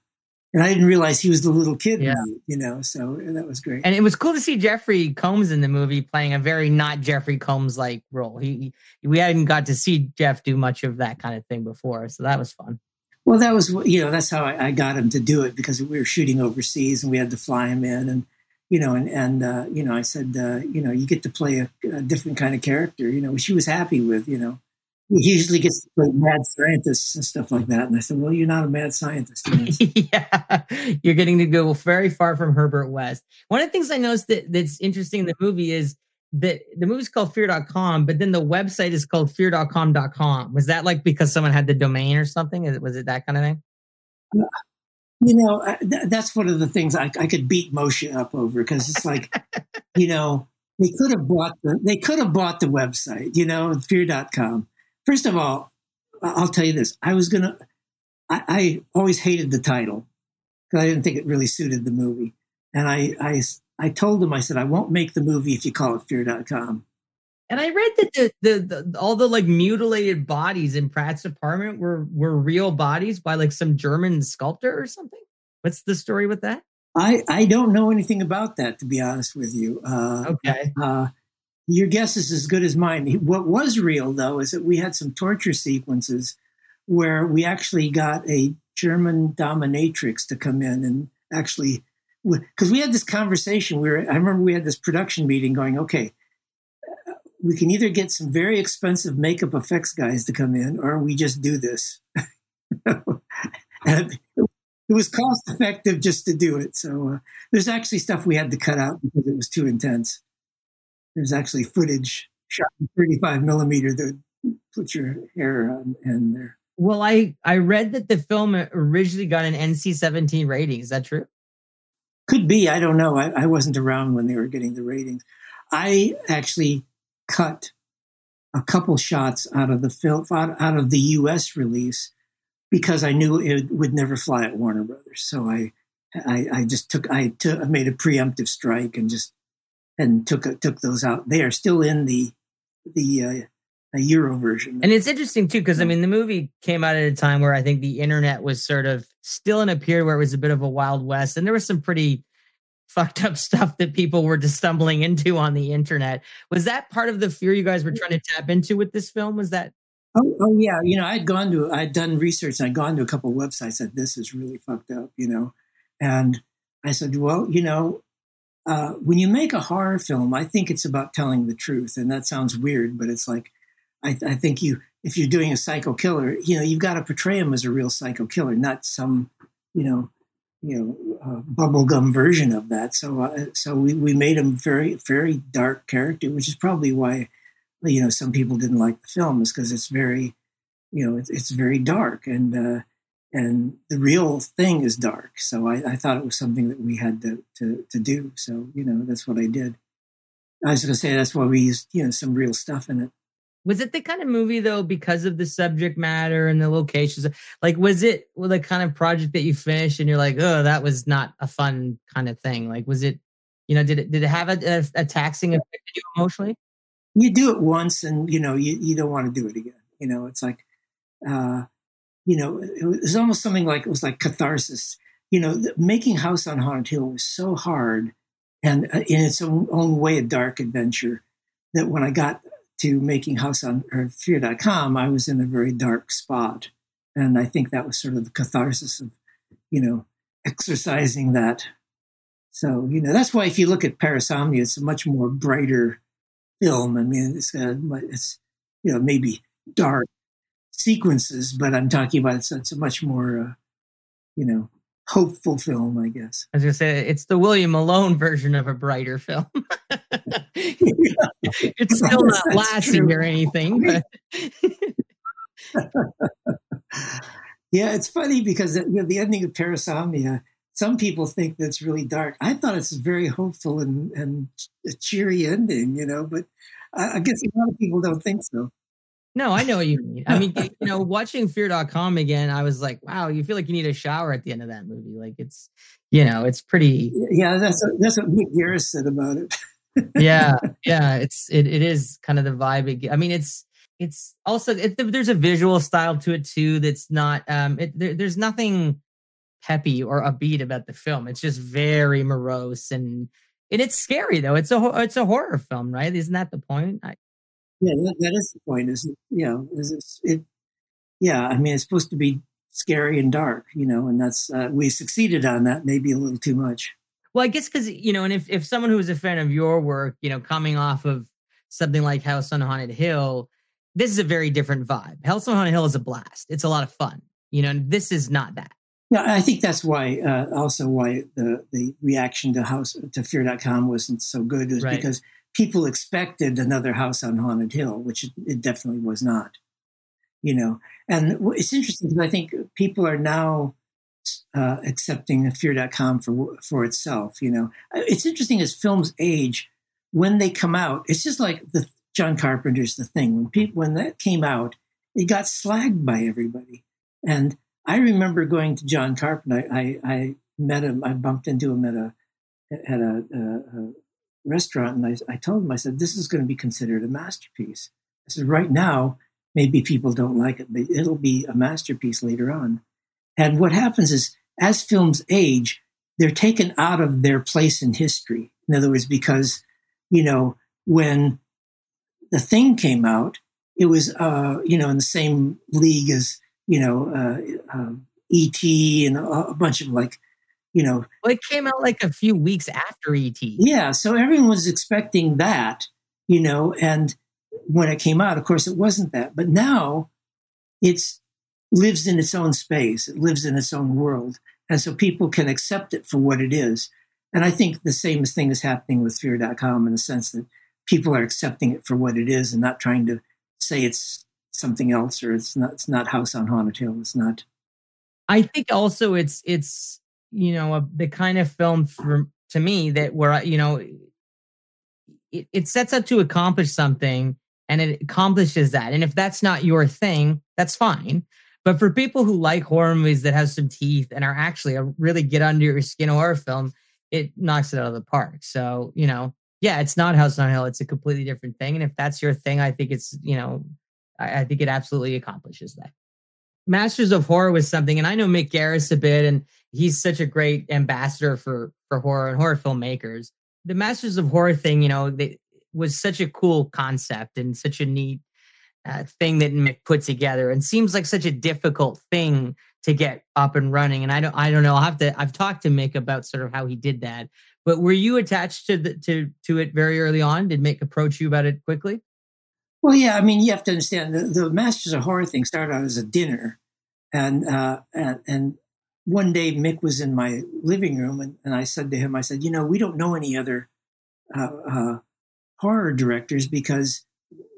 and I didn't realize he was the little kid. Yeah. you know, so that was great. And it was cool to see Jeffrey Combs in the movie playing a very not Jeffrey Combs like role. He, he, we hadn't got to see Jeff do much of that kind of thing before, so that was fun. Well, that was you know that's how I, I got him to do it because we were shooting overseas and we had to fly him in and you know and and uh, you know I said uh, you know you get to play a, a different kind of character you know which he was happy with you know he usually gets to play mad scientists and stuff like that. And I said, well, you're not a mad scientist. yeah, you're getting to go very far from Herbert West. One of the things I noticed that, that's interesting in the movie is that the movie's called fear.com, but then the website is called fear.com.com. Was that like because someone had the domain or something? Was it that kind of thing? You know, uh, th- that's one of the things I, I could beat Moshe up over because it's like, you know, they could have bought the they could have bought the website, you know, fear.com First of all, I'll tell you this. I was going to, I always hated the title because I didn't think it really suited the movie. And I, I, I told them I said, I won't make the movie if you call it fear.com. And I read that the, the, the, all the like mutilated bodies in Pratt's apartment were were real bodies by like some German sculptor or something. What's the story with that? I I don't know anything about that to be honest with you. Uh, okay. Uh, your guess is as good as mine. What was real, though, is that we had some torture sequences where we actually got a German dominatrix to come in and actually, because we had this conversation. We were, I remember we had this production meeting going, okay, we can either get some very expensive makeup effects guys to come in, or we just do this. it was cost effective just to do it. So uh, there's actually stuff we had to cut out because it was too intense there's actually footage shot in 35 millimeter that put your hair on and there. Well, I I read that the film originally got an NC-17 rating. Is that true? Could be. I don't know. I, I wasn't around when they were getting the ratings. I actually cut a couple shots out of the film out, out of the U.S. release because I knew it would never fly at Warner Brothers. So I I, I just took I took, made a preemptive strike and just and took took those out. They are still in the the uh, a Euro version. And it's interesting too, because I mean, the movie came out at a time where I think the internet was sort of still in a period where it was a bit of a wild west, and there was some pretty fucked up stuff that people were just stumbling into on the internet. Was that part of the fear you guys were trying to tap into with this film? Was that? Oh, oh yeah. You know, I'd gone to, I'd done research and I'd gone to a couple websites that this is really fucked up, you know. And I said, well, you know, uh, when you make a horror film, I think it's about telling the truth. And that sounds weird, but it's like, I, I think you, if you're doing a psycho killer, you know, you've got to portray him as a real psycho killer, not some, you know, you know, uh, bubblegum version of that. So, uh, so we, we made him very, very dark character, which is probably why, you know, some people didn't like the film is because it's very, you know, it's, it's very dark and, uh, and the real thing is dark. So I, I thought it was something that we had to, to, to do. So, you know, that's what I did. I was going to say that's why we used, you know, some real stuff in it. Was it the kind of movie though, because of the subject matter and the locations? Like, was it the kind of project that you finished and you're like, oh, that was not a fun kind of thing? Like, was it, you know, did it did it have a, a, a taxing effect on you emotionally? You do it once, and you know, you you don't want to do it again. You know, it's like, uh, you know, it was almost something like it was like catharsis. You know, making House on Haunted Hill was so hard, and uh, in its own, own way, a dark adventure. That when I got to making house on fear.com, I was in a very dark spot. And I think that was sort of the catharsis of, you know, exercising that. So, you know, that's why if you look at Parasomnia, it's a much more brighter film. I mean, it's, uh, it's you know, maybe dark sequences, but I'm talking about it's, it's a much more, uh, you know, hopeful film, I guess. I was gonna say it's the William Malone version of a brighter film. it's still not Lassie or anything, but yeah, it's funny because you know, the ending of Parasomnia. Some people think that's really dark. I thought it's very hopeful and, and a cheery ending, you know, but I, I guess a lot of people don't think so. No, I know what you mean. I mean, you know, watching fear.com again, I was like, wow, you feel like you need a shower at the end of that movie. Like it's, you know, it's pretty. Yeah, that's what, that's what Mick Garris said about it. yeah, yeah, it's it, it is kind of the vibe. I mean, it's it's also it, there's a visual style to it too. That's not um, it, there, there's nothing peppy or upbeat about the film. It's just very morose and and it's scary though. It's a it's a horror film, right? Isn't that the point? I, yeah, that, that is the point. Is you know, is it? Yeah, I mean, it's supposed to be scary and dark, you know, and that's uh, we succeeded on that. Maybe a little too much. Well, I guess because you know, and if if someone who's a fan of your work, you know, coming off of something like House on Haunted Hill, this is a very different vibe. House on Haunted Hill is a blast. It's a lot of fun, you know. And this is not that. Yeah, I think that's why uh, also why the the reaction to House to Fear.com wasn't so good is right. because people expected another house on Haunted Hill, which it definitely was not. You know, and it's interesting because I think people are now uh, accepting Fear.com for for itself. You know, uh, it's interesting as films age when they come out. It's just like the John Carpenter's The Thing. When people when that came out, it got slagged by everybody. And I remember going to John Carpenter. I, I, I met him. I bumped into him at a at a, a, a restaurant and I, I told him, I said, this is going to be considered a masterpiece. I said, right now, maybe people don't like it, but it'll be a masterpiece later on. And what happens is, as films age, they're taken out of their place in history. In other words, because, you know, when the thing came out, it was, uh, you know, in the same league as, you know, uh, uh, E.T. and a, a bunch of like you know. Well, it came out like a few weeks after ET. Yeah, so everyone was expecting that, you know, and when it came out, of course, it wasn't that. But now it's lives in its own space. It lives in its own world, and so people can accept it for what it is. And I think the same thing is happening with Fear.com in the sense that people are accepting it for what it is and not trying to say it's something else, or it's not it's not House on Haunted Hill. It's not. I think also it's it's you know a, the kind of film for to me that where you know it, it sets up to accomplish something and it accomplishes that. And if that's not your thing, that's fine. But for people who like horror movies that have some teeth and are actually a really get under your skin horror film, it knocks it out of the park. So, you know, yeah, it's not House on Hill. It's a completely different thing. And if that's your thing, I think it's, you know, I, I think it absolutely accomplishes that. Masters of Horror was something, and I know Mick Garris a bit, and he's such a great ambassador for for horror and horror filmmakers. The Masters of Horror thing, you know, they, was such a cool concept and such a neat uh, thing that Mick put together, and seems like such a difficult thing to get up and running. And I don't, I don't know. I'll have to. I've talked to Mick about sort of how he did that. But were you attached to the, to to it very early on? Did Mick approach you about it quickly? Well, yeah. I mean, you have to understand the, the Masters of Horror thing started out as a dinner, and uh, and, and one day Mick was in my living room, and, and I said to him, I said, you know, we don't know any other uh, uh, horror directors because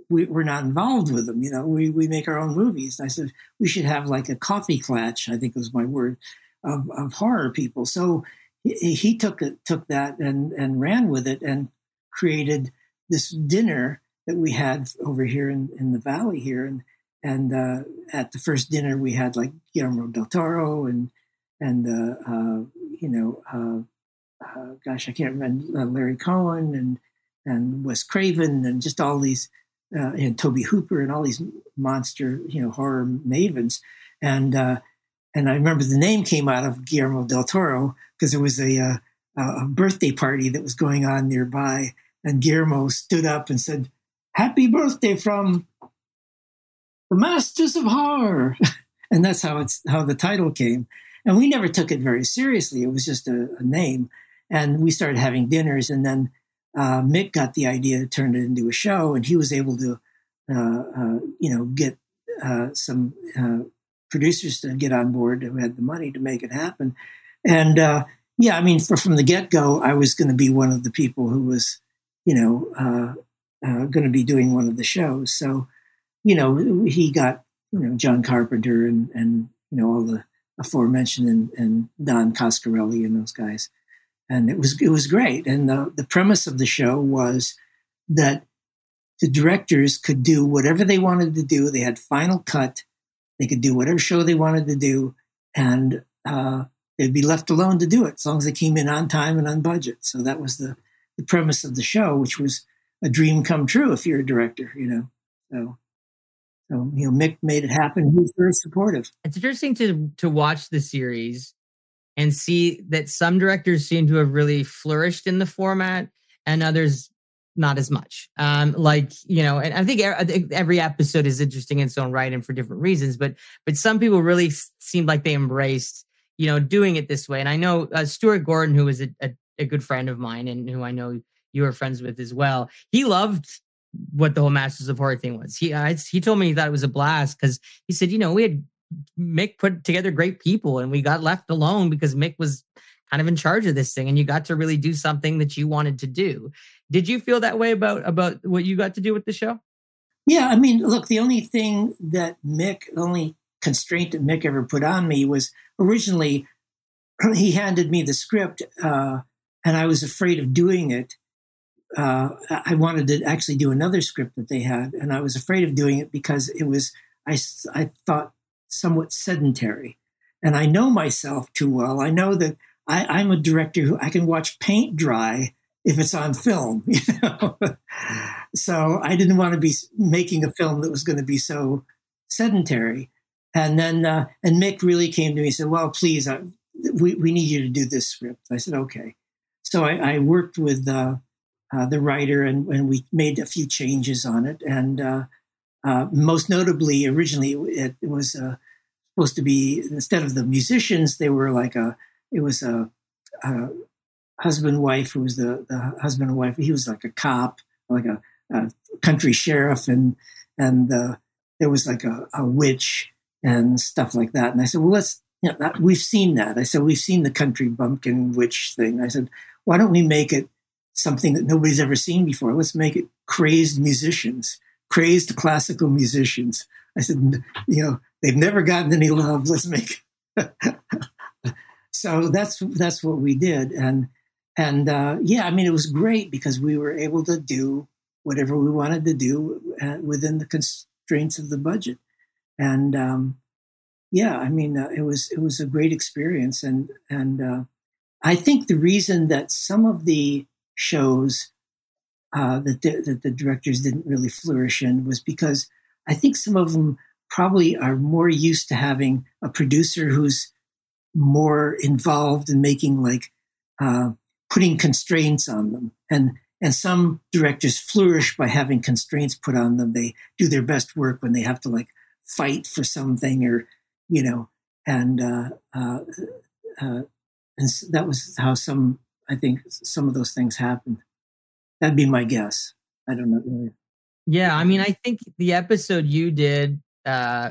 we, are not involved with them. You know, we, we make our own movies. And I said, we should have like a coffee clatch, I think was my word, of, of horror people. So he, he took it, took that and, and ran with it and created this dinner that we had over here in, in the valley here. And, and uh, at the first dinner, we had like Guillermo del Toro and, and uh, uh, you know, uh, uh, gosh, I can't remember, Larry Cohen and, and Wes Craven and just all these and Tobe Hooper and all these monster, you know, horror mavens. And and I remember the name came out of Guillermo del Toro because there was a, uh, a birthday party that was going on nearby, and Guillermo stood up and said, "Happy birthday from the Masters of Horror," and that's how it's how the title came. And we never took it very seriously; it was just a, a name. And we started having dinners, and then uh, Mick got the idea to turn it into a show, and he was able to, uh, uh, you know, get uh, some uh, producers to get on board who had the money to make it happen. And uh, yeah, I mean, for, from the get go, I was going to be one of the people who was, you know, going to be doing one of the shows. So, you know, he got you know John Carpenter and and you know all the aforementioned and, and Don Coscarelli and those guys and it was it was great. And the the premise of the show was that the directors could do whatever they wanted to do. They had final cut. They could do whatever show they wanted to do, and uh, they'd be left alone to do it as long as they came in on time and on budget. So that was the the premise of the show, which was a dream come true if you're a director, you know. So so you know, Mick made it happen. He was very supportive. It's interesting to to watch the series and see that some directors seem to have really flourished in the format and others not as much. Um, like you know, and I think, every episode is interesting in its own right and for different reasons. But but some people really seemed like they embraced you know doing it this way. And I know uh, Stuart Gordon, who is a, a, a good friend of mine and who I know you are friends with as well. He loved what the whole Masters of Horror thing was. He I, he told me he thought it was a blast because he said, you know, we had Mick put together great people and we got left alone because Mick was kind of in charge of this thing and you got to really do something that you wanted to do. Did you feel that way about about what you got to do with the show? Yeah, I mean, look, the only thing that Mick, the only constraint that Mick ever put on me was originally he handed me the script uh, and I was afraid of doing it. Uh, I wanted to actually do another script that they had, and I was afraid of doing it because it was I, I thought somewhat sedentary. And I know myself too well. I know that I, am a director who I can watch paint dry if it's on film. You know? so I didn't want to be making a film that was going to be so sedentary. And then, uh, and Mick really came to me and said, well, please, I, we, we need you to do this script. I said, okay. So I, I worked with uh, uh, the writer and, and we made a few changes on it. And uh, uh, most notably, originally it, it was uh, supposed to be instead of the musicians, they were like a it was a, a husband wife who was the, the husband and wife. He was like a cop, like a, a country sheriff, and and uh, there was like a, a, witch and stuff like that. And I said, well, let's know that, we've seen that. I said we've seen the country bumpkin witch thing. I said, why don't we make it something that nobody's ever seen before? Let's make it crazed musicians crazed classical musicians I said, you know, they've never gotten any love. Let's make. so that's that's what we did, and and uh, yeah, I mean, it was great because we were able to do whatever we wanted to do uh, within the constraints of the budget, and um, yeah, I mean, uh, it was it was a great experience, and and uh, I think the reason that some of the shows uh, that, the, that the directors didn't really flourish in was because I think some of them probably are more used to having a producer who's more involved in making like uh, putting constraints on them. And and some directors flourish by having constraints put on them. They do their best work when they have to like fight for something or you know and uh, uh, uh, and that was how some i think some of those things happened that'd be my guess i don't know really. yeah i mean i think the episode you did uh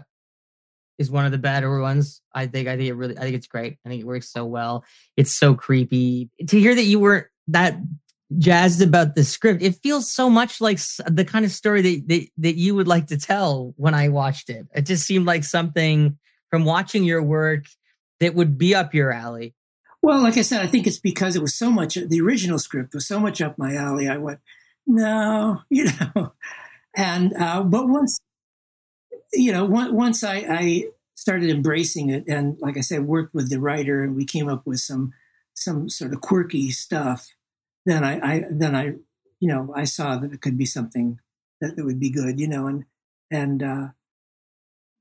is one of the better ones. I think. I think it really. I think it's great. I think it works so well. It's so creepy to hear that you weren't that jazzed about the script. It feels so much like the kind of story that that, that you would like to tell. When I watched it, it just seemed like something from watching your work that would be up your alley. Well, like I said, I think it's because it was so much. The original script was so much up my alley. I went, no, you know, and uh, but once you know, once I, I started embracing it, and like I said, worked with the writer, and we came up with some some sort of quirky stuff. Then I, I then I, you know, I saw that it could be something that, that would be good, you know, and and uh,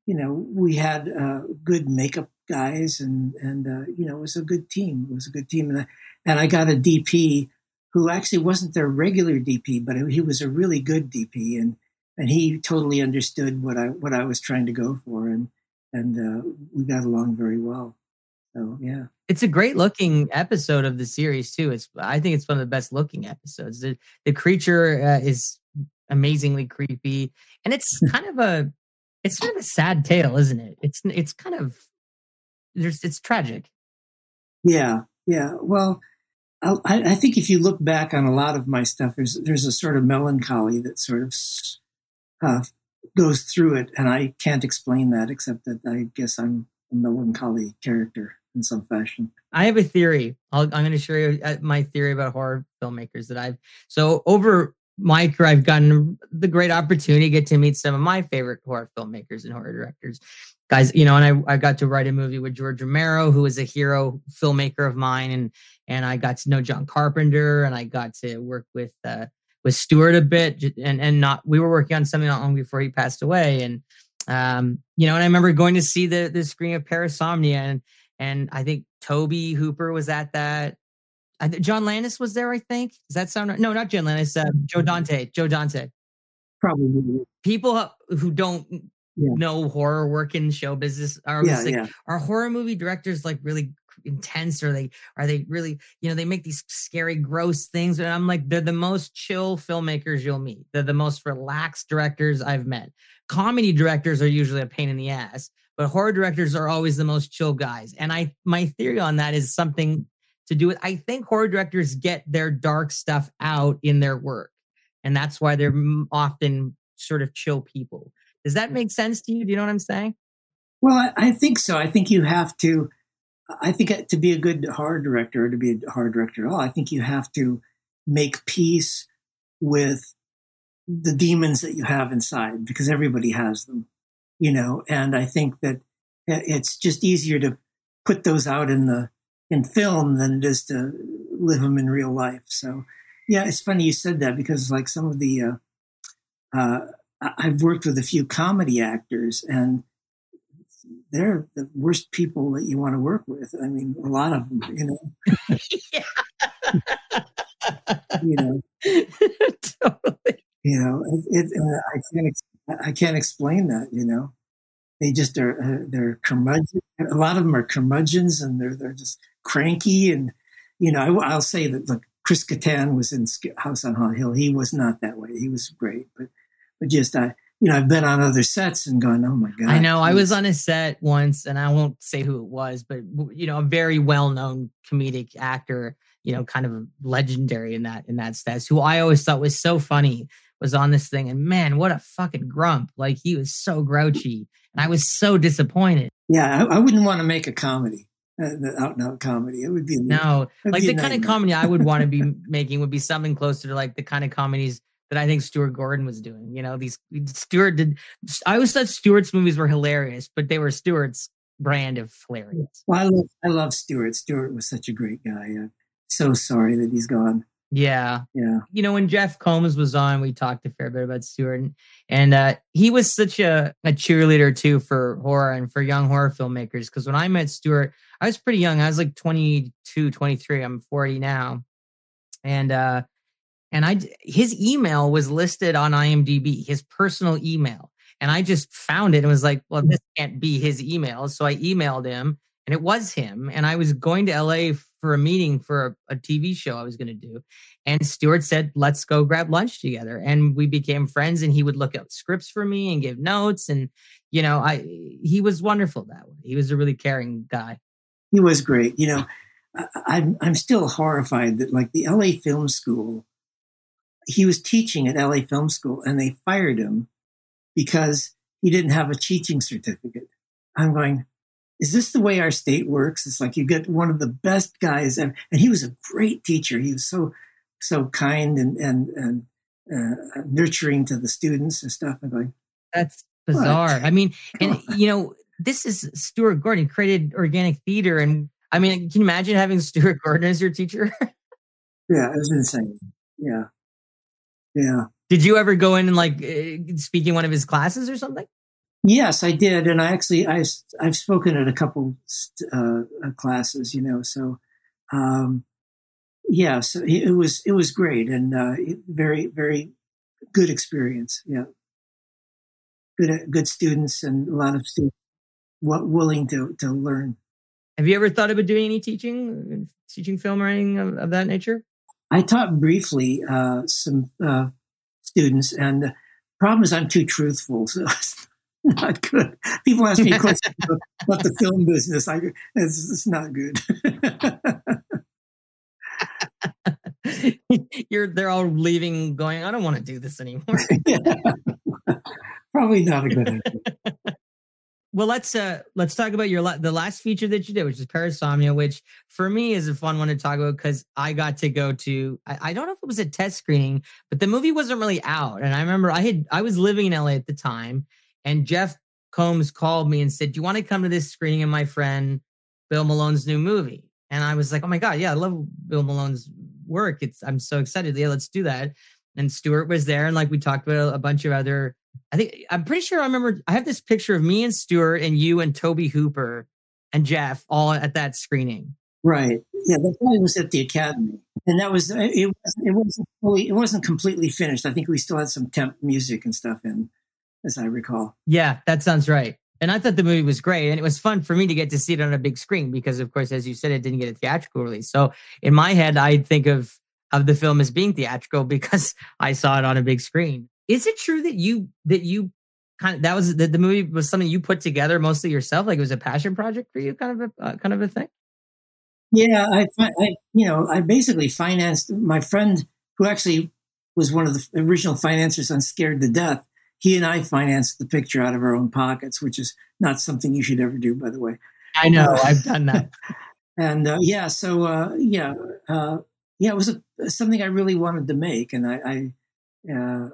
you know, we had uh, good makeup guys, and and uh, you know, it was a good team. It was a good team, and I, and I got a DP who actually wasn't their regular DP, but he was a really good DP, and and he totally understood what I what I was trying to go for, and and uh, we got along very well. So yeah, it's a great looking episode of the series too. It's I think it's one of the best looking episodes. The, the creature uh, is amazingly creepy, and it's kind of a it's kind of a sad tale, isn't it? It's it's kind of there's it's tragic. Yeah, yeah. Well, I, I think if you look back on a lot of my stuff, there's there's a sort of melancholy that sort of uh, goes through it, and I can't explain that except that I guess I'm a melancholy character in some fashion. I have a theory. i am going to share you uh, my theory about horror filmmakers that I've so over my career, I've gotten the great opportunity to get to meet some of my favorite horror filmmakers and horror directors. Guys, you know, and I, I got to write a movie with George Romero, who is a hero filmmaker of mine, and and I got to know John Carpenter, and I got to work with uh, with Stuart a bit, and and not we were working on something not long before he passed away, and um, you know, and I remember going to see the the screen of Parasomnia, and and I think Tobe Hooper was at that. I, John Landis was there, I think. Does that sound right? No, not John Landis. Uh, Joe Dante. Joe Dante. Probably. People who don't yeah. know horror work in show business are yeah, like, yeah. are horror movie directors like really intense or they are they really you know they make these scary gross things and i'm like they're the most chill filmmakers you'll meet they're the most relaxed directors i've met comedy directors are usually a pain in the ass but horror directors are always the most chill guys and i my theory on that is something to do with i think horror directors get their dark stuff out in their work and that's why they're often sort of chill people does that make sense to you do you know what i'm saying well I, think so i think you have to I think to be a good horror director, or to be a horror director at all, I think you have to make peace with the demons that you have inside because everybody has them, you know. And I think that it's just easier to put those out in the in film than it is to live them in real life. So, yeah, it's funny you said that because like some of the uh, uh, I've worked with a few comedy actors and they're the worst people that you want to work with. I mean, a lot of them, you know. you know. totally. You know, it, it, uh, I can't I can't explain that. You know, they just are uh, they're curmudgeons. A lot of them are curmudgeons, and they're they're just cranky. And you know, I, will say that look, Chris Kattan was in House on Haunted Hill. He was not that way. He was great, but but just I you know, I've been on other sets and gone, oh my god. I know. I was on a set once, and I won't say who it was, but you know, a very well-known comedic actor, you know, kind of legendary in that in that sense, who I always thought was so funny was on this thing, and man, what a fucking grump! Like he was so grouchy, and I was so disappointed. Yeah, I, I wouldn't want to make a comedy, uh, the out and out comedy. It would be no, like the kind of comedy I would want to be making would be something closer to like the kind of comedies that I think Stuart Gordon was doing. You know, these Stuart did. I always thought Stuart's movies were hilarious, but they were Stuart's brand of hilarious. Well, I love, I love Stuart. Stuart was such a great guy. I'm so sorry that he's gone. Yeah. Yeah. You know, when Jeff Combs was on, we talked a fair bit about Stuart. And, and uh, he was such a, a cheerleader, too, for horror and for young horror filmmakers. Because when I met Stuart, I was pretty young. I was like 22, 23. I'm 40 now. And, uh, and I, his email was listed on IMDb, his personal email. And I just found it and was like, well, this can't be his email. So I emailed him and it was him. And I was going to LA for a meeting for a, a TV show I was going to do. And Stuart said, let's go grab lunch together. And we became friends and he would look up scripts for me and give notes. And, you know, I, he was wonderful that way. He was a really caring guy. He was great. You know, I, I'm, I'm still horrified that like the LA Film School, he was teaching at LA Film School and they fired him because he didn't have a teaching certificate. I'm going, is this the way our state works? It's like you get one of the best guys, and, and he was a great teacher. He was so so kind and and and uh, nurturing to the students and stuff. I'm going, that's bizarre. What? I mean, and you know, this is Stuart Gordon created organic theater, and I mean, can you imagine having Stuart Gordon as your teacher? yeah, it was insane. Yeah, yeah. Did you ever go in and like uh, speak in one of his classes or something? Yes, I did, and I actually I I've spoken at a couple uh, classes, you know. So, um, yeah, so it was it was great and uh, very very good experience. Yeah, good uh, good students and a lot of students willing to to learn. Have you ever thought about doing any teaching, teaching film or anything of, of that nature? I taught briefly uh, some uh, students. And the problem is I'm too truthful. So it's not good. People ask me questions about the film business. I, it's, it's not good. You're, they're all leaving going, I don't want to do this anymore. Probably not a good idea well let's uh let's talk about your la- the last feature that you did which is parasomnia which for me is a fun one to talk about because i got to go to I, I, don't know if it was a test screening but the movie wasn't really out. And i remember i had i was living in la at the time and jeff combs called me and said do you want to come to this screening of my friend bill malone's new movie? And i was like oh my god yeah i love bill malone's work. It's i'm so excited. Yeah let's do that and stuart was there and like we talked about a bunch of other I think I'm pretty sure I remember I have this picture of me and Stuart and you and Tobe Hooper and Jeff all at that screening. Right. Yeah, that was at the Academy, and that was uh, it. Was it wasn't fully, it wasn't completely finished. I think we still had some temp music and stuff in, as I recall. Yeah, that sounds right. And I thought the movie was great, and it was fun for me to get to see it on a big screen because, of course, as you said, it didn't get a theatrical release. So in my head, I think of of the film as being theatrical because I saw it on a big screen. Is it true that you that you kind of that was that the movie was something you put together mostly yourself? Like it was a passion project for you, kind of a uh, kind of a thing. Yeah, I, I you know I basically financed my friend who actually was one of the original financiers on Scared to Death. He and I financed the picture out of our own pockets, which is not something you should ever do, by the way. I know uh, I've done that. and uh, yeah, so uh, yeah, uh, yeah, it was a, something I really wanted to make, and I, I uh,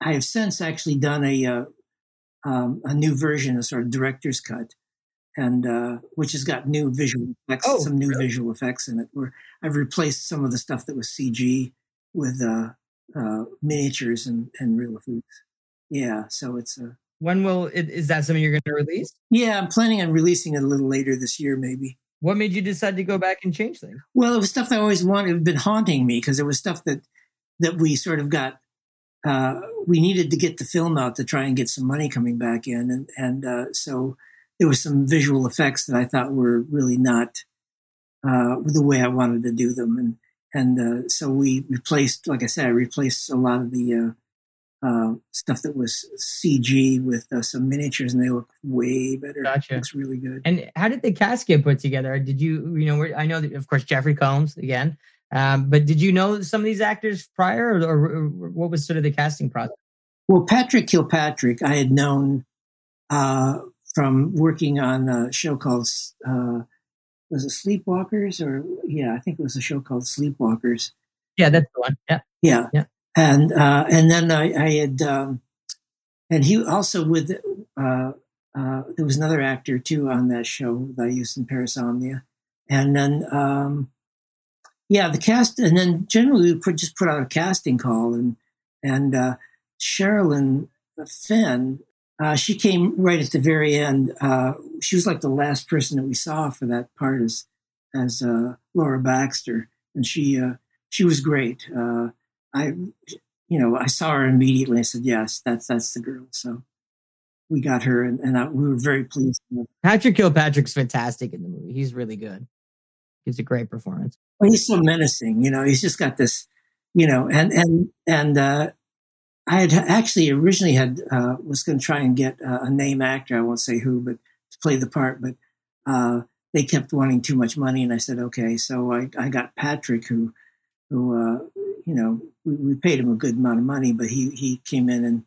I have since actually done a uh, um, a new version, a sort of director's cut, and uh, which has got new visual effects, oh, some new really? visual effects in it. Where I've replaced some of the stuff that was CG with uh, uh, miniatures and, and real effects. Yeah, so it's a. When will it, is that something you're going to release? Yeah, I'm planning on releasing it a little later this year, maybe. What made you decide to go back and change things? Well, it was stuff that I always wanted. Had been haunting me because it was stuff that that we sort of got uh, we needed to get the film out to try and get some money coming back in, and and uh, so there was some visual effects that I thought were really not uh, the way I wanted to do them, and and uh, so we replaced, like I said, I replaced a lot of the uh, uh, stuff that was CG with some miniatures, and they look way better. Gotcha, looks really good. And how did the cast get put together? Did you, you know, I know that of course Jeffrey Combs again Um, but did you know some of these actors prior, or, or, or, what was sort of the casting process? Well, Patrick Kilpatrick, I had known uh, from working on a show called uh, was it Sleepwalkers, or yeah, I think it was a show called Sleepwalkers. Yeah, that's the one. Yeah, yeah, yeah. And uh, and then I, I had, um, and he also with uh, uh, there was another actor too on that show that I used in Parasomnia, and then um, yeah, the cast, and then generally we put, just put out a casting call, and and uh, Sherilyn Fenn, uh, she came right at the very end. Uh, she was like the last person that we saw for that part as as uh, Laura Baxter, and she she was great. I you know I saw her immediately. I said, yes, that's that's the girl. So we got her, and, and I, we were very pleased. Patrick Kilpatrick's fantastic in the movie. He's really good. He's a great performance. Well, he's so menacing. You know, he's just got this. You know, and and and uh, I had actually originally had uh, was going to try and get uh, a name actor. I won't say who, but to play the part. But uh, they kept wanting too much money, and I said okay. So I, I got Patrick, who who uh, you know we, we, paid him a good amount of money, but he he came in and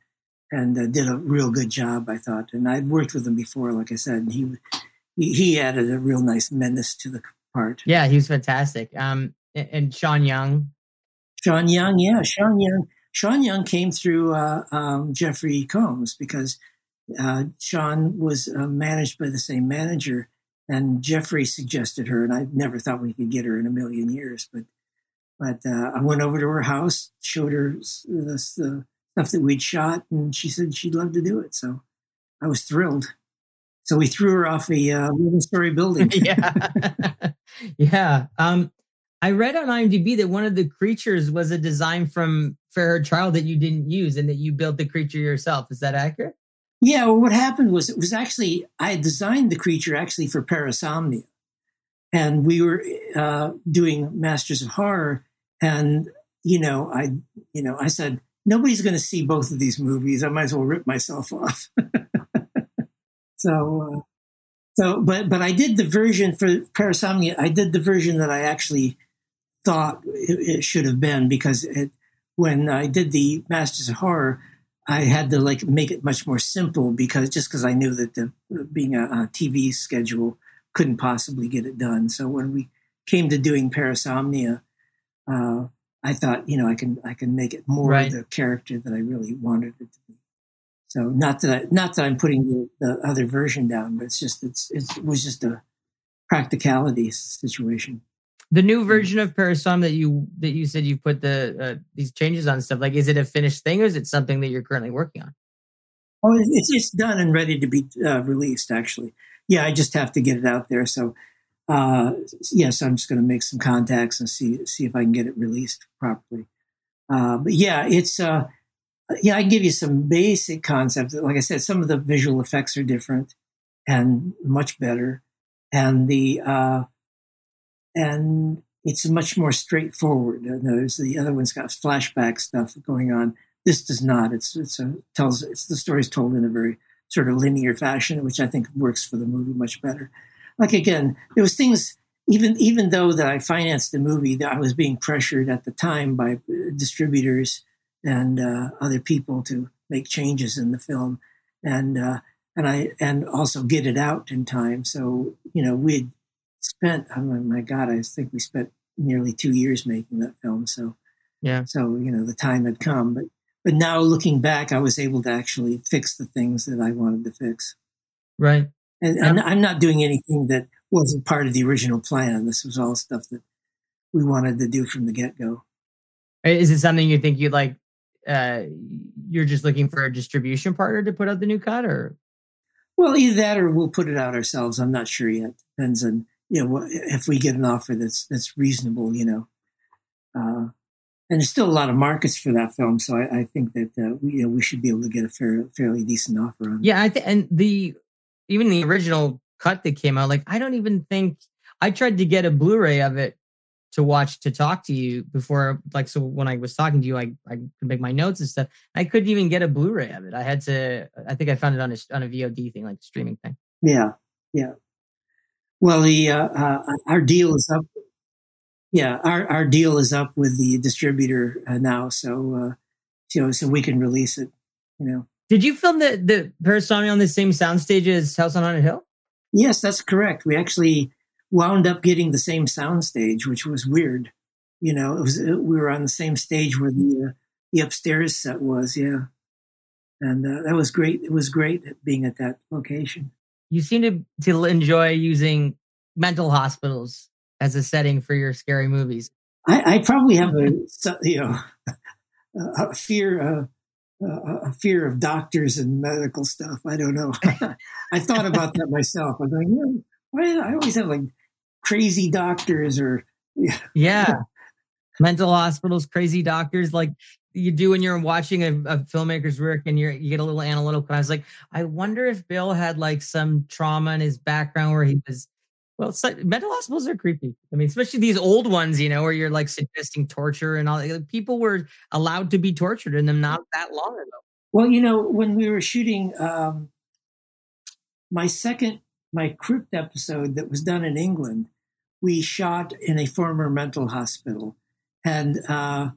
and uh, did a real good job, I thought. And I'd worked with him before, like I said, and he he, he added a real nice menace to the part. Yeah, he was fantastic. Um, and Sean Young. Sean Young, yeah, Sean Young. Sean Young came through uh, um, Jeffrey Combs because uh, Sean was uh, managed by the same manager, and Jeffrey suggested her, and I never thought we could get her in a million years, but but uh, I went over to her house, showed her the, the stuff that we'd shot, and she said she'd love to do it. So I was thrilled. So we threw her off a uh, story building. yeah, yeah. Um, I read on IMDb that one of the creatures was a design from Fair-Haired Child that you didn't use, and that you built the creature yourself. Is that accurate? Yeah. Well, what happened was it was actually I designed the creature actually for Parasomnia, and we were uh, doing Masters of Horror, and you know, I you know, I said nobody's going to see both of these movies. I might as well rip myself off. so, uh, so, but but I did the version for Parasomnia. I did the version that I actually thought it, it should have been because it, when I did the Masters of Horror, I had to like make it much more simple because just because I knew that the being a, a, TV schedule couldn't possibly get it done. So when we came to doing Parasomnia, uh, I thought, you know, I can I can make it more right. the character that I really wanted it to be. So not that I, not that I'm putting the, the other version down, but it's just it's, it's, it was just a practicality situation. The new version of Parasom that you that you said you put the uh, these changes on stuff like is it a finished thing or is it something that you're currently working on? Oh, it's it's done and ready to be uh, released. Actually, yeah, I just have to get it out there. So uh, yes, I'm just going to make some contacts and see see if I can get it released properly. Uh, but yeah, it's uh, yeah, I can give you some basic concepts. Like I said, some of the visual effects are different and much better, and the uh, and it's much more straightforward. There's the other one's got flashback stuff going on. This does not. It's it's a, tells it's the story's told in a very sort of linear fashion, which I think works for the movie much better like again, there was things even even though that I financed the movie, that I was being pressured at the time by uh, distributors and uh, other people to make changes in the film, and uh, and I and also get it out in time. So you know, we'd spent. Oh my God, I think we spent nearly two years making that film. So yeah, so you know, the time had come, but but now looking back, I was able to actually fix the things that I wanted to fix. Right. And, and I'm not doing anything that wasn't part of the original plan. This was all stuff that we wanted to do from the get go. Is it something you think you'd like? Uh, you're just looking for a distribution partner to put out the new cut, or? Well, either that, or we'll put it out ourselves. I'm not sure yet. Depends on you know if we get an offer that's that's reasonable. You know, uh, and there's still a lot of markets for that film, so I, I think that uh, we you know, we should be able to get a fair, fairly decent offer on. It. Yeah, I think, and the even the original cut that came out, like I don't even think I tried to get a Blu-ray of it to watch to talk to you before like so when I was talking to you I I could make my notes and stuff. I couldn't even get a Blu-ray of it. I had to I think I found it on a on a VOD thing like a streaming thing. Yeah. Yeah. Well, the uh, uh, our deal is up yeah, our, our deal is up with the distributor uh, now, so uh, know, so we can release it. You know. Did you film the the Parasomnia on the same soundstage as House on Haunted Hill? Yes, that's correct. We actually wound up getting the same soundstage, which was weird. You know, it was it, we were on the same stage where the uh, the upstairs set was. Yeah, and uh, that was great. It was great being at that location. You seem to to enjoy using mental hospitals as a setting for your scary movies. I, I probably have a you know a fear uh, a fear of doctors and medical stuff. I don't know. I thought about that myself. I'm like, why I always have like crazy doctors or yeah. yeah. mental hospitals, crazy doctors. Like you do when you're watching a, a, filmmaker's work and you're you get a little analytical. I was like, I wonder if Bill had like some trauma in his background where he was. Well, like, mental hospitals are creepy. I mean, especially these old ones, you know, where you're like suggesting torture and all. Like, people were allowed to be tortured in them not that long ago. Well, you know, when we were shooting um, my second, my crypt episode that was done in England, we shot in a former mental hospital, and uh,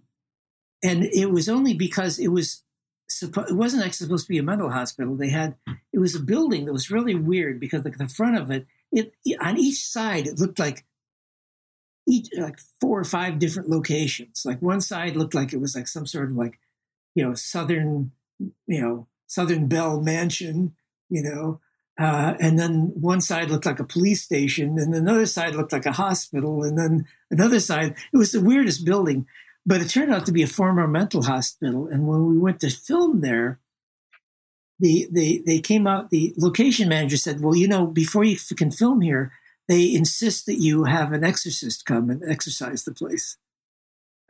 and it was only because it was suppo- it wasn't actually supposed to be a mental hospital. They had it was a building that was really weird because like the front of it, it on each side it looked like each like four or five different locations. Like one side looked like it was like some sort of like you know southern you know Southern Belle Mansion, you know, uh, and then one side looked like a police station, and another side looked like a hospital, and then another side. It was the weirdest building. But it turned out to be a former mental hospital. And when we went to film there, the, they, they came out, the location manager said, Well, you know, before you can film here, they insist that you have an exorcist come and exorcise the place.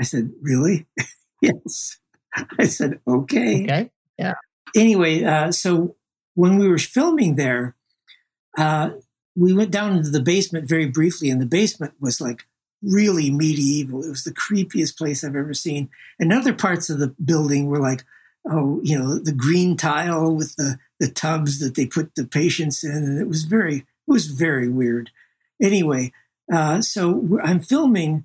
I said, Really? yes. I said, Okay. Okay. Yeah. Anyway, uh, so when we were filming there, uh, we went down into the basement very briefly, and the basement was like really medieval. It was the creepiest place I've ever seen. And other parts of the building were like, oh, you know, the green tile with the, the tubs that they put the patients in. And it was very, it was very weird. Anyway, uh, so I'm filming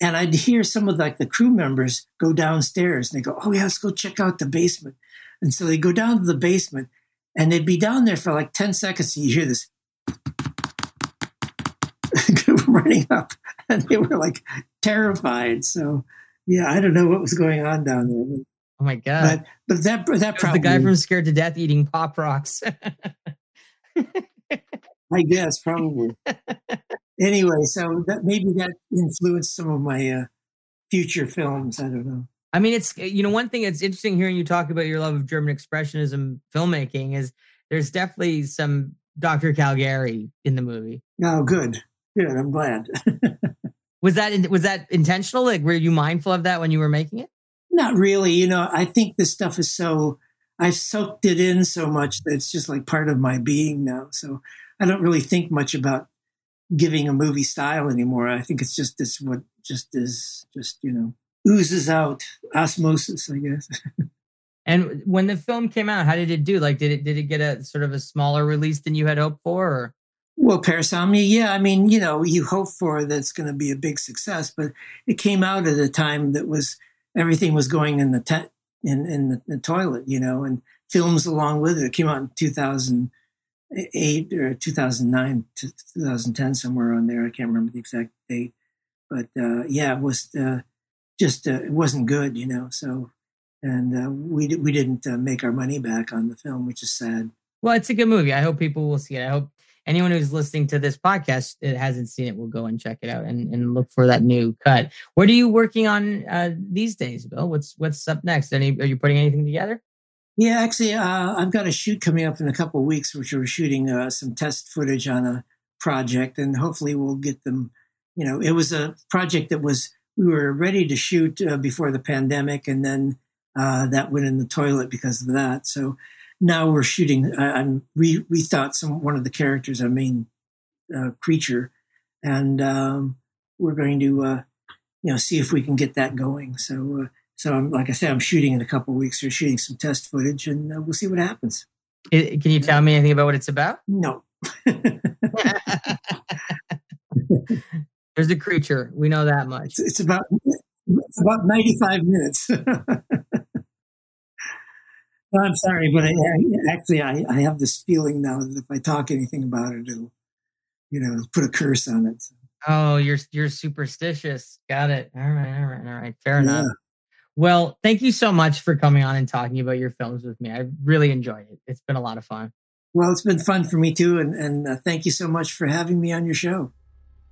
and I'd hear some of like the crew members go downstairs and they go, oh yeah, let's go check out the basement. And so they go down to the basement and they'd be down there for like 10 seconds and you hear this running up and they were like terrified. So yeah, I don't know what was going on down there. Oh my god! But, but that that probably the guy from Scared to Death eating pop rocks. I guess probably. anyway, so that maybe that influenced some of my uh, future films. I don't know. I mean, it's you know one thing that's interesting hearing you talk about your love of German expressionism filmmaking is there's definitely some Dr. Caligari in the movie. Oh, good. Good. I'm glad. was that was that intentional? Like, were you mindful of that when you were making it? Not really. You know, I think this stuff is so. I've soaked it in so much that it's just like part of my being now. So I don't really think much about giving a movie style anymore. I think it's just this what just is just you know oozes out osmosis, I guess. and when the film came out, how did it do? Like, did it did it get a sort of a smaller release than you had hoped for? Or? Well, Parasomnia, yeah. I mean, you know, you hope for that's going to be a big success, but it came out at a time that was everything was going in the in in the, the, toilet, you know, and films along with it. It came out in two thousand eight or two thousand nine to two thousand ten, somewhere on there. I can't remember the exact date, but uh, yeah, it was uh, just uh, it wasn't good, you know. So, and uh, we we didn't uh, make our money back on the film, which is sad. Well, it's a good movie. I hope people will see it. I hope anyone who's listening to this podcast that hasn't seen it will go and check it out and, and look for that new cut. What are you working on uh, these days, Bill? What's what's up next? Any are you putting anything together? Yeah, actually, uh, I've got a shoot coming up in a couple of weeks, which we're shooting uh, some test footage on a project, and hopefully we'll get them. You know, it was a project that was we were ready to shoot uh, before the pandemic, and then uh, that went in the toilet because of that. So now we're shooting. I, am re, rethought some one of the characters, our main uh, creature, and um, we're going to uh, you know see if we can get that going. So uh, so I'm, like I said, I'm shooting in a couple weeks. We're shooting some test footage, and uh, we'll see what happens. Can you tell me anything about what it's about? No. There's a creature. We know that much. It's, it's about it's about 95 minutes. I'm sorry, but I, I, actually I, I have this feeling now that if I talk anything about it, it'll you know put a curse on it. Oh, you're you're superstitious. Got it. All right, all right, all right. Fair yeah. enough. Well, thank you so much for coming on and talking about your films with me. I really enjoyed it. It's been a lot of fun. Well, it's been fun for me too, and and uh, thank you so much for having me on your show.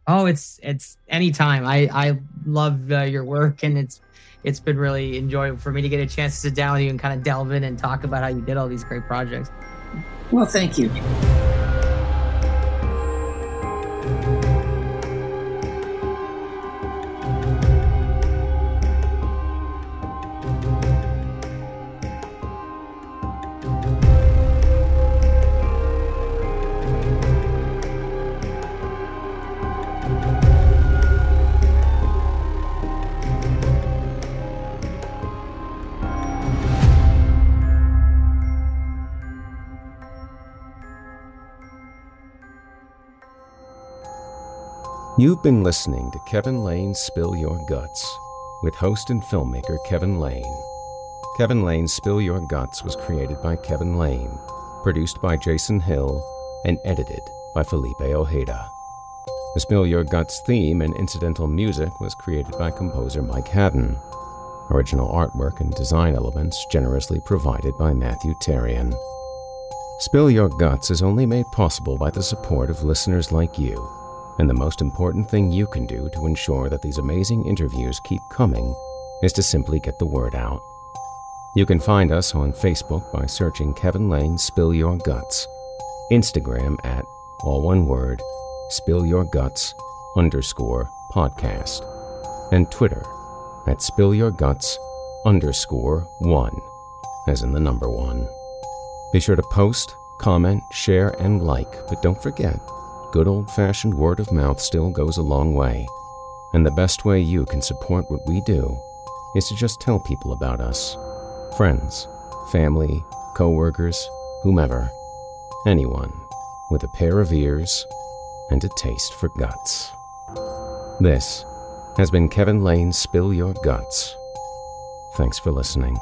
Oh, it's it's anytime. I I love uh, your work, and it's it's been really enjoyable for me to get a chance to sit down with you and kind of delve in and talk about how you did all these great projects. Well, thank you. You've been listening to Kevin Lane's Spill Your Guts with host and filmmaker Kevin Lane. Kevin Lane's Spill Your Guts was created by Kevin Lane, produced by Jason Hill, and edited by Felipe Ojeda. The Spill Your Guts theme and incidental music was created by composer Mike Haddon. Original artwork and design elements generously provided by Matthew Terrian. Spill Your Guts is only made possible by the support of listeners like you. And the most important thing you can do to ensure that these amazing interviews keep coming is to simply get the word out. You can find us on Facebook by searching Kevin Lane Spill Your Guts, Instagram at, all one word, Spill Your Guts underscore podcast, and Twitter at Spill Your Guts underscore one, as in the number one. Be sure to post, comment, share, and like, but don't forget, good old fashioned word of mouth still goes a long way. And the best way you can support what we do is to just tell people about us friends, family, co workers, whomever, anyone with a pair of ears and a taste for guts. This has been Kevin Lane's Spill Your Guts. Thanks for listening.